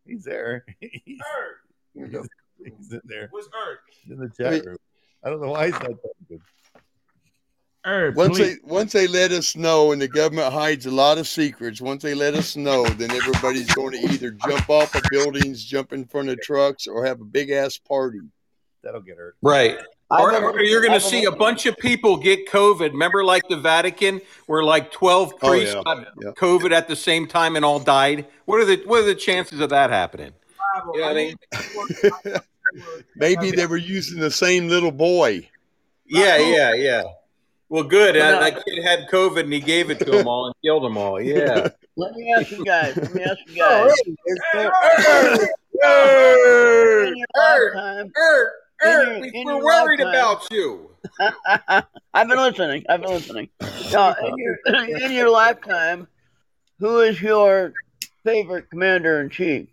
Speaker 2: He's there. [laughs] He's,
Speaker 3: Earth.
Speaker 6: You know? [laughs]
Speaker 2: he's in there
Speaker 3: Where's Earth?
Speaker 2: in the
Speaker 6: I
Speaker 2: chat
Speaker 6: mean-
Speaker 2: room. I don't know why he's not talking.
Speaker 3: Earth.
Speaker 6: Once
Speaker 3: please.
Speaker 6: they once they let us know, and the government hides a lot of secrets. Once they let us know, then everybody's going to either jump off of buildings, jump in front of trucks, or have a big ass party.
Speaker 2: That'll get hurt.
Speaker 5: Right. Or, or you're going to see a bunch of people get COVID. Remember, like the Vatican, where like 12
Speaker 6: Oh,
Speaker 5: priests
Speaker 6: yeah.
Speaker 5: got
Speaker 6: Yeah.
Speaker 5: COVID at the same time and all died. What are the what are the chances of that happening?
Speaker 3: Bravo.
Speaker 5: You know what I mean? [laughs]
Speaker 6: Maybe they were using the same little boy.
Speaker 5: Yeah, yeah, yeah. Well, good.
Speaker 4: Well,
Speaker 5: Uh, that kid had COVID and he gave it to them all and killed them all. Yeah. [laughs]
Speaker 4: Let me ask you guys. Let me ask you guys. In your lifetime,
Speaker 5: Ert,
Speaker 4: In your-
Speaker 5: we
Speaker 4: in
Speaker 5: were worried about you. [laughs]
Speaker 4: I've been listening. I've been listening. Now, in your, in your lifetime, who is your favorite commander in chief?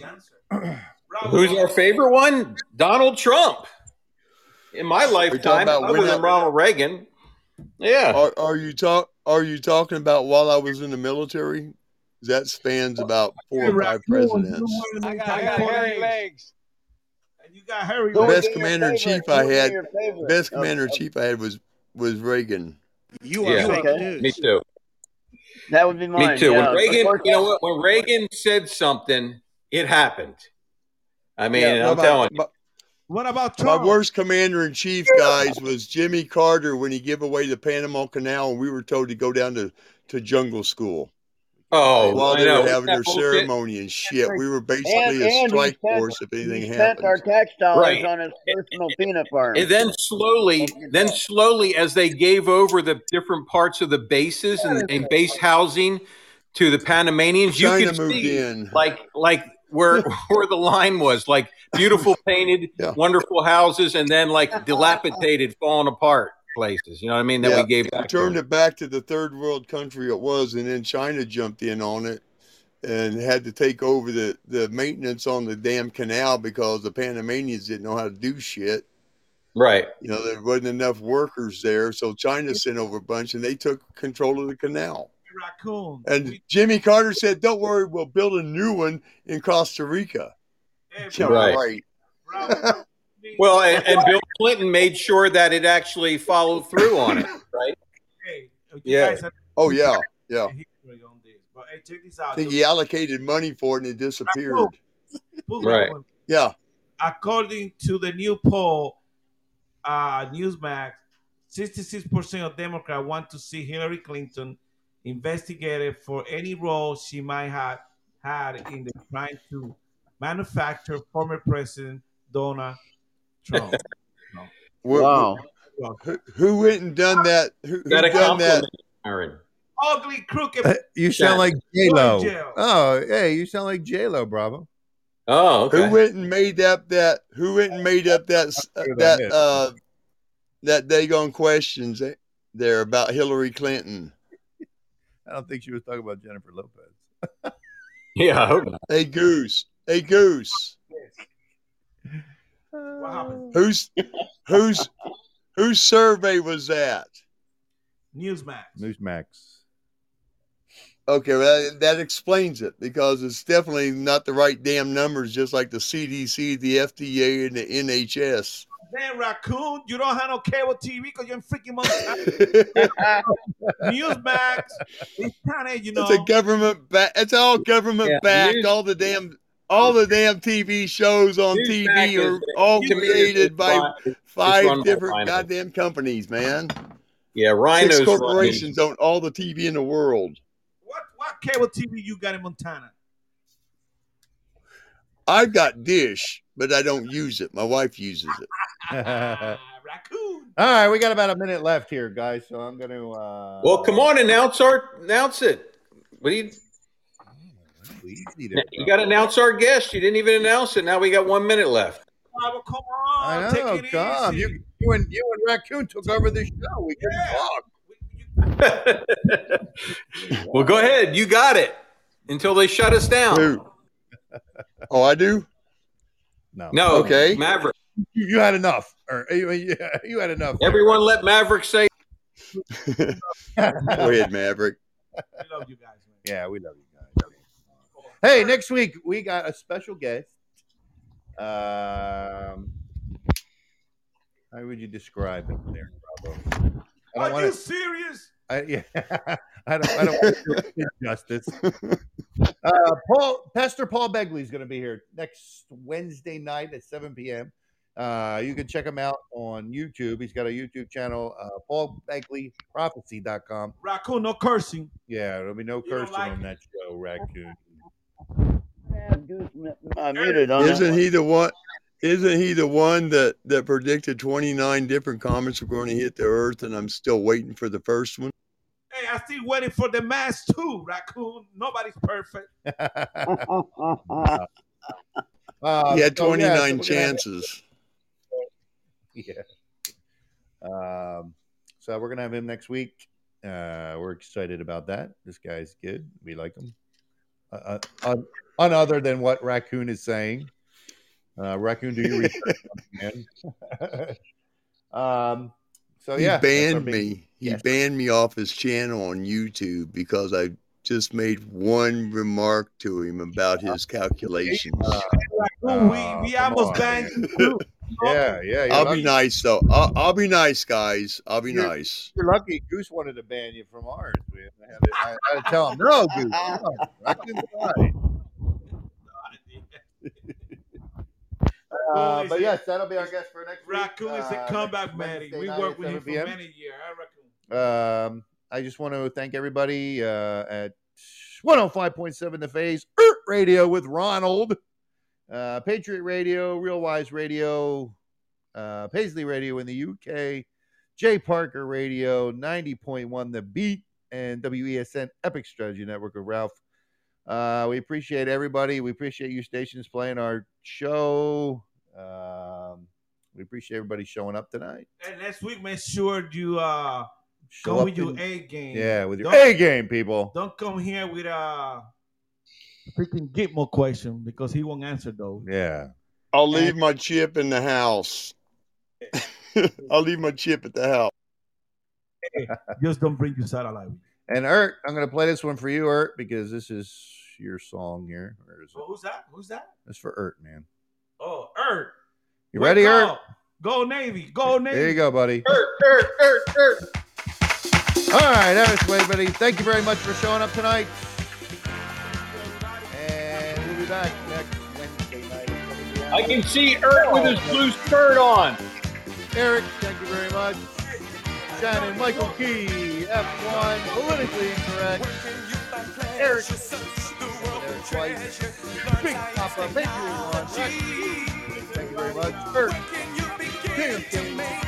Speaker 3: That's the answer. Bravo.
Speaker 5: Who's our favorite one? Donald Trump. In my lifetime,
Speaker 6: about
Speaker 5: other
Speaker 6: when
Speaker 5: than
Speaker 6: I-
Speaker 5: Ronald Reagan. Yeah.
Speaker 6: Are, are you talk? Are you talking about while I was in the military? That spans about four or five presidents.
Speaker 3: I got, hairy legs. And you got hairy
Speaker 6: The
Speaker 3: legs.
Speaker 6: best commander in chief I
Speaker 4: Who would be
Speaker 6: had, best commander in chief I had was was Reagan.
Speaker 8: You are
Speaker 5: Yeah.
Speaker 8: fake
Speaker 4: Okay.
Speaker 8: news.
Speaker 5: Me too.
Speaker 4: That would be mine.
Speaker 5: Me too.
Speaker 4: yeah.
Speaker 5: When Reagan, you know what? When Reagan said something, it happened. I mean,
Speaker 6: Yeah,
Speaker 5: I'm
Speaker 6: my-
Speaker 5: telling you.
Speaker 3: What about
Speaker 6: My worst commander in chief, guys, was Jimmy Carter when he gave away the Panama Canal, and we were told to go down to, to jungle school
Speaker 5: Oh,
Speaker 6: while
Speaker 5: I
Speaker 6: they
Speaker 5: know.
Speaker 6: were having their
Speaker 5: bullshit.
Speaker 6: ceremony and shit. We were
Speaker 4: And,
Speaker 6: basically a
Speaker 4: and he
Speaker 6: strike
Speaker 4: spent,
Speaker 6: force if anything
Speaker 4: he spent our tax dollars
Speaker 5: Right.
Speaker 4: on his personal peanut farm.
Speaker 5: And then slowly, then slowly, as they gave over the different parts of the bases and, and base housing to the Panamanians, you
Speaker 6: China
Speaker 5: could
Speaker 6: moved
Speaker 5: see
Speaker 6: in.
Speaker 5: like like where [laughs] where the line was, like beautiful [laughs] painted,
Speaker 6: Yeah.
Speaker 5: wonderful houses, and then like [laughs] dilapidated, falling apart places. You know what I mean? That
Speaker 6: Yeah,
Speaker 5: we gave back.
Speaker 6: turned it back to the third world country it was, and then China jumped in on it and had to take over the, the maintenance on the damn canal because the Panamanians didn't know how to do shit.
Speaker 5: Right.
Speaker 6: You know, there wasn't enough workers there, so China sent over a bunch and they took control of the canal.
Speaker 3: Raccoon.
Speaker 6: And Jimmy Carter said, "Don't worry, we'll build a new one in Costa Rica."
Speaker 3: hey,
Speaker 6: Yeah,
Speaker 5: Right.
Speaker 6: right.
Speaker 5: Well, and, and [laughs] Bill Clinton made sure that it actually followed through on it. [laughs] Right.
Speaker 3: Hey,
Speaker 5: Yeah.
Speaker 3: guys have
Speaker 6: Oh yeah, yeah.
Speaker 3: history on this. But hey, check this out.
Speaker 6: I think he allocated money for it and it disappeared.
Speaker 5: Right.
Speaker 6: Yeah,
Speaker 3: According to the new poll, uh, Newsmax, 66% of Democrats want to see Hillary Clinton investigated for any role she might have had in the trying to manufacture former President Donald Trump. [laughs]
Speaker 6: What-
Speaker 4: Wow.
Speaker 6: Who, who went and done that? Who, who done that?
Speaker 5: Aaron.
Speaker 3: Ugly, crooked.
Speaker 2: Uh, You sound
Speaker 5: Yeah.
Speaker 2: like J Lo. Oh, hey, you sound like J Lo, Bravo.
Speaker 5: Oh, okay.
Speaker 6: Who went and made up that? Who went and made up that s- uh, that
Speaker 2: it.
Speaker 6: uh that daggone questions eh, there about Hillary Clinton?
Speaker 2: I don't think she was talking about Jennifer Lopez. [laughs]
Speaker 5: Yeah, I hope not.
Speaker 6: Hey Goose, hey Goose,
Speaker 3: What happened?
Speaker 6: who's whose whose survey was that?
Speaker 3: Newsmax.
Speaker 2: Newsmax.
Speaker 6: Okay, well, that, that explains it because it's definitely not the right damn numbers, just like the CDC, the FDA, and the NHS.
Speaker 3: Damn raccoon, you don't have no cable TV because you're in freaking Montana. [laughs] Newsmax, it's kind of you know.
Speaker 6: It's a government back. It's all government
Speaker 5: Yeah,
Speaker 6: backed.
Speaker 5: news-
Speaker 6: all the damn, all the damn TV shows on
Speaker 5: Newsmax
Speaker 6: TV
Speaker 5: is-
Speaker 6: are all created by
Speaker 5: it's
Speaker 6: five
Speaker 5: run
Speaker 6: different
Speaker 5: rhinos.
Speaker 6: goddamn companies, man.
Speaker 5: Yeah, rhinos.
Speaker 6: Six
Speaker 5: run
Speaker 6: corporations own all the TV in the world.
Speaker 3: what what cable TV you got in Montana?
Speaker 6: I've got Dish, but I don't use it. My wife uses it. [laughs]
Speaker 2: All
Speaker 3: raccoon.
Speaker 2: right, we got about a minute left here, guys. So I'm going to. Uh,
Speaker 5: Well, come on, announce our announce it. What do you?
Speaker 2: Easy there,
Speaker 5: You got to announce our guest. You didn't even announce it. Now we got one minute left.
Speaker 3: Bravo, come on,
Speaker 2: I
Speaker 3: take
Speaker 2: know,
Speaker 3: it
Speaker 2: Tom. You, you and you and Raccoon took over the show. We couldn't
Speaker 3: Yeah.
Speaker 2: talk. [laughs]
Speaker 5: well, go ahead. You got it until they shut us down.
Speaker 6: Who? Oh, I do.
Speaker 2: No,
Speaker 5: No,
Speaker 6: Okay.
Speaker 5: Maverick.
Speaker 2: you, you had enough. Or you, yeah, you had enough.
Speaker 5: Everyone, let Maverick say. [laughs]
Speaker 6: Go ahead, Maverick.
Speaker 3: We love you guys, man.
Speaker 2: Yeah, we love you guys. Hey, next week we got a special guest. Um, how would you describe it there, Bravo? I don't
Speaker 3: Are you
Speaker 2: want to.
Speaker 3: serious?
Speaker 2: I, yeah, [laughs] I don't. I don't want to do justice. Uh, Paul, Pastor Paul Begley is going to be here next Wednesday night at 7 p.m. Uh, you can check him out on YouTube. He's got a YouTube channel, uh, paulbegleyprophecy.com.
Speaker 3: Raccoon, no cursing.
Speaker 2: Yeah, there'll be no
Speaker 3: You
Speaker 2: cursing
Speaker 3: like
Speaker 2: on that show, Raccoon.
Speaker 4: have Goose mu- muted on
Speaker 6: Isn't he the one? Isn't he the one that that predicted 29 different comets were going to hit the Earth, and I'm still waiting for the first one?
Speaker 3: Hey, I still waiting for the mask too, Raccoon. Nobody's perfect. [laughs] [laughs]
Speaker 2: Uh,
Speaker 6: He had
Speaker 2: so, yeah, so
Speaker 6: 29
Speaker 2: have-
Speaker 6: chances. [laughs]
Speaker 2: yeah. Um, so we're gonna have him next week. Uh, we're excited about that. This guy's good. We like him. Uh, uh, on, on other than what Raccoon is saying, uh, Raccoon, do your research, man. um, so
Speaker 6: he
Speaker 2: yeah, that's our
Speaker 6: banned
Speaker 2: big-
Speaker 6: me. He
Speaker 2: yes.
Speaker 6: banned me off his channel on YouTube because I just made one remark to him about his calculations.
Speaker 3: Raccoon,
Speaker 2: Oh,
Speaker 3: we, we almost
Speaker 2: on,
Speaker 3: banned you.
Speaker 2: Yeah, yeah.
Speaker 6: I'll
Speaker 2: lucky,
Speaker 6: be nice though. I'll, I'll be nice, guys. I'll be
Speaker 2: You're-
Speaker 6: nice.
Speaker 2: You're lucky. Goose wanted to ban you from ours. man. I had to, I had to tell him, no, Goose. Come on. Raccoon's [laughs] fine. Uh, but yes, that'll be our guest for next week.
Speaker 3: Raccoon is a
Speaker 2: uh,
Speaker 3: comeback,
Speaker 2: next
Speaker 3: Manny.
Speaker 2: Wednesday
Speaker 3: We
Speaker 2: night
Speaker 3: worked with him
Speaker 2: 7
Speaker 3: for
Speaker 2: p.m.
Speaker 3: many years. I Raccoon.
Speaker 2: Um, I just want to thank everybody uh, at 105.7 The Phase, ERT Radio with Ronald, uh, Patriot Radio, Real Wise Radio, uh, Paisley Radio in the UK, J Parker Radio, 90.1 The Beat, and WESN Epic Strategy Network of Ralph. Uh, we appreciate everybody. We appreciate you stations playing our show. Um, we appreciate everybody showing up tonight.
Speaker 3: And next week, make sure you uh
Speaker 2: Show
Speaker 3: come
Speaker 2: up
Speaker 3: with your
Speaker 2: in-
Speaker 3: A game.
Speaker 2: Yeah, with your
Speaker 3: Don't-
Speaker 2: A game, people.
Speaker 3: Don't come here with a freaking Gitmo question because he won't answer those.
Speaker 2: Yeah.
Speaker 6: I'll leave my chip in the house. [laughs] I'll leave my chip at the house. [laughs]
Speaker 3: Just don't bring your satellite. with you.
Speaker 2: And Ert, I'm going to play this one for you, Ert, because this is your song here. Or it?
Speaker 3: Oh, who's that? Who's that?
Speaker 2: It's for Ert, man.
Speaker 3: Oh, Ert.
Speaker 2: You
Speaker 3: Wake
Speaker 2: ready, Ert?
Speaker 3: Go Navy. Go Navy.
Speaker 2: There you go, buddy.
Speaker 5: Er, er, er, er.
Speaker 2: All right, that's. Thank you very much for showing up tonight. And we'll be back next Wednesday night.
Speaker 5: I can see Eric with his blue skirt on.
Speaker 2: Eric, thank you very much.
Speaker 8: Shannon, Michael Key, F1, politically incorrect. Eric, Eric Big Papa, thank you, Thank you very much. Eric, King of Kings.